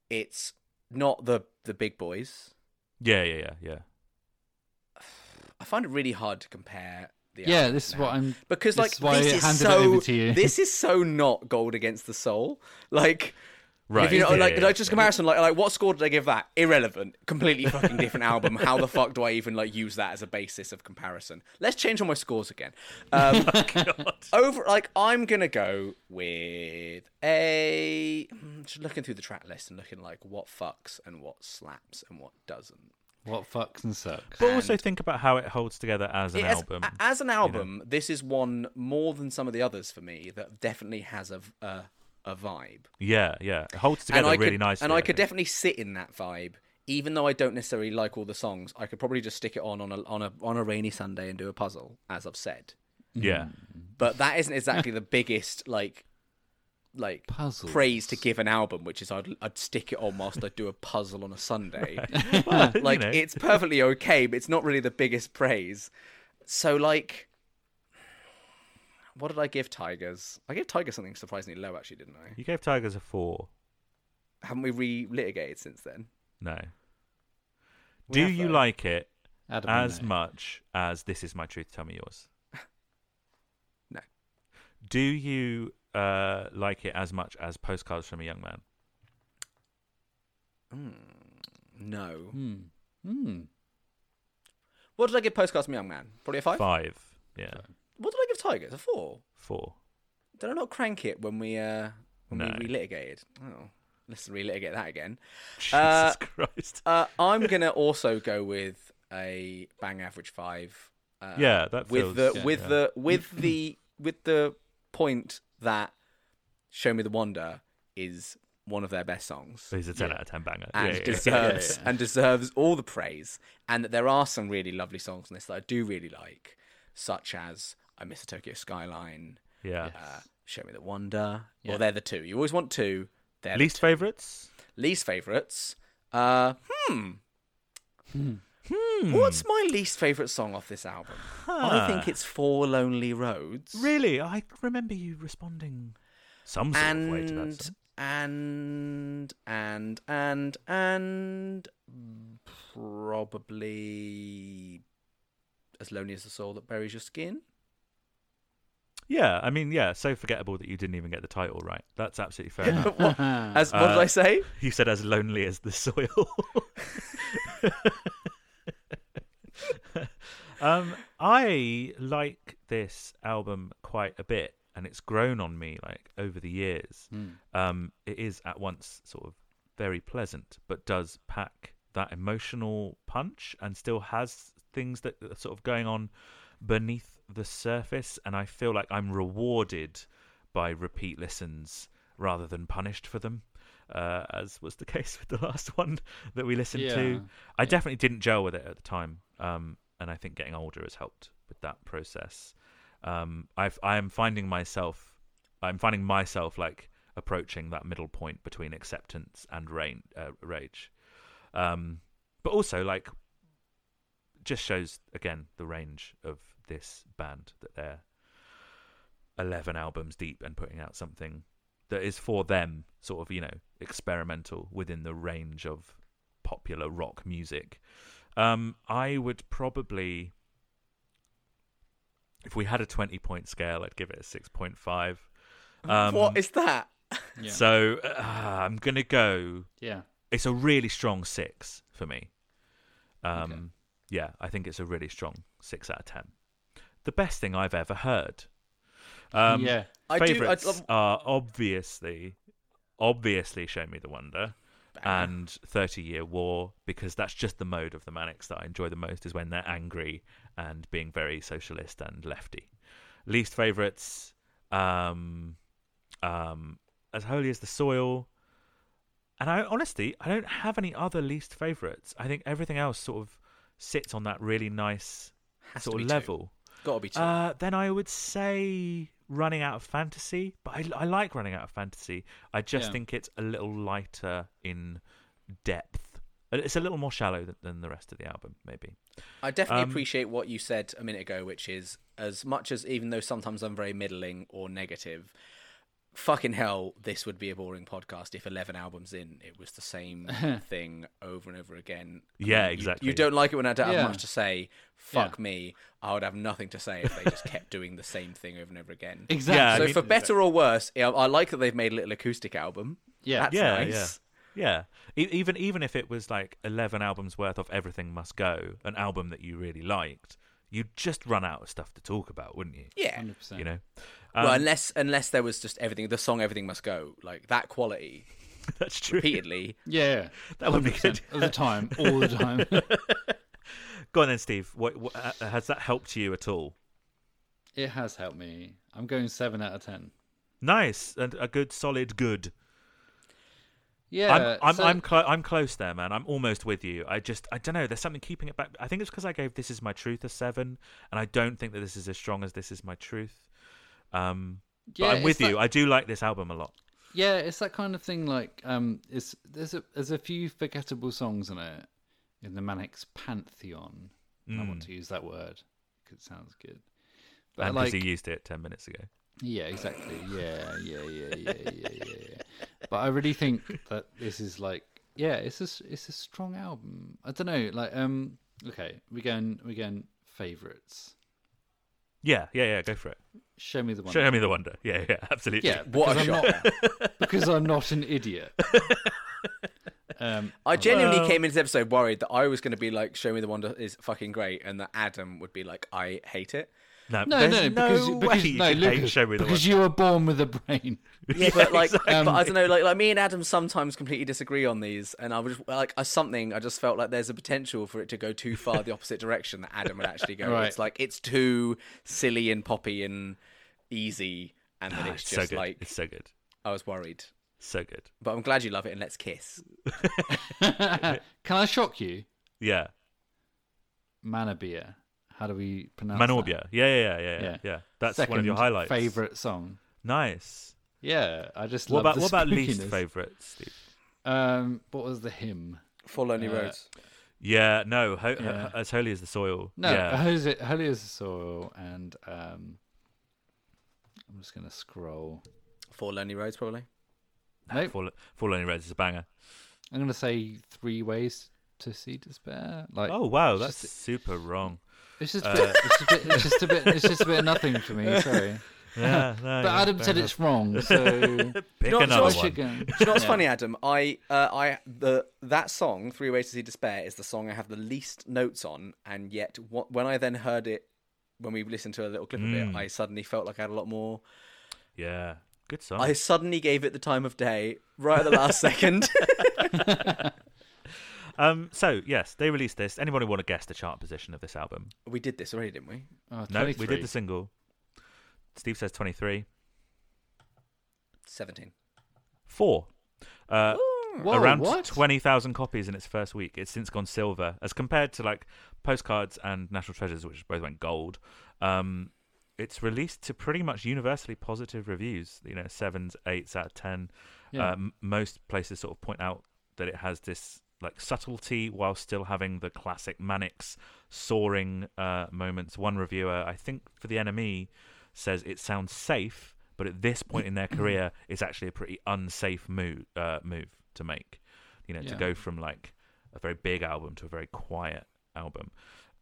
it's not the the big boys yeah, yeah, yeah, yeah. i find it really hard to compare the yeah, this is now. what I'm. because this like is why this I is so it over to you. this is so not gold against the soul like Right. If you know, yeah, like, yeah, like just comparison, like, like what score did I give that? Irrelevant, completely fucking different album. How the fuck do I even like use that as a basis of comparison? Let's change all my scores again. Um, over, like, I'm gonna go with a hmm, just looking through the track list and looking like what fucks and what slaps and what doesn't. What fucks and sucks. But also think about how it holds together as an It- as, album. as an album, this is one more than some of the others for me that definitely has a a, a vibe. yeah, yeah. It holds together really could, nicely. And I could think. definitely sit in that vibe, even though I don't necessarily like all the songs. I could probably just stick it on on a on a on a rainy Sunday and do a puzzle, as I've said. Yeah. But that isn't exactly the biggest like like Puzzles. praise to give an album, which is I'd I'd stick it on whilst I do a puzzle on a Sunday. Well, you like know. it's perfectly okay, but it's not really the biggest praise. So like. What did I give Tigers? I gave Tigers something surprisingly low, actually, didn't I? You gave Tigers a four. Haven't we re-litigated since then? No. We Do have, you though. like it Adam, as no. much as This Is My Truth, Tell Me Yours? No. Do you uh, like it as much as Postcards from a Young Man? No. Hmm. Hmm. What did I give Postcards from a Young Man? Probably a five? Five. Yeah. What did I give Tigers? A four? Four. Did I not crank it when we uh when No. we relitigated? Oh, let's relitigate that again. Jesus Uh, Christ. Uh, I'm gonna also go with a bang average five. uh, Yeah, that with the yeah, with yeah. the with the with the point that "Show Me the Wonder" is one of their best songs He's a 10 out of 10 banger. and yeah, yeah, yeah. deserves yeah. and deserves all the praise. And that there are some really lovely songs on this that I do really like, such as "I Miss the Tokyo Skyline," Yeah. uh, "Show Me the Wonder." Yeah. Well, they're the two. You always want two. They're the Least favourites? least favorites. Uh, hmm. Hmm. Hmm. What's my least favorite song off this album? I think it's Four Lonely Roads. Really? I remember you responding some sort of way to that And song. and and and and probably as lonely as the soul that buries your skin. Yeah, I mean, yeah, so forgettable that you didn't even get the title right. That's absolutely fair enough. what, as what did Uh, I say? You said as lonely as the soil. um, I like this album quite a bit, and it's grown on me like over the years. Um, it is at once sort of very pleasant, but does pack that emotional punch, and still has things that are sort of going on beneath the surface. And I feel like I'm rewarded by repeat listens rather than punished for them uh, as was the case with the last one that we listened Yeah. to. I definitely didn't gel with it at the time, um, and I think getting older has helped with that process. Um, I've, I am finding myself, I'm finding myself like approaching that middle point between acceptance and rain, uh, rage, um, but also like just shows again the range of this band that they're 11 albums deep and putting out something that is for them sort of you know experimental within the range of popular rock music um i would probably if we had a 20 point scale i'd give it a 6.5 um what is that? Yeah. so uh, i'm gonna go yeah. it's a really strong six for me. Um, Okay. Yeah, I think it's a really strong six out of ten. The best thing I've ever heard. Um, yeah. I do- I- favorites are obviously, obviously, Show Me the Wonder and Thirty Year War because that's just the mode of the Manics that I enjoy the most is when they're angry and being very socialist and lefty. Least favorites, um, um, As Holy as the Soil. And I honestly, I don't have any other least favorites. I think everything else sort of sits on that really nice Has sort be of two. Level. Gotta be two. Uh, then I would say running out of fantasy, but I, I like running out of fantasy. I just Yeah. think it's a little lighter in depth. Uh, It's a little more shallow than, than the rest of the album, maybe. I definitely Um, appreciate what you said a minute ago, which is as much as even though sometimes I'm very middling or negative, fucking hell, this would be a boring podcast if 11 albums in it was the same thing over and over again. Yeah, mean, you- exactly. You, don't like it when I don't have Yeah. much to say. Fuck Yeah. me. I would have nothing to say if they just kept doing the same thing over and over again. Exactly. Yeah, I so mean- for better or worse, yeah, I like that they've made a little acoustic album. Yeah. That's yeah, nice. yeah, yeah. E- even even if it was like eleven albums worth of Everything Must Go, an album that you really liked, you'd just run out of stuff to talk about, wouldn't you? Yeah. 100%. You know. Well, Um, unless unless there was just everything, the song "Everything Must Go," like that quality that's true. repeatedly. Yeah. That would be 100% good. All the time. All the time. Go on then, Steve. What, what uh, has that helped you at all? it has helped me. I'm going 7 out of 10. Nice and a good, solid, good. Yeah. I'm I'm so- I'm, clo- I'm close there, man. I'm almost with you. I just I don't know. There's something keeping it back. I think it's because I gave This Is My Truth a seven, and I don't think that this is as strong as This Is My Truth. Um, but I'm with you. I do like this album a lot. Yeah, it's that kind of thing. Like, um, it's there's a there's a few forgettable songs in it in the Manics pantheon. I Mm. want to use that word because it sounds good. But And because like, he used it ten minutes ago. yeah, exactly. Yeah, yeah, yeah, yeah, yeah, yeah, yeah. But I really think that this is like, yeah, it's a it's a strong album. I don't know, like, um, okay, we going we going favorites. Yeah, yeah, yeah. Go for it. Show me the one. Show me the wonder. Yeah, yeah, absolutely. Yeah, What a because I'm shocker. not because I'm not an idiot. um, I genuinely Well- came into this episode worried that I was going to be like, "Show me the wonder" is fucking great, and that Adam would be like, "I hate it." No, No, there's no, because, way because you no, hate Lucas, Show Me the because you were born with a brain. Yeah, but like, exactly. but I don't know, like, like me and Adam sometimes completely disagree on these, and I was like, as something, I just felt like there's a potential for it to go too far the opposite direction that Adam would actually go. Right. It's like it's too silly and poppy and easy, and then Ah, it's it's so just good. like It's so good. I was worried, So good. but I'm glad you love it, and let's kiss. Can I shock you? Yeah. Manabia. How do we pronounce Manorbier. Yeah, yeah, yeah, yeah, yeah. Yeah. yeah. That's Second one of your highlights. Favorite song. Nice. Yeah, I just What love about the what about least favorite, Steve? Um, what was the hymn? For Lonely Uh, Roads. Yeah, no, ho- Yeah. as holy as the soil. No, yeah. Holy, Holy as the Soil, and um, I'm just gonna scroll. For Lonely Roads, probably. Nope. Fall, Fall Only Reds is a banger. I'm gonna say Three Ways to See Despair. Like, Oh wow, that's just- super wrong. It's just, a Uh, bit, it's, just a bit, it's just a bit. It's just a bit of nothing for me. Sorry, Yeah, no, but yeah, Adam said enough. it's wrong, so Pick No, so another one. should go. Do you know what's Yeah. funny, Adam? I, uh, I, the that song, Three Ways to See Despair, is the song I have the least notes on, and yet what, when I then heard it, when we listened to a little clip of Mm. it, I suddenly felt like I had a lot more. Yeah, good song. I suddenly gave it the time of day right at the last second. Um, so yes, they released this. Anybody want to guess the chart position of this album? we did this already, didn't we? Oh, No, we did the single. Steve says twenty-three. Seventeen. Four. Uh, Whoa, around what? 20,000 copies in its first week. It's since gone silver, as compared to like Postcards and National Treasures, which both went gold. Um, it's released to pretty much universally positive reviews. You know, sevens, eights out of ten. Yeah. Um, most places sort of point out that it has this like subtlety while still having the classic Manics soaring uh, moments. One reviewer, I think for the NME, says it sounds safe, but at this point in their career, it's actually a pretty unsafe move uh, move to make. You know, to go from like a very big album to a very quiet album.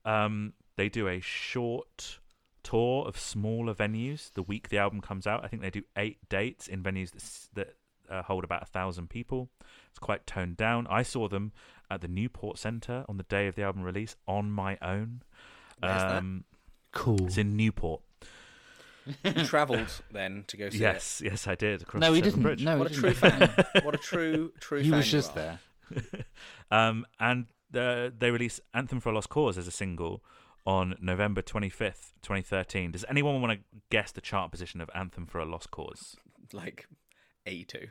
Um, they do a short tour of smaller venues the week the album comes out. I think they do eight dates in venues that, that uh, hold about a thousand people. It's quite toned down. I saw them at the Newport Centre on the day of the album release on my own. Um, cool. It's in Newport. You travelled then to go see Yes, yes, I did. Across No, he didn't. Bridge. No, What he a true didn't. What a true, true. he fan He was just there. Um, and uh, they released Anthem for a Lost Cause as a single on November 25th, 2013. Does anyone want to guess the chart position of Anthem for a Lost Cause? Like eighty-two.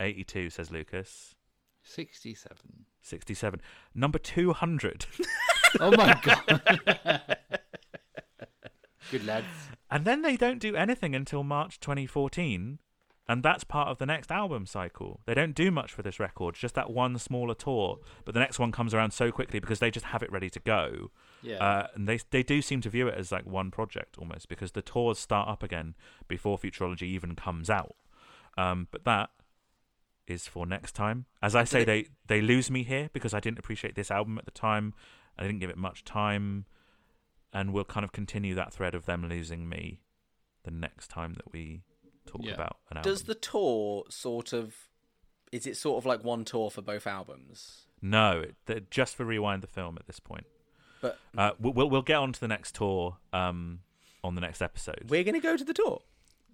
82, says Lucas. 67. 67. Number 200. Oh my god. Good lads. and then they don't do anything until March 2014. And that's part of the next album cycle. They don't do much for this record, just that one smaller tour. But the next one comes around so quickly because they just have it ready to go. Yeah. Uh, and they they do seem to view it as like one project almost because the tours start up again before Futurology even comes out. Um, but that is for next time. As I say, they they lose me here because I didn't appreciate this album at the time. I didn't give it much time, and we'll kind of continue that thread of them losing me the next time that we talk Yeah. about an album. Does the tour sort of? Is it sort of like one tour for both albums? No, it, they're just for rewind the film at this point. But Uh, we'll, we'll we'll get on to the next tour um, on the next episode. we're going to go to the tour.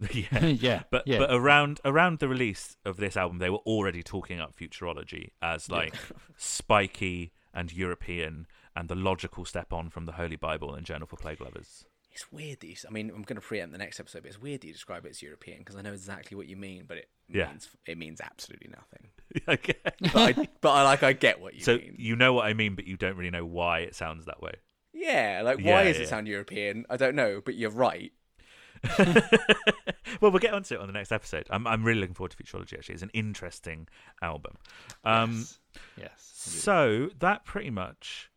yeah. yeah. But yeah. but around around the release of this album, they were already talking up futurology as like spiky and European and the logical step on from the Holy Bible and Journal for Plague Lovers. It's weird that you. I mean, I'm going to preempt the next episode, but it's weird that you describe it as European because I know exactly what you mean, but it Yeah. means it means absolutely nothing. okay. But I, but I like I get what you So mean. you know what I mean, but you don't really know why it sounds that way. Yeah, like Yeah, why does yeah. it sound European? I don't know, but you're right. well, we'll get onto it on the next episode. I'm I'm really looking forward to Futurology. Actually, it's an interesting album. Um, yes. So that pretty much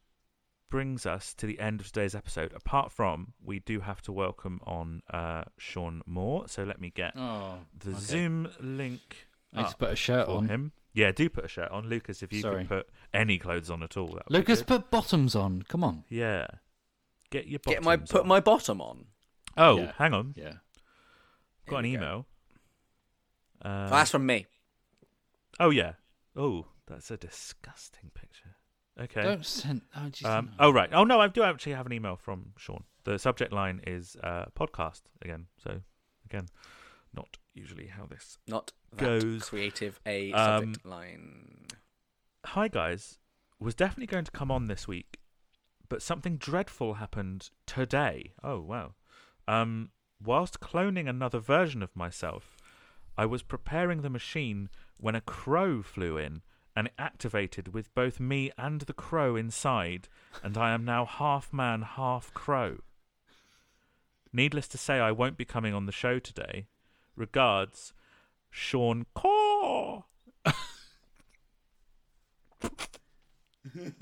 brings us to the end of today's episode. Apart from, we do have to welcome on uh, Sean Moore. So let me get Oh. the okay. Zoom link I need to put a shirt on. him. Yeah, do put a shirt on, Lucas. If you Sorry. can put any clothes on at all, that would be Lucas, good. put bottoms on. Come on. Yeah, get your Get my bottoms put on. my bottom on. Oh, Yeah. hang on, Yeah. got an Here we go. email. Uh, Oh, that's from me. oh yeah. Oh, that's a disgusting picture. Okay. Don't send. Oh, geez, Um, no. oh right. Oh no, I do actually have an email from Sean. The subject line is uh, podcast again. So again, not usually how this Not that Goes. creative a Um, subject line. Hi guys, was definitely going to come on this week, but something dreadful happened today. Oh wow. Um whilst cloning another version of myself, I was preparing the machine when a crow flew in and it activated with both me and the crow inside, and I am now half man, half crow. Needless to say, I won't be coming on the show today. Regards, Sean Caw. you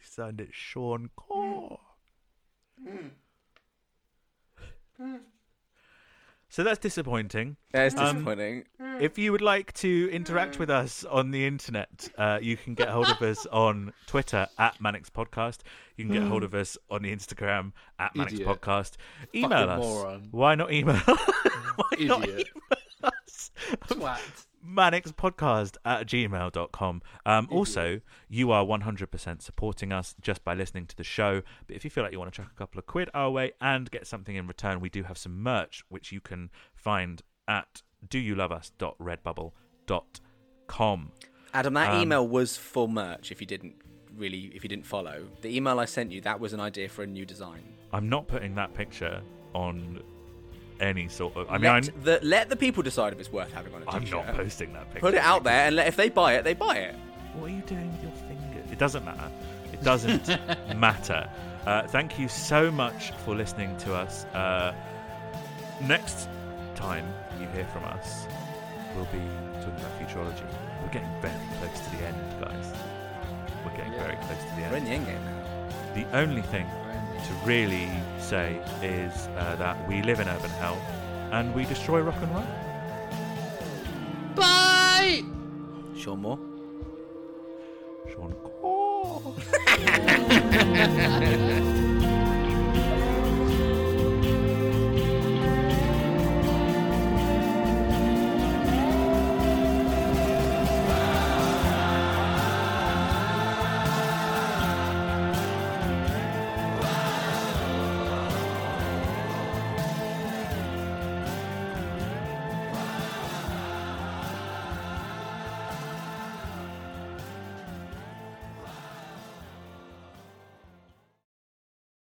sounded Sean Caw. So that's disappointing. Yeah, it's Um, disappointing. If you would like to interact with us on the internet, uh, you can get hold of us on Twitter at Manix Podcast. You can get hold of us on the Instagram at Manix Idiot. Podcast. Email Fucking us. moron. Why not email? Why not Idiot. email us? Twat. Manixpodcast at gmail.com. Um, also, you are 100% supporting us just by listening to the show. But if you feel like you want to chuck a couple of quid our way and get something in return, we do have some merch which you can find at doyouloveus.redbubble.com. Adam, that um, email was for merch. If you didn't really, if you didn't follow the email I sent you, that was an idea for a new design. I'm not putting that picture on any sort of. I mean, let, I'm, the, let the people decide if it's worth having on a I'm t-shirt. not posting that picture. Put it out there, and let, if they buy it, they buy it. What are you doing with your finger? It doesn't matter. It doesn't matter. Uh, thank you so much for listening to us. Uh, next time you hear from us, we'll be talking about futurology. We're getting very close to the end, guys. We're getting very close to the end. We're in the end game now. The only thing to really say is uh, that we live in urban hell and we destroy rock and roll. Bye! Sean Moore. Sean Caw.